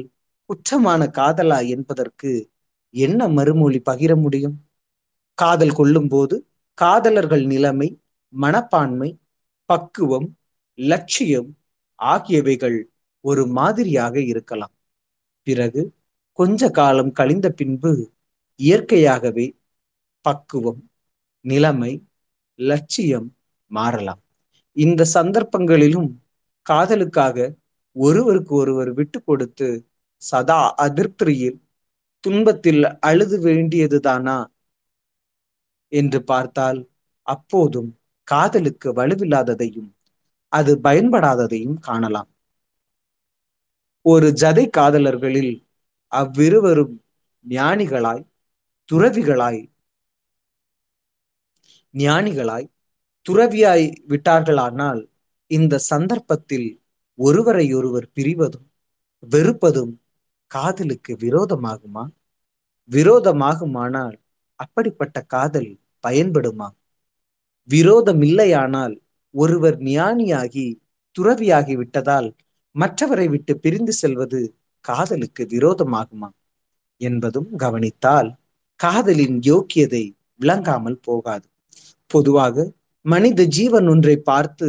B: குற்றமான காதலா என்பதற்கு என்ன மறுமொழி பகிர முடியும்? காதல் கொள்ளும் போது காதலர்கள் நிலைமை மனப்பான்மை பக்குவம் லட்சியம் ஆகியவைகள் ஒரு மாதிரியாக இருக்கலாம். பிறகு கொஞ்ச காலம் கழிந்த பின்பு இயற்கையாகவே பக்குவம் நிலைமை லட்சியம் மாறலாம். இந்த சந்தர்ப்பங்களிலும் காதலுக்காக ஒருவருக்கு ஒருவர் விட்டு கொடுத்து சதா அதிருப்தியில் துன்பத்தில் அழுது வேண்டியதுதானா? என்று பார்த்தால் அப்போதும் காதலுக்கு வலுவில்லாததையும் அது பயன்படாததையும் காணலாம். ஒரு ஜதை காதலர்களில் அவ்விருவரும் ஞானிகளாய் துறவிகளாய் ஞானிகளாய் துறவியாய் விட்டார்களானால் இந்த சந்தர்ப்பத்தில் ஒருவரை ஒருவர் பிரிவதும் வெறுப்பதும் காதலுக்கு விரோதமாகுமா? விரோதமாகுமானால் அப்படிப்பட்ட காதல் பயன்படுமா? விரோதம் இல்லையானால் ஒருவர் ஞானியாகி துறவியாகி விட்டதால் மற்றவரை விட்டு பிரிந்து செல்வது காதலுக்கு விரோதமாகுமா என்பதும் கவனித்தால் காதலின் யோக்கியதை விளங்காமல் போகாது. பொதுவாக மனித ஜீவன் ஒன்றை பார்த்து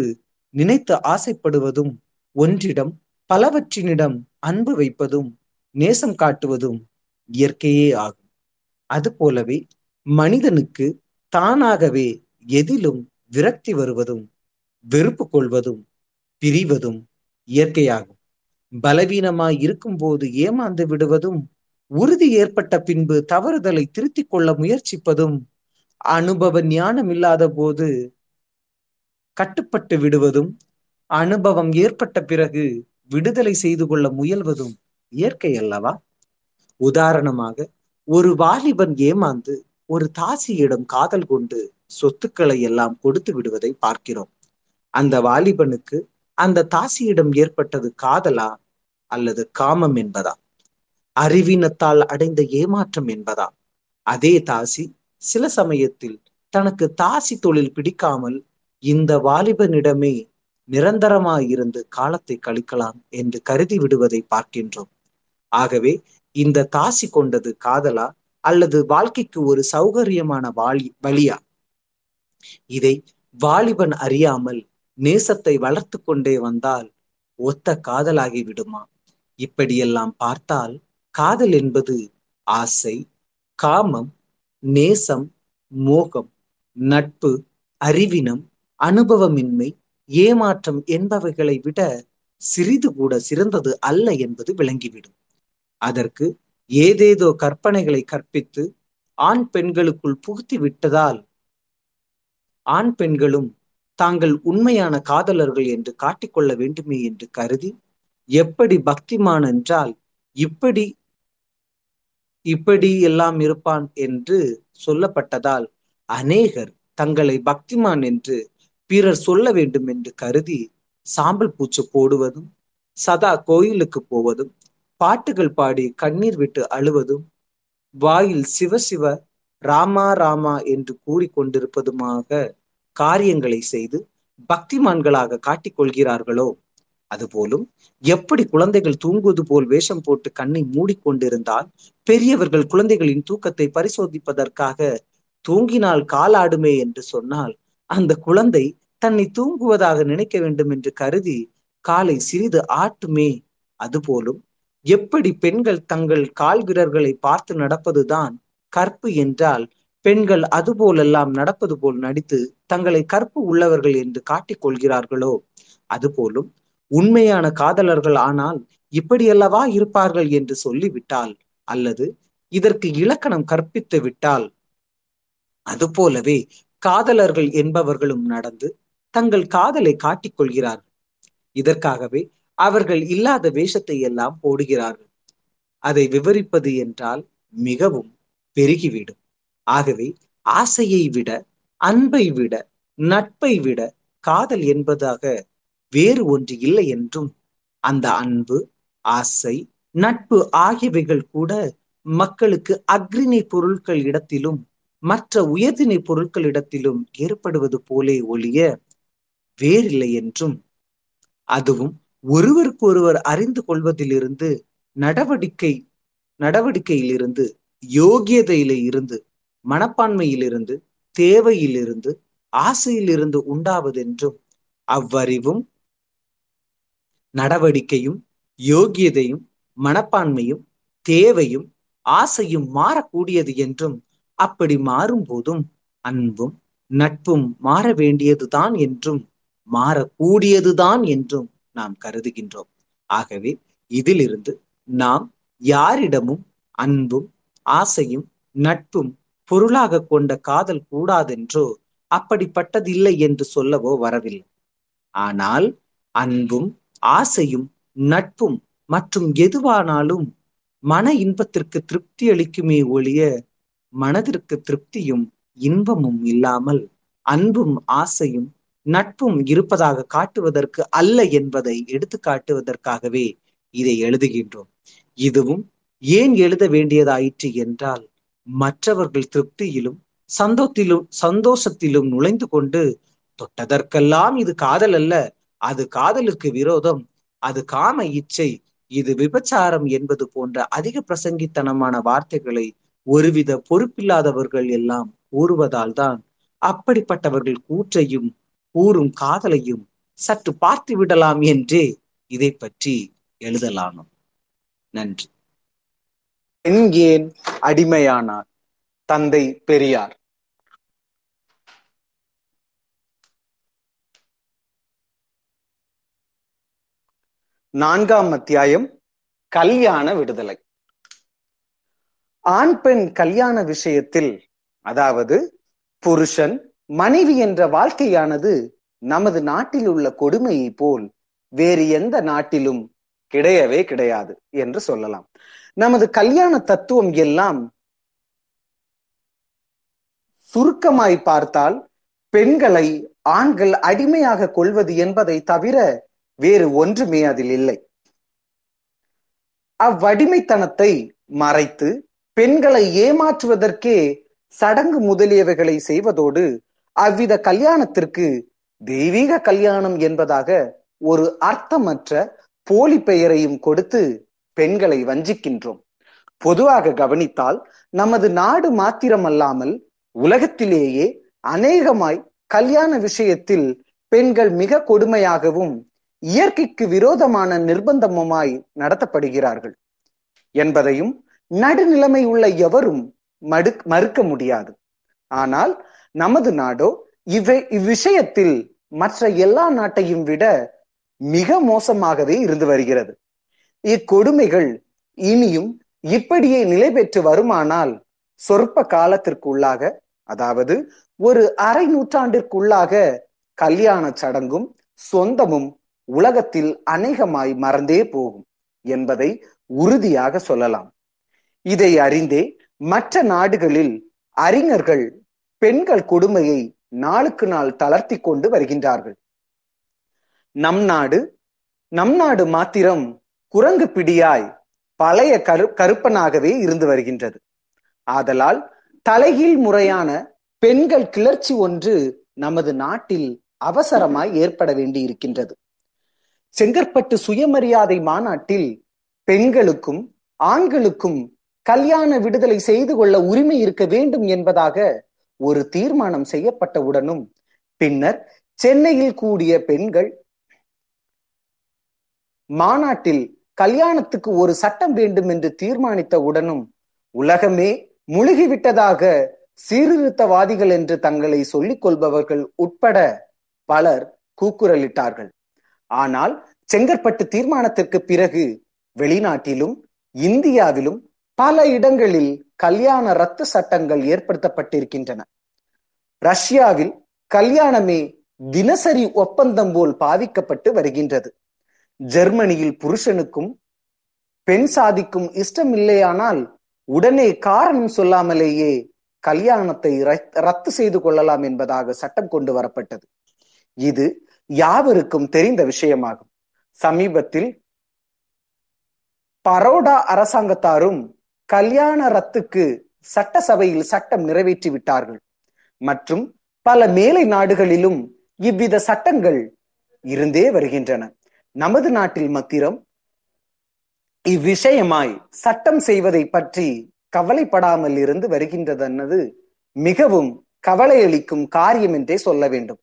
B: நினைத்து ஆசைப்படுவதும் ஒன்றிடம் பலவற்றினிடம் அன்பு வைப்பதும் நேசம் காட்டுவதும் இயற்கையே ஆகும். அதுபோலவே மனிதனுக்கு தானாகவே எதிலும் விரக்தி வருவதும் வெறுப்பு கொள்வதும் பிரிவதும் இயற்கையாகும். பலவீனமாய் இருக்கும்போது ஏமாந்து விடுவதும் உறுதி ஏற்பட்ட பின்பு தவறுதலை திருத்திக் கொள்ள முயற்சிப்பதும் அனுபவ ஞானம் இல்லாத போது கட்டுப்பட்டு விடுவதும் அனுபவம் ஏற்பட்ட பிறகு விடுதலை செய்து கொள்ள முயல்வதும் இயற்கை அல்லவா? உதாரணமாக ஒரு வாலிபன் ஏமாந்து ஒரு தாசியிடம் காதல் கொண்டு சொத்துக்களை எல்லாம் கொடுத்து விடுவதை பார்க்கிறோம். அந்த வாலிபனுக்கு அந்த தாசியிடம் ஏற்பட்டது காதலா அல்லது காமம் என்பதா? அறிவினத்தால் அடைந்த ஏமாற்றம் என்பதா? அதே தாசி சில சமயத்தில் தனக்கு தாசி தொழில் பிடிக்காமல் இந்த வாலிபனிடமே நிரந்தரமாயிருந்து காலத்தை கழிக்கலாம் என்று கருதி விடுவதை பார்க்கின்றோம். ஆகவே இந்த தாசி கொண்டது காதலா அல்லது வாழ்க்கைக்கு ஒரு சௌகரியமான வாலி வழியா? இதை வாலிபன் அறியாமல் நேசத்தை வளர்த்து கொண்டே வந்தால் ஒத்த காதலாகி விடுமா? இப்படியெல்லாம் பார்த்தால் காதல் என்பது ஆசை காமம் நேசம் மோகம் நட்பு அறிவினம் அனுபவமின்மை ஏமாற்றம் என்பவைகளை விட சிறிது கூட சிறந்தது அல்ல என்பது விளங்கிவிடும். அதற்கு ஏதேதோ கற்பனைகளை கற்பித்து ஆண் பெண்களுக்குள் புகுத்தி விட்டதால் ஆண் பெண்களும் தாங்கள் உண்மையான காதலர்கள் என்று காட்டிக்கொள்ள வேண்டுமே என்று கருதி எப்படி பக்திமான் என்றால் இப்படி இப்படி எல்லாம் இருப்பான் என்று சொல்லப்பட்டதால் அநேகர் தங்களை பக்திமான் என்று பிறர் சொல்ல வேண்டும் என்று கருதி சாம்பல் பூச்சு போடுவதும் சதா கோயிலுக்கு போவதும் பாட்டுகள் பாடி கண்ணீர் விட்டு அழுவதும் வாயில் சிவ சிவ ராமா ராமா என்று கூறிக்கொண்டிருப்பதுமாக காரியங்களை செய்து பக்திமான்களாக காட்டிக் கொள்கிறார்களோ அதுபோலும் எப்படி குழந்தைகள் தூங்குவது போல் வேஷம் போட்டு கண்ணை மூடிக்கொண்டிருந்தால் பெரியவர்கள் குழந்தைகளின் தூக்கத்தை பரிசோதிப்பதற்காக தூங்கினால் காலாடுமே என்று சொன்னால் அந்த குழந்தை தன்னை தூங்குவதாக நினைக்க வேண்டும் என்று கருதி காலை சிறிது ஆட்டுமே. அதுபோலும் எப்படி பெண்கள் தங்கள் கால் பார்த்து நடப்பதுதான் கற்பு என்றால் பெண்கள் அதுபோலெல்லாம் நடப்பது போல் நடித்து தங்களை கற்பு உள்ளவர்கள் என்று காட்டிக் கொள்கிறார்களோ அதுபோலும் உண்மையான காதலர்கள் ஆனால் இப்படியல்லவா இருப்பார்கள் என்று சொல்லிவிட்டால் அல்லது இதற்கு இலக்கணம் கற்பித்து விட்டால்? அதுபோலவே காதலர்கள் என்பவர்களும் நடந்து தங்கள் காதலை காட்டிக் கொள்கிறார்கள் இதற்காகவே அவர்கள் இல்லாத வேஷத்தை எல்லாம் போடுகிறார்கள். அதை விவரிப்பது என்றால் மிகவும் பெருகிவிடும். ஆகவே ஆசையை விட அன்பை விட நட்பை விட காதல் என்பதாக வேறு ஒன்று இல்லை என்றும் அந்த அன்பு ஆசை நட்பு ஆகியவைகள் கூட மக்களுக்கு அக்ரிணை பொருட்கள் இடத்திலும் மற்ற உயர்திணை பொருட்கள் இடத்திலும் ஏற்படுவது போலே ஒழிய வேறில்லை என்றும் அதுவும் ஒருவருக்கு ஒருவர் அறிந்து கொள்வதிலிருந்து நடவடிக்கை நடவடிக்கையிலிருந்து யோகியதையில இருந்து மனப்பான்மையிலிருந்து தேவையிலிருந்து ஆசையிலிருந்து உண்டாவதென்றும் அவ்வறிவும் நடவடிக்கையும் யோகியதையும்
F: மனப்பான்மையும் தேவையும் ஆசையும் மாறக்கூடியது என்றும் அப்படி மாறும் போதும் அன்பும் நட்பும் மாற வேண்டியதுதான் என்றும் மாறக்கூடியதுதான் என்றும் நாம் கருதுகின்றோம். ஆகவே இதிலிருந்து நாம் யாரிடமும் அன்பும் ஆசையும் நட்பும் பொருளாக கொண்ட காதல் கூடாதென்றோ அப்படிப்பட்டதில்லை என்று சொல்லவோ வரவில்லை. ஆனால் அன்பும் ஆசையும் நட்பும் மற்றும் எதுவானாலும் மன இன்பத்திற்கு திருப்தி அளிக்குமே ஒழிய மனதிற்கு திருப்தியும் இன்பமும் இல்லாமல் அன்பும் ஆசையும் நட்பும் இருப்பதாக காட்டுவதற்கு அல்ல என்பதை எடுத்து காட்டுவதற்காகவே இதை எழுதுகின்றோம். இதுவும் ஏன் எழுத வேண்டியதாயிற்று என்றால் மற்றவர்கள் திருப்தியிலும் சந்தோத்திலும் சந்தோஷத்திலும் நுழைந்து கொண்டு தொட்டதற்கெல்லாம் இது காதல் அல்ல. அது காதலுக்கு விரோதம். அது காம இச்சை. இது விபச்சாரம் என்பது போன்ற அதிக பிரசங்கித்தனமான வார்த்தைகளை ஒருவித பொறுப்பில்லாதவர்கள் எல்லாம் கூறுவதால் தான் அப்படிப்பட்டவர்கள் கூற்றையும் கூறும் காதலையும் சற்று பார்த்து விடலாம் என்றே இதை பற்றி எழுதலானோம். நன்றி.
B: பெண் ஏன் அடிமையானார்? தந்தை பெரியார். நான்காம் அத்தியாயம் கல்யாண விடுதலை. ஆண் பெண் கல்யாண விஷயத்தில் அதாவது புருஷன் மனைவி என்ற வாழ்க்கையானது நமது நாட்டில் உள்ள கொடுமையை போல் வேறு எந்த நாட்டிலும் கிடையவே கிடையாது என்று சொல்லலாம். நமது கல்யாண தத்துவம் எல்லாம் சுருக்கமாய் பார்த்தால் பெண்களை ஆண்கள் அடிமையாக கொள்வது என்பதை தவிர வேறு ஒன்றுமே அதில் இல்லை. அவ்வடிமைத்தனத்தை மறைத்து பெண்களை ஏமாற்றுவதற்கே சடங்கு முதலியவைகளை செய்வதோடு அவ்வித கல்யாணத்திற்கு தெய்வீக கல்யாணம் என்பதாக ஒரு அர்த்தமற்ற போலி பெயரையும் கொடுத்து பெண்களை வஞ்சிக்கின்றோம். பொதுவாக கவனித்தால் நமது நாடு மாத்திரமல்லாமல் உலகத்திலேயே அநேகமாய் கல்யாண விஷயத்தில் பெண்கள் மிக கொடுமையாகவும் இயற்கைக்கு விரோதமான நிர்பந்தமுமாய் நடத்தப்படுகிறார்கள். என்பதையும் நடுநிலைமை உள்ள எவரும் மடு மறுக்க முடியாது. ஆனால் நமது நாடோ இவை இவ்விஷயத்தில் மற்ற எல்லா நாட்டையும் விட மிக மோசமாகவே இருந்து வருகிறது. இக்கொடுமைகள் இனியும் இப்படியே நிலை பெற்று வருமானால் சொற்ப காலத்திற்குள்ளாக அதாவது ஒரு அரை நூற்றாண்டிற்குள்ளாக கல்யாண சடங்கும் சொந்தமும் உலகத்தில் அநேகமாய் மறந்தே போகும் என்பதை உறுதியாக சொல்லலாம். இதை அறிந்தே மற்ற நாடுகளில் அறிஞர்கள் பெண்கள் கொடுமையை நாளுக்கு நாள் தளர்த்தி கொண்டு வருகின்றார்கள். நம் நாடு நம் நாடு மாத்திரம் குரங்கு பிடியாய் பழைய கரு கருப்பனாகவே இருந்து வருகின்றது. ஆதலால் தலைகீழ் முறையான பெண்கள் கிளர்ச்சி ஒன்று நமது நாட்டில் அவசரமாய் ஏற்பட வேண்டி இருக்கின்றது செங்கற்பட்டு சுயமரியாதை மாநாட்டில் பெண்களுக்கும் ஆண்களுக்கும் கல்யாண விடுதலை செய்து கொள்ள உரிமை இருக்க வேண்டும் என்பதாக ஒரு தீர்மானம் செய்யப்பட்டவுடனும் பின்னர் சென்னையில் கூடிய பெண்கள் மாநாட்டில் கல்யாணத்துக்கு ஒரு சட்டம் வேண்டும் என்று தீர்மானித்த உடனும் உலகமே முழுகிவிட்டதாக சீர்திருத்தவாதிகள் என்று தங்களை சொல்லிக் கொள்பவர்கள் உட்பட பலர் கூக்குரலிட்டார்கள். ஆனால் செங்கற்பட்டு தீர்மானத்திற்கு பிறகு வெளிநாட்டிலும் இந்தியாவிலும் பல இடங்களில் கல்யாண ரத்து சட்டங்கள் ஏற்படுத்தப்பட்டிருக்கின்றன. ரஷ்யாவில் கல்யாணமே தினசரி ஒப்பந்தம் போல் பாவிக்கப்பட்டு வருகின்றது. ஜெர்மனியில் புருஷனுக்கும் பெண் சாதிக்கும் இஷ்டம் இல்லையானால் உடனே காரணம் சொல்லாமலேயே கல்யாணத்தை ரத்து செய்து கொள்ளலாம் என்பதாக சட்டம் கொண்டு வரப்பட்டது. இது யாவருக்கும் தெரிந்த விஷயமாகும். சமீபத்தில் பரோடா அரசாங்கத்தாரும் கல்யாண ரத்துக்கு சட்டசபையில் சட்டம் நிறைவேற்றி விட்டார்கள். மற்றும் பல மேலை நாடுகளிலும் இவ்வித சட்டங்கள் இருந்தே வருகின்றன. நமது நாட்டில் மத்திரம் இவ்விஷயமாய் சட்டம் செய்வதை பற்றி கவலைப்படாமல் இருந்து வருகின்றதென்னது மிகவும் கவலையளிக்கும் காரியம் என்றே சொல்ல வேண்டும்.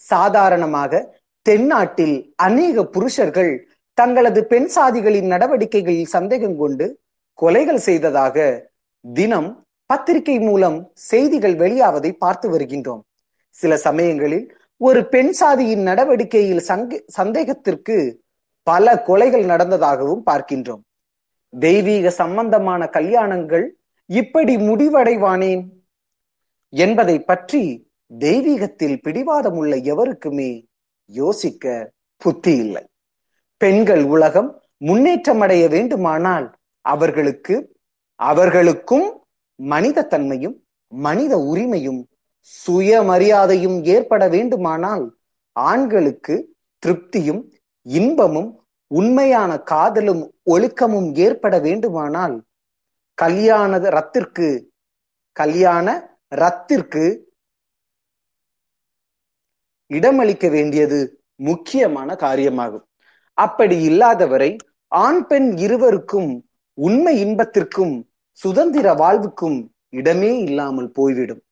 B: சாதாரணமாக தென்னாட்டில் அநேக புருஷர்கள் தங்களது பெண் சாதிகளின் நடவடிக்கைகளில் சந்தேகம் கொண்டு கொலைகள் செய்ததாக தினம் பத்திரிகை மூலம் செய்திகள் வெளியாவதை பார்த்து வருகின்றோம். சில சமயங்களில் ஒரு பெண் சாதியின் நடவடிக்கையில் சந்தேகத்திற்கு பல கொலைகள் நடந்ததாகவும் பார்க்கின்றோம். தெய்வீக சம்பந்தமான கல்யாணங்கள் இப்படி முடிவடைவானேன் என்பதை பற்றி தெய்வீகத்தில் பிடிவாதம் உள்ள எவருக்குமே யோசிக்க புத்தி இல்லை. பெண்கள் உலகம் முன்னேற்றமடைய வேண்டுமானால் அவர்களுக்கு அவர்களுக்கும் மனித தன்மையும் மனித உரிமையும் சுயமரியாதையும் ஏற்பட வேண்டுமானால் ஆண்களுக்கு திருப்தியும் இன்பமும் உண்மையான காதலும் ஒழுக்கமும் ஏற்பட வேண்டுமானால் கல்யாண ரத்திற்கு கல்யாண ரத்திற்கு இடமளிக்க வேண்டியது முக்கியமான காரியமாகும். அப்படி இல்லாதவரை ஆண் பெண் இருவருக்கும் உண்மை இன்பத்திற்கும் சுதந்திர வாழ்வுக்கும் இடமே இல்லாமல் போய்விடும்.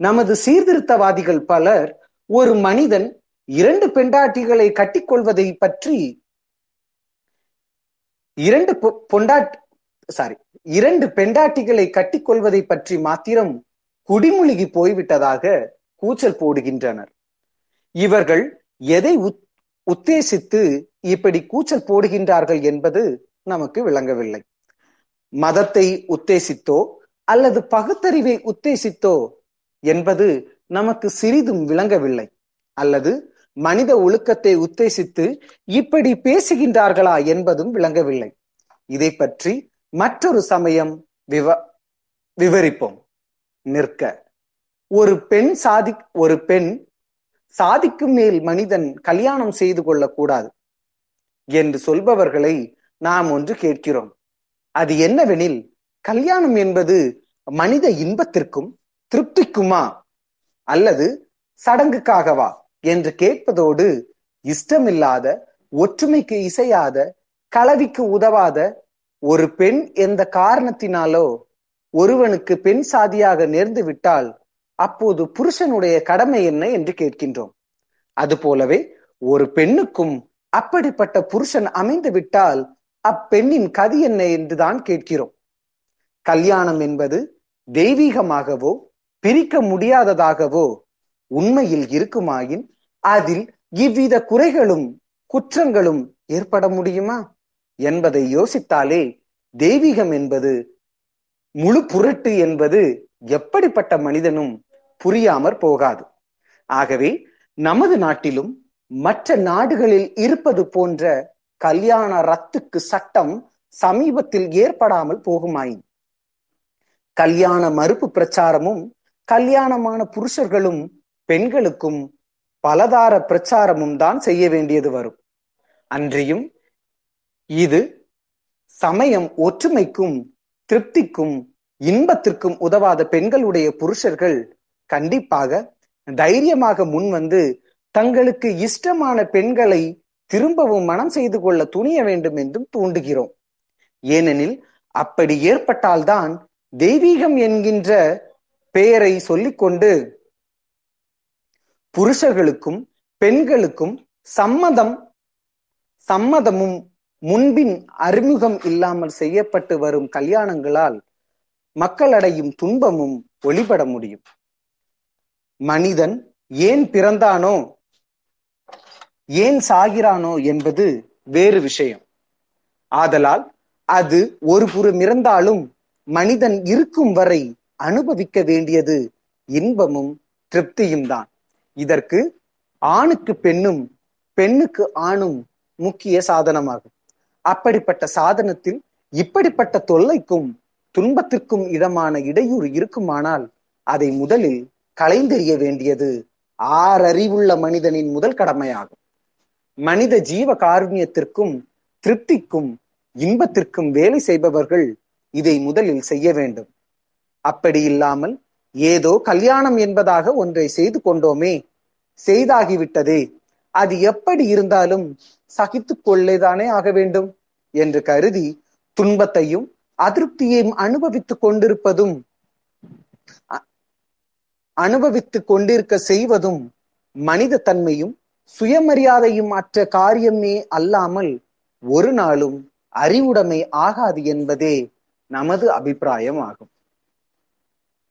B: நமது சீர்திருத்தவாதிகள் பலர் ஒரு மனிதன் இரண்டு பெண்டாட்டிகளை கட்டிக்கொள்வதை பற்றி இரண்டு பொண்டாட் சாரி இரண்டு பெண்டாட்டிகளை கட்டிக்கொள்வதை பற்றி மாத்திரம் குடிமுழுகி போய்விட்டதாக கூச்சல் போடுகின்றனர். இவர்கள் எதை உத்தேசித்து இப்படி கூச்சல் போடுகின்றார்கள் என்பது நமக்கு விளங்கவில்லை. மதத்தை உத்தேசித்தோ அல்லது பகுத்தறிவை உத்தேசித்தோ என்பது நமக்கு சிறிதும் விளங்கவில்லை. அல்லது மனித ஒழுக்கத்தை உத்தேசித்து இப்படி பேசுகின்றார்களா என்பதும் விளங்கவில்லை. இதை பற்றி மற்றொரு சமயம் விவ விவரிப்போம். நிற்க. ஒரு பெண் சாதி ஒரு பெண் சாதிக்கும் மேல் மனிதன் கல்யாணம் செய்து கொள்ளக்கூடாது என்று சொல்பவர்களை நாம் ஒன்று கேட்கிறோம். அது என்னவெனில் கல்யாணம் என்பது மனித இன்பத்திற்கும் திருப்திக்குமா? அல்லது சடங்குக்காகவா? என்று கேட்பதோடு இஷ்டமில்லாத ஒற்றுமைக்கு இசையாத கலவிக்கு உதவாத ஒரு பெண் எந்த காரணத்தினாலோ ஒருவனுக்கு பெண் சாதியாக நேர்ந்து விட்டால் அப்போது புருஷனுடைய கடமை என்ன என்று கேட்கின்றோம். அது போலவே ஒரு பெண்ணுக்கும் அப்படிப்பட்ட புருஷன் அமைந்து விட்டால் அப்பெண்ணின் கதி என்ன என்றுதான் கேட்கிறோம். கல்யாணம் என்பது தெய்வீகமாகவோ பிரிக்க முடியாததாகவோ உண்மையில் இருக்குமாயின் அதில் இவ்வித குறைகளும் குற்றங்களும் ஏற்பட முடியுமா? என்பதை யோசித்தாலே தெய்வீகம் என்பது முழு புரட்டு என்பது எப்படிப்பட்ட மனிதனும் புரியாமற் போகாது. ஆகவே நமது நாட்டிலும் மற்ற நாடுகளில் இருப்பது போன்ற கல்யாண ரத்துக்கு சட்டம் சமீபத்தில் ஏற்படாமல் போகுமாயின். கல்யாண மறுப்பு பிரச்சாரமும் கல்யாணமான புருஷர்களும் பெண்களுக்கும் பலதார பிரச்சாரமும் தான் செய்ய வேண்டியது வரும். அன்றியும் இது சமயம் ஒற்றுமைக்கும் திருப்திக்கும் இன்பத்திற்கும் உதவாத பெண்களுடைய புருஷர்கள் கண்டிப்பாக தைரியமாக முன் வந்து தங்களுக்கு இஷ்டமான பெண்களை திரும்பவும் மனம் செய்து கொள்ள துணிய வேண்டும் என்றும் தூண்டுகிறோம். ஏனெனில் அப்படி ஏற்பட்டால்தான் தெய்வீகம் என்கின்ற பெயரை சொல்லிக்கொண்டு புருஷர்களுக்கும் பெண்களுக்கும் சம்மதம் சம்மதமும் முன்பின் அறிமுகம் இல்லாமல் செய்யப்பட்டு வரும் கல்யாணங்களால் மக்களடையும் துன்பமும் ஒளிபட முடியும். மனிதன் ஏன் பிறந்தானோ ஏன் சாகிறானோ என்பது வேறு விஷயம். ஆதலால் அது ஒரு புறம் இருந்தாலும் மனிதன் இருக்கும் வரை அனுபவிக்க வேண்டியது இன்பமும் திருப்தியும் தான். இதற்கு ஆணுக்கு பெண்ணும் பெண்ணுக்கு ஆணும் முக்கிய சாதனமாகும். அப்படிப்பட்ட சாதனத்தில் இப்படிப்பட்ட தொல்லைக்கும் துன்பத்திற்கும் இடமான இடையூறு இருக்குமானால் அதை முதலில் கலைந்தெறிய வேண்டியது ஆறறிவுள்ள மனிதனின் முதல் கடமையாகும். மனித ஜீவ காருண்யத்திற்கும் திருப்திக்கும் இன்பத்திற்கும் வேலை செய்பவர்கள் இதை முதலில் செய்ய வேண்டும். அப்படி இல்லாமல் ஏதோ கல்யாணம் என்பதாக ஒன்றை செய்து கொண்டோமே. செய்தாகிவிட்டதே. அது எப்படி இருந்தாலும் சகித்து கொள்ளேதானே ஆக வேண்டும் என்று கருதி துன்பத்தையும் அதிருப்தியையும் அனுபவித்துக் கொண்டிருப்பதும் அனுபவித்துக் கொண்டிருக்க செய்வதும் மனித தன்மையும் சுயமரியாதையும் அற்ற காரியமே அல்லாமல் ஒரு நாளும் அறிவுடைமை ஆகாது என்பதே நமது அபிப்பிராயம் ஆகும்